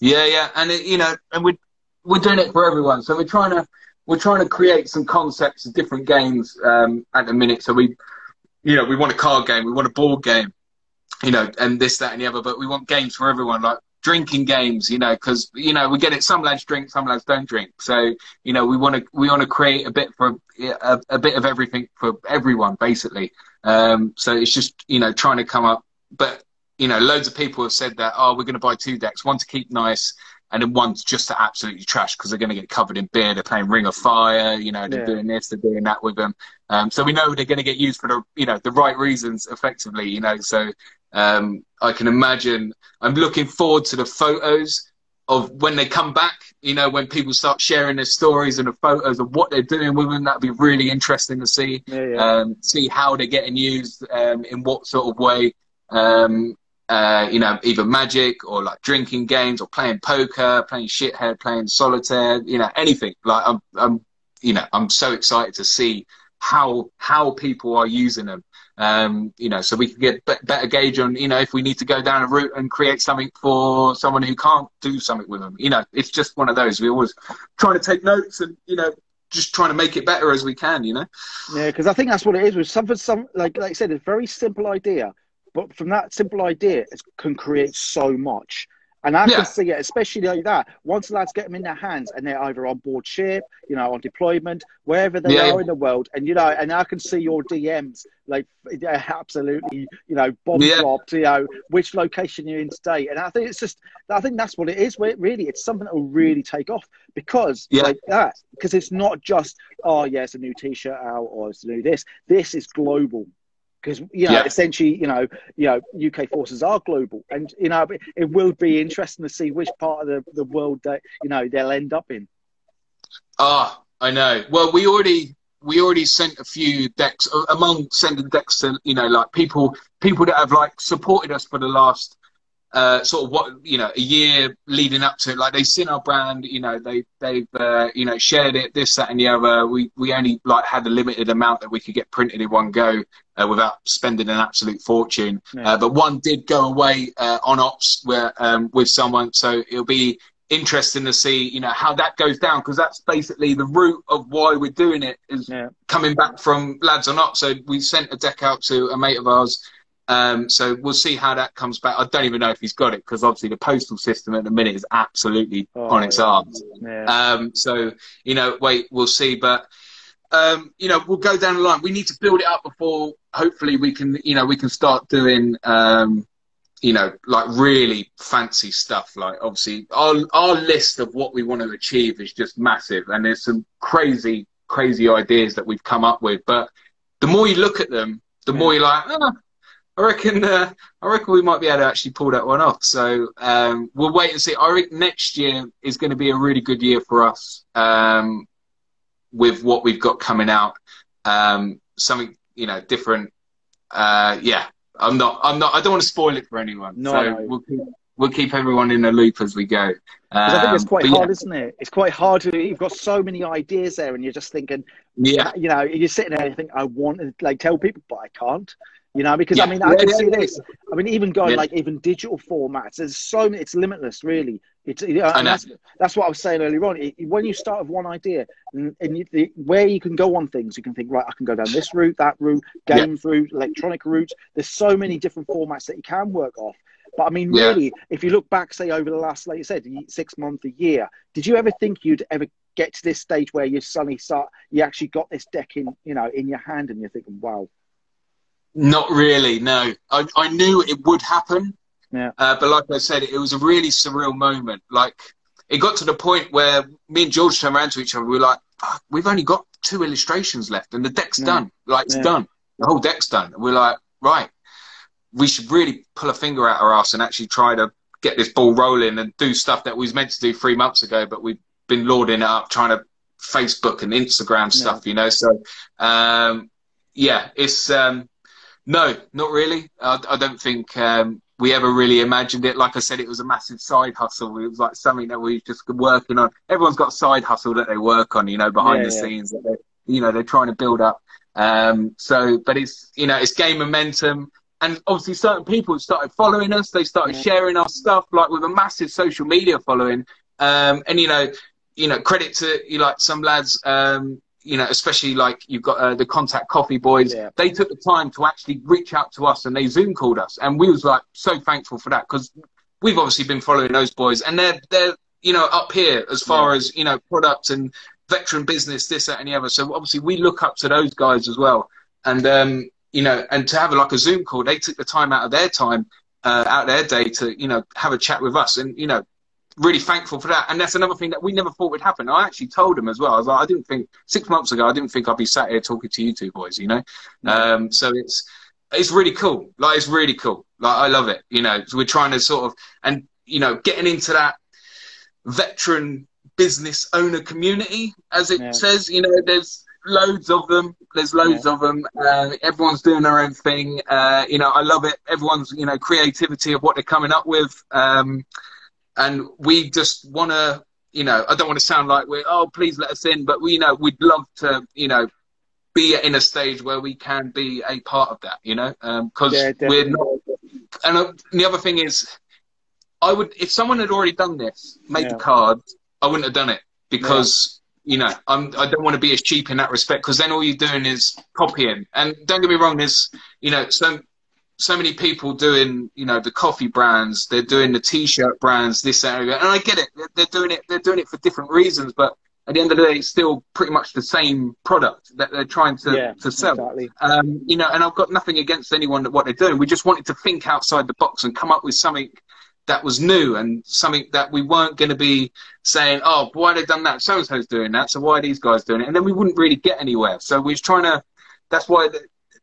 Yeah, yeah, and it, you know, and we're we're doing it for everyone. So we're trying to we're trying to create some concepts of different games um, at the minute. So we, you know, we want a card game, we want a board game, you know, and this, that, and the other. But we want games for everyone, like drinking games, you know, because you know we get it. Some lads drink, some lads don't drink. So you know, we want to we want to create a bit for a, a bit of everything for everyone, basically. Um, so it's just you know trying to come up, but you know, loads of people have said that, oh, we're going to buy two decks, one to keep nice, and then one's just to absolutely trash because they're going to get covered in beer. They're playing Ring of Fire, you know, they're Yeah. doing this, they're doing that with them. Um, so we know they're going to get used for the, you know, the right reasons, effectively, you know. So um, I can imagine. I'm looking forward to the photos of when they come back. You know, when people start sharing their stories and the photos of what they're doing with them. That'd be really interesting to see Yeah, yeah. um, see how they're getting used, um, in what sort of way. Um, uh, you know, either magic or like drinking games or playing poker, playing shithead, playing solitaire. You know, anything. Like I'm, I'm, you know, I'm so excited to see how how people are using them. Um, you know, so we can get be- better gauge on, you know, if we need to go down a route and create something for someone who can't do something with them. You know, it's just one of those. We always trying to take notes and you know, just trying to make it better as we can. You know. Yeah, because I think that's what it is. With something, some like like I said, it's a very simple idea, but from that simple idea, it can create so much. And I Yeah. can see it, especially like that. Once the lads get them in their hands, and they're either on board ship, you know, on deployment, wherever they Yeah, are in the world, and you know, and I can see your DMs like they're absolutely, you know, bomb Yeah. dropped. You know, which location you're in today, and I think it's just, I think that's what it is. Where really, it's something that will really take off because Yeah. like that, because it's not just oh yeah, it's a new T-shirt out or it's a new this. This is global because you know Yeah. essentially you know you know UK forces are global, and you know it will be interesting to see which part of the, the world that you know they'll end up in. Ah, I know. Well, we already we already sent a few decks uh, among sending decks to you know like people people that have like supported us for the last uh, sort of what you know a year leading up to it. Like they've seen our brand, you know they they've uh, you know shared it this that and the other. We we only like had a limited amount that we could get printed in one go, uh, without spending an absolute fortune. Yeah. Uh, but one did go away uh, on ops where, um, with someone, so it'll be interesting to see, you know, how that goes down because that's basically the root of why we're doing it is yeah. coming back from lads or not. So we sent a deck out to a mate of ours. Um, so we'll see how that comes back. I don't even know if he's got it because obviously the postal system at the minute is absolutely oh, on its yeah. arms. Um, so you know, wait, we'll see. But um, you know, we'll go down the line. We need to build it up before hopefully we can, you know, we can start doing, um, you know, like really fancy stuff. Like obviously our, our list of what we want to achieve is just massive and there's some crazy, crazy ideas that we've come up with. But the more you look at them, the yeah. more you're like, oh, I reckon, uh, I reckon we might be able to actually pull that one off. So um, we'll wait and see. I think next year is going to be a really good year for us. Um, with what we've got coming out, um, something you know different. Uh, yeah, I'm not. I'm not. I don't want to spoil it for anyone. No, so no. we'll keep, we'll keep everyone in the loop as we go. Um, I think it's um, quite hard, yeah. isn't it? It's quite hard to. You've got so many ideas there, and you're just thinking. Yeah. You know, you're sitting there and think, I want to like tell people, but I can't. You know, because yeah. I mean, I can yeah, see this. I mean, even going like even digital formats. There's so many. It's limitless, really. It's know, that's, that's what I was saying earlier on. It, when you start with one idea, and, and you, the, where you can go on things, you can think, right, I can go down this route, that route, games yeah. route, electronic route. There's so many different formats that you can work off. But I mean, really, yeah. if you look back, say over the last, like you said, six months, a year, did you ever think you'd ever get to this stage where you suddenly start, you actually got this deck in, you know, in your hand, and you're thinking, wow. Not really. No, I, I knew it would happen. Yeah. Uh, but like I said, it was a really surreal moment. Like it got to the point where me and George turned around to each other. We were like, "We've only got two illustrations left, and the deck's yeah. done. Like it's yeah. done. The whole deck's done." And we're like, "Right, we should really pull a finger out our ass and actually try to get this ball rolling and do stuff that we was meant to do three months ago, but we've been lording it up, trying to Facebook and Instagram stuff, you know. So, um, yeah, it's um, no, not really. I, I don't think um, we ever really imagined it. Like I said, it was a massive side hustle. It was like something that we were just working on. Everyone's got a side hustle that they work on, you know, behind yeah, the yeah. scenes. That they, you know, they're trying to build up. Um, so, but it's you know, it's gain momentum, and obviously certain people started following us. They started yeah. sharing our stuff, like with a massive social media following. Um, and you know, you know, credit to you like some lads. Um, you know, especially like you've got uh, the Contact Coffee Boys. Yeah. They took the time to actually reach out to us and they Zoom called us, and we was like so thankful for that because we've obviously been following those boys, and they're they're you know up here as far yeah. as you know products and veteran business, this that and the other. So obviously we look up to those guys as well, and um, you know, and to have like a Zoom call, they took the time out of their time. Uh, out their day to you know have a chat with us and you know really thankful for that. And that's another thing that we never thought would happen. I actually told him as well. I was like, I didn't think six months ago, I didn't think I'd be sat here talking to you two boys, you know? Um, so it's, it's really cool. Like, it's really cool. Like, I love it. You know, so we're trying to sort of, and, you know, getting into that veteran business owner community, as it yeah. says, you know, there's, loads of them. There's loads yeah. of them. Uh, everyone's doing their own thing. Uh, you know, I love it. Everyone's, you know, creativity of what they're coming up with. Um, and we just want to you know i don't want to sound like we're oh please let us in but we you know we'd love to you know be in a stage where we can be a part of that you know because um, yeah, we're not and uh, the other thing is i would if someone had already done this made yeah. the cards i wouldn't have done it because yeah. you know I'm, i don't want to be as cheap in that respect because then all you're doing is copying and don't get me wrong there's you know some so many people doing, you know, the coffee brands, they're doing the t-shirt brands, this area, and I get it. They're doing it. They're doing it for different reasons, but at the end of the day, it's still pretty much the same product that they're trying to, yeah, to sell. Exactly. Um, you know, and I've got nothing against anyone that what they're doing. We just wanted to think outside the box and come up with something that was new and something that we weren't going to be saying, oh, why they done that? So and so's doing that, so why are these guys doing it? And then we wouldn't really get anywhere. So we was trying to. That's why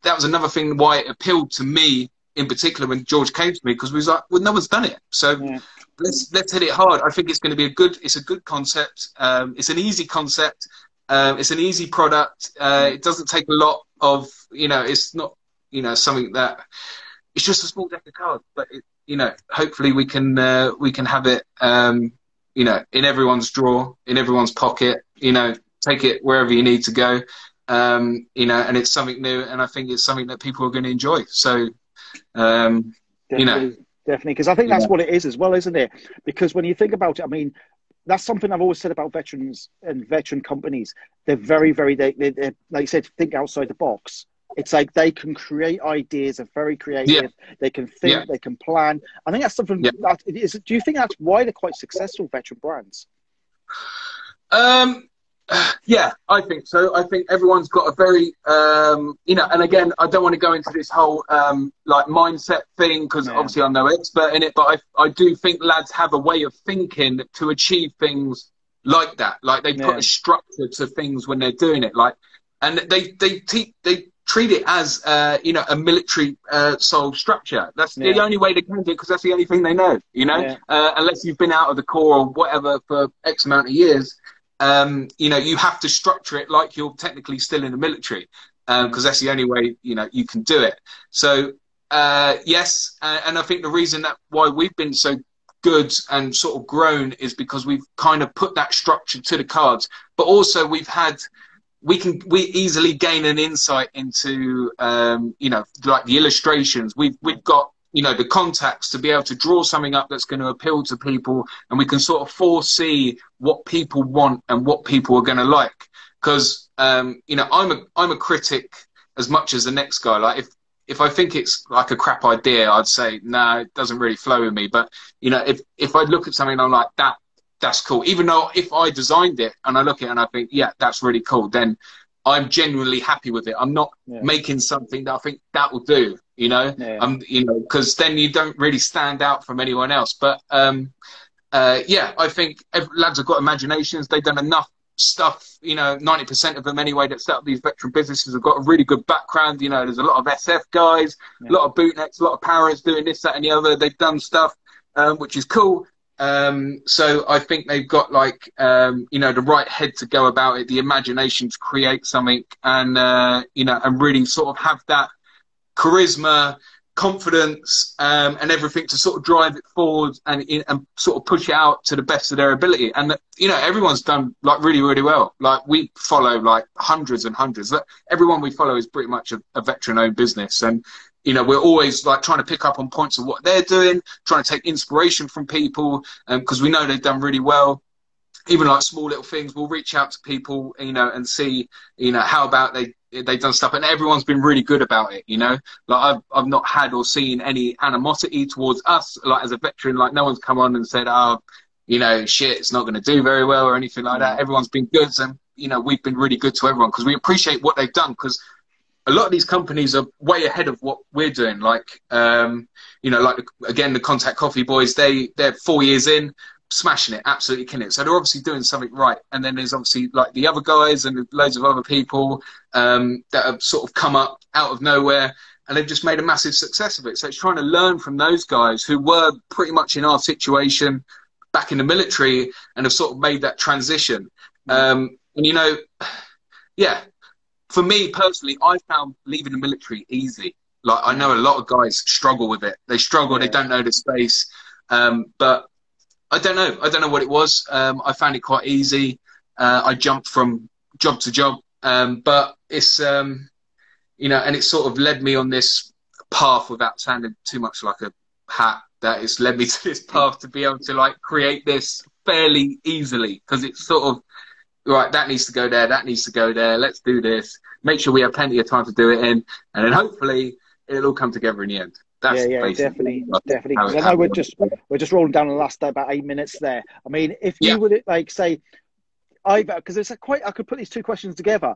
that was another thing why it appealed to me in particular when George came to me because we was like, well, no one's done it, so yeah. let's let's hit it hard. I think it's going to be a good. It's a good concept. Um, it's an easy concept. Um, it's an easy product. Uh, it doesn't take a lot of you know. It's not you know something that it's just a small deck of cards, but it, you know, hopefully we can uh, we can have it. Um, you know, in everyone's drawer, in everyone's pocket. You know, take it wherever you need to go. Um, you know, and it's something new, and I think it's something that people are going to enjoy. So, um, you know, definitely, because I think that's yeah. what it is as well, isn't it? Because when you think about it, I mean, that's something I've always said about veterans and veteran companies. They're very, very, they, they, they like you said, think outside the box. It's like they can create ideas, are very creative. Yeah. They can think, yeah. they can plan. I think that's something. That is. Do you think that's why they're quite successful veteran brands? Um, yeah, I think so. I think everyone's got a very, um, you know, and again, I don't want to go into this whole um, like mindset thing because yeah. obviously I'm no expert in it, but I, I do think lads have a way of thinking to achieve things like that. Like they yeah. put a structure to things when they're doing it. Like, and they they te- they treat it as uh, you know a military uh, soul structure. That's yeah. the only way they can do it because that's the only thing they know. You know, uh, unless you've been out of the Corps or whatever for X amount of years um, you know, you have to structure it like you're technically still in the military, because um, that's the only way you know you can do it. So uh, yes, and, and I think the reason that why we've been so good and sort of grown is because we've kind of put that structure to the cards, but also we've had we can we easily gain an insight into um, you know like the illustrations we've we've got you know the contacts to be able to draw something up that's going to appeal to people and we can sort of foresee what people want and what people are going to like. Because um, you know i'm a i'm a critic as much as the next guy. Like if if i think it's like a crap idea i'd say no nah, it doesn't really flow with me. But you know if if i look at something i'm like that that's cool. Even though if i designed it and i look at it and i think yeah that's really cool then i'm genuinely happy with it. I'm not yeah. making something that i think that will do you know, yeah. um, you know, because then you don't really stand out from anyone else. But um, uh, yeah, I think lads have got imaginations. They've done enough stuff. You know, ninety percent of them anyway that set up these veteran businesses have got a really good background. You know, there's a lot of SF guys, yeah. a lot of bootnecks, a lot of parents doing this, that, and the other. They've done stuff, um, which is cool. Um, so I think they've got like um, you know the right head to go about it, the imagination to create something, and uh, you know, and really sort of have that charisma, confidence, um, and everything to sort of drive it forward and, and sort of push it out to the best of their ability. And you know, everyone's done like really, really well. Like we follow like hundreds and hundreds. Everyone we follow is pretty much a, a veteran-owned business, and you know, we're always like trying to pick up on points of what they're doing, trying to take inspiration from people, because um, we know they've done really well even like small little things, we'll reach out to people, you know, and see, you know, how about they they've done stuff, and everyone's been really good about it. You know, like I've I've not had or seen any animosity towards us. Like as a veteran, like no one's come on and said, "Oh, you know, shit, it's not going to do very well" or anything like that. Everyone's been good, and you know, we've been really good to everyone because we appreciate what they've done because. A lot of these companies are way ahead of what we're doing. Like, um, you know, like again, the Contact Coffee Boys, they they're four years in smashing it, absolutely killing it. So they're obviously doing something right. And then there's obviously like the other guys and loads of other people um, that have sort of come up out of nowhere and they've just made a massive success of it. So it's trying to learn from those guys who were pretty much in our situation back in the military and have sort of made that transition. Mm. Um, and you know, yeah, for me personally, I found leaving the military easy. Like I know a lot of guys struggle with it. They struggle. Yeah. They don't know the space. Um, but I don't know. I don't know what it was. Um, I found it quite easy. Uh, I jumped from job to job, um, but it's um, you know, and it sort of led me on this path without sounding too much like a hat. That it's led me *laughs* to this path to be able to like create this fairly easily because it's sort of right. That needs to go there. That needs to go there. Let's do this. Make sure we have plenty of time to do it in, and then hopefully it'll all come together in the end. That's yeah, yeah, definitely, definitely. Because I know we're just we're just rolling down the last about eight minutes there. I mean, if you yeah. would like say, I because it's a quite I could put these two questions together.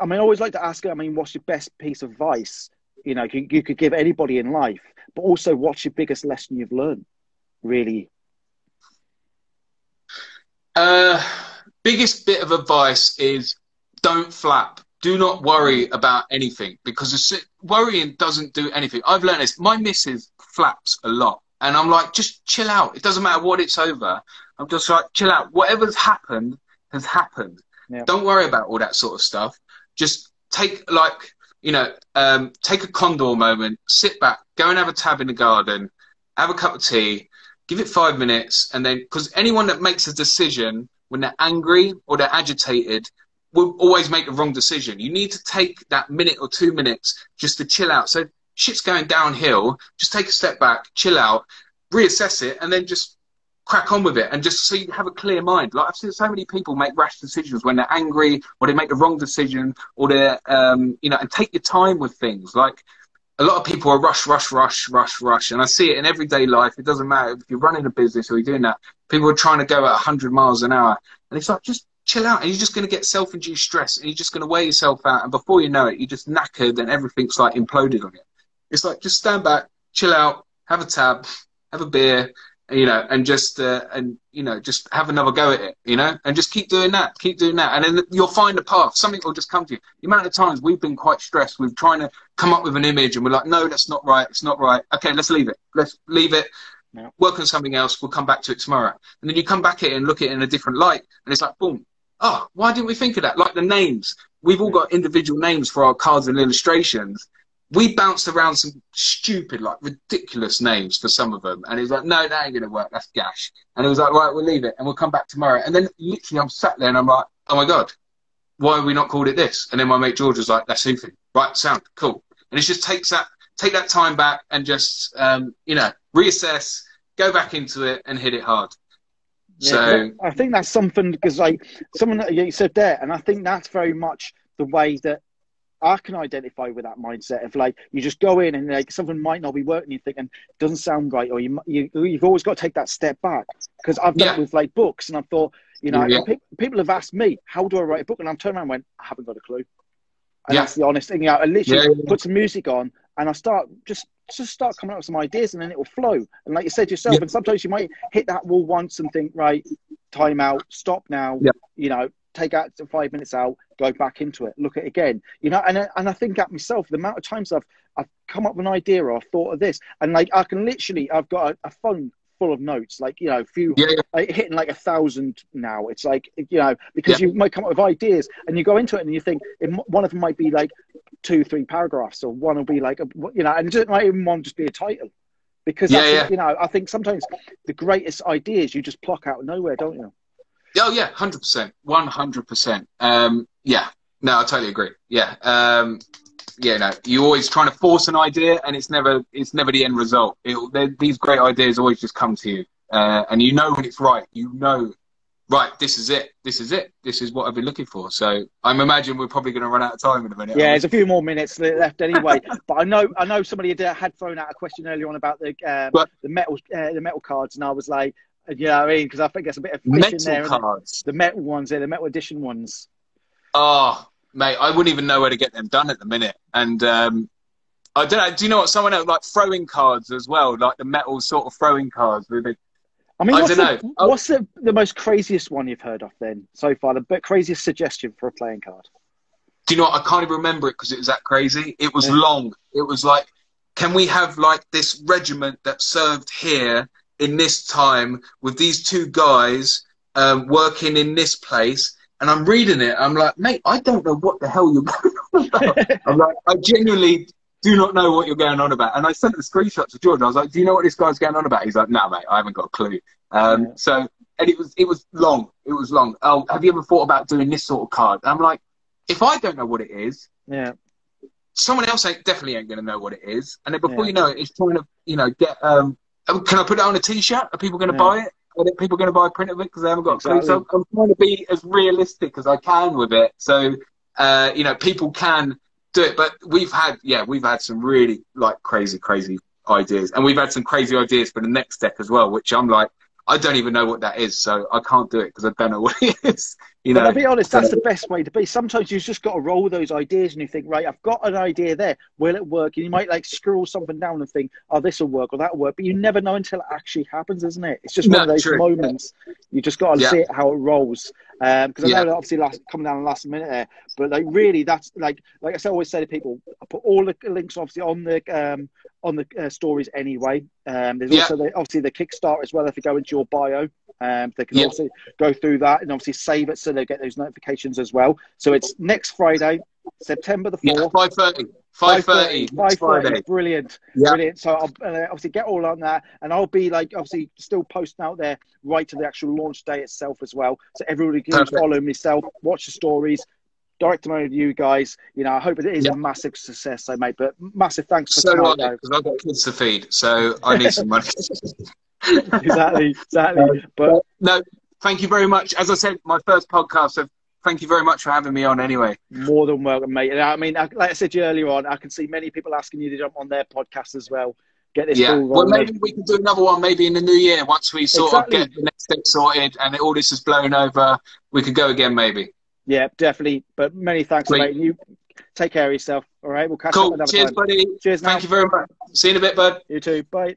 I mean, I always like to ask. I mean, what's your best piece of advice? You know, you, you could give anybody in life, but also, what's your biggest lesson you've learned? Really. Uh, biggest bit of advice is don't flap do not worry about anything because worrying doesn't do anything. I've learned this. My missus flaps a lot, and I'm like, just chill out. It doesn't matter what it's over. I'm just like, chill out. Whatever's happened has happened. Yeah. Don't worry about all that sort of stuff. Just take like you know, um, take a condor moment, sit back, go and have a tab in the garden, have a cup of tea, give it five minutes, and then because anyone that makes a decision when they're angry or they're agitated will always make the wrong decision. You need to take that minute or two minutes just to chill out. So shit's going downhill. Just take a step back, chill out, reassess it, and then just crack on with it and just so you have a clear mind. Like I've seen so many people make rash decisions when they're angry or they make the wrong decision or they're, um, you know, and take your time with things. Like a lot of people are rush, rush, rush, rush, rush. And I see it in everyday life. It doesn't matter if you're running a business or you're doing that. People are trying to go at 100 miles an hour. And it's like, just chill out. And you're just going to get self induced stress and you're just going to wear yourself out. And before you know it, you're just knackered and everything's like imploded on you. It's like, just stand back, chill out, have a tab, have a beer, you know, and just uh, and you know, just have another go at it, you know, and just keep doing that, keep doing that, and then you'll find a path. Something will just come to you. The amount of times we've been quite stressed with trying to come up with an image, and we're like, no, that's not right, it's not right. Okay, let's leave it. Let's leave it. Yeah. Work on something else. We'll come back to it tomorrow. And then you come back at it and look at it in a different light, and it's like, boom. Oh, why didn't we think of that? Like the names. We've all got individual names for our cards and illustrations we bounced around some stupid, like ridiculous names for some of them, and he was like, "No, that ain't gonna work. That's gash." And it was like, "Right, we'll leave it, and we'll come back tomorrow." And then literally, I'm sat there and I'm like, "Oh my god, why have we not called it this?" And then my mate George was like, "That's Hoofy. Right, sound cool." And it just takes that take that time back and just um, you know reassess, go back into it, and hit it hard. Yeah, I think that's something because like someone that you said there, and I think that's very much the way that I can identify with that mindset of like you just go in and like something might not be working, you think and it doesn't sound right, or you, you you've always got to take that step back because I've done yeah. it with like books, and I thought you know yeah. people have asked me how do I write a book, and I'm turned around and went I haven't got a clue, and that's the honest thing. You know, I literally put some music on and I start just just start coming up with some ideas, and then it will flow. And like you said yourself, and sometimes you might hit that wall once and think right, time out, stop now, you know, take out five minutes out, go back into it, look at it again. You know, and and I think at myself, the amount of times I've I've come up with an idea or I've thought of this, and like I can literally, I've got a, a phone full of notes, like you know, a few yeah, yeah. Like, hitting like a thousand now. It's like you know, because yeah. you might come up with ideas and you go into it and you think it, one of them might be like two, three paragraphs, or one will be like a, you know, and it might even one just be a title. Because yeah, yeah. you know, I think sometimes the greatest ideas you just pluck out of nowhere, don't you? Oh yeah, hundred percent, one hundred percent. Um, yeah, no, I totally agree. Yeah, um, yeah, no, you're always trying to force an idea, and it's never, it's never the end result. It, these great ideas always just come to you, uh, and you know when it's right. You know, right, this is it. This is it. This is what I've been looking for. So I'm imagine we're probably going to run out of time in a minute. Yeah, there's a few more minutes left anyway. *laughs* but I know, I know somebody had thrown out a question earlier on about the um, but, the metal, uh, the metal cards, and I was like, you know what I mean? Because I think there's a bit of metal there, cards. The metal ones, yeah, the metal edition ones. Oh, mate, I wouldn't even know where to get them done at the minute. And um, I don't know. Do you know what? Someone else like throwing cards as well, like the metal sort of throwing cards with it. I mean, I don't the, know. What's the, the most craziest one you've heard of then so far? The craziest suggestion for a playing card? Do you know what? I can't even remember it because it was that crazy. It was yeah. long. It was like, can we have like this regiment that served here in this time with these two guys um, working in this place. And I'm reading it. I'm like, mate, I don't know what the hell you're *laughs* going on about. *laughs* I'm like, I genuinely do not know what you're going on about. And I sent the screenshot to George. I was like, do you know what this guy's going on about? He's like, no, mate, I haven't got a clue. Um, yeah. So, and it was, it was long. It was long. Oh, have you ever thought about doing this sort of card? And I'm like, if I don't know what it is, yeah, someone else ain't definitely ain't going to know what it is. And then before yeah. you know it, it's trying to, you know, get um, um, can I put it on a T-shirt? Are people going to yeah. buy it? Are people going to buy a print of it because they haven't got exactly. a clue? So I'm trying to be as realistic as I can with it. So uh, you know, people can do it. But we've had, yeah, we've had some really like crazy, crazy ideas, and we've had some crazy ideas for the next deck as well. Which I'm like, I don't even know what that is, so I can't do it because I don't know *laughs* what it is. You know, but I'll be honest, that's the best way to be. Sometimes you've just got to roll those ideas, and you think, right, I've got an idea there. Will it work? And you might like scroll something down and think, oh, this will work or that will work, but you never know until it actually happens, isn't it? It's just one of those true. moments. You just got to yeah. see it how it rolls. Because um, I yeah. know obviously last, coming down the last minute there, but like really, that's like like I always say to people, I put all the links obviously on the um, on the uh, stories anyway. Um, there's yeah. also the, obviously the Kickstarter as well. If you go into your bio, um, they can yeah. also go through that and obviously save it so they get those notifications as well. So it's next Friday, September the fourth, yeah, five thirty. 5.30. 5.30. Brilliant. Yeah. Brilliant. So I'll uh, obviously get all on that. And I'll be like, obviously, still posting out there right to the actual launch day itself as well. So everybody can Perfect. follow myself, watch the stories, direct to you guys. You know, I hope it is a massive success, so mate. But massive thanks for so tonight, because I've got kids to feed, so I need some money. *laughs* exactly, exactly. *laughs* But no, thank you very much. As I said, my first podcast. So thank you very much for having me on. Anyway, more than welcome, mate. And I mean, like I said earlier on, I can see many people asking you to jump on their podcast as well. Get this yeah. Well, maybe we can do another one maybe in the new year once we sort exactly. of get the next step sorted and all this is blown over. We could go again, maybe. Yeah, definitely. But many thanks, Sweet. mate. You take care of yourself. All right, we'll catch cool. up another Cheers, time. buddy. Cheers. Thank you very much. See you in a bit, bud. You too. Bye.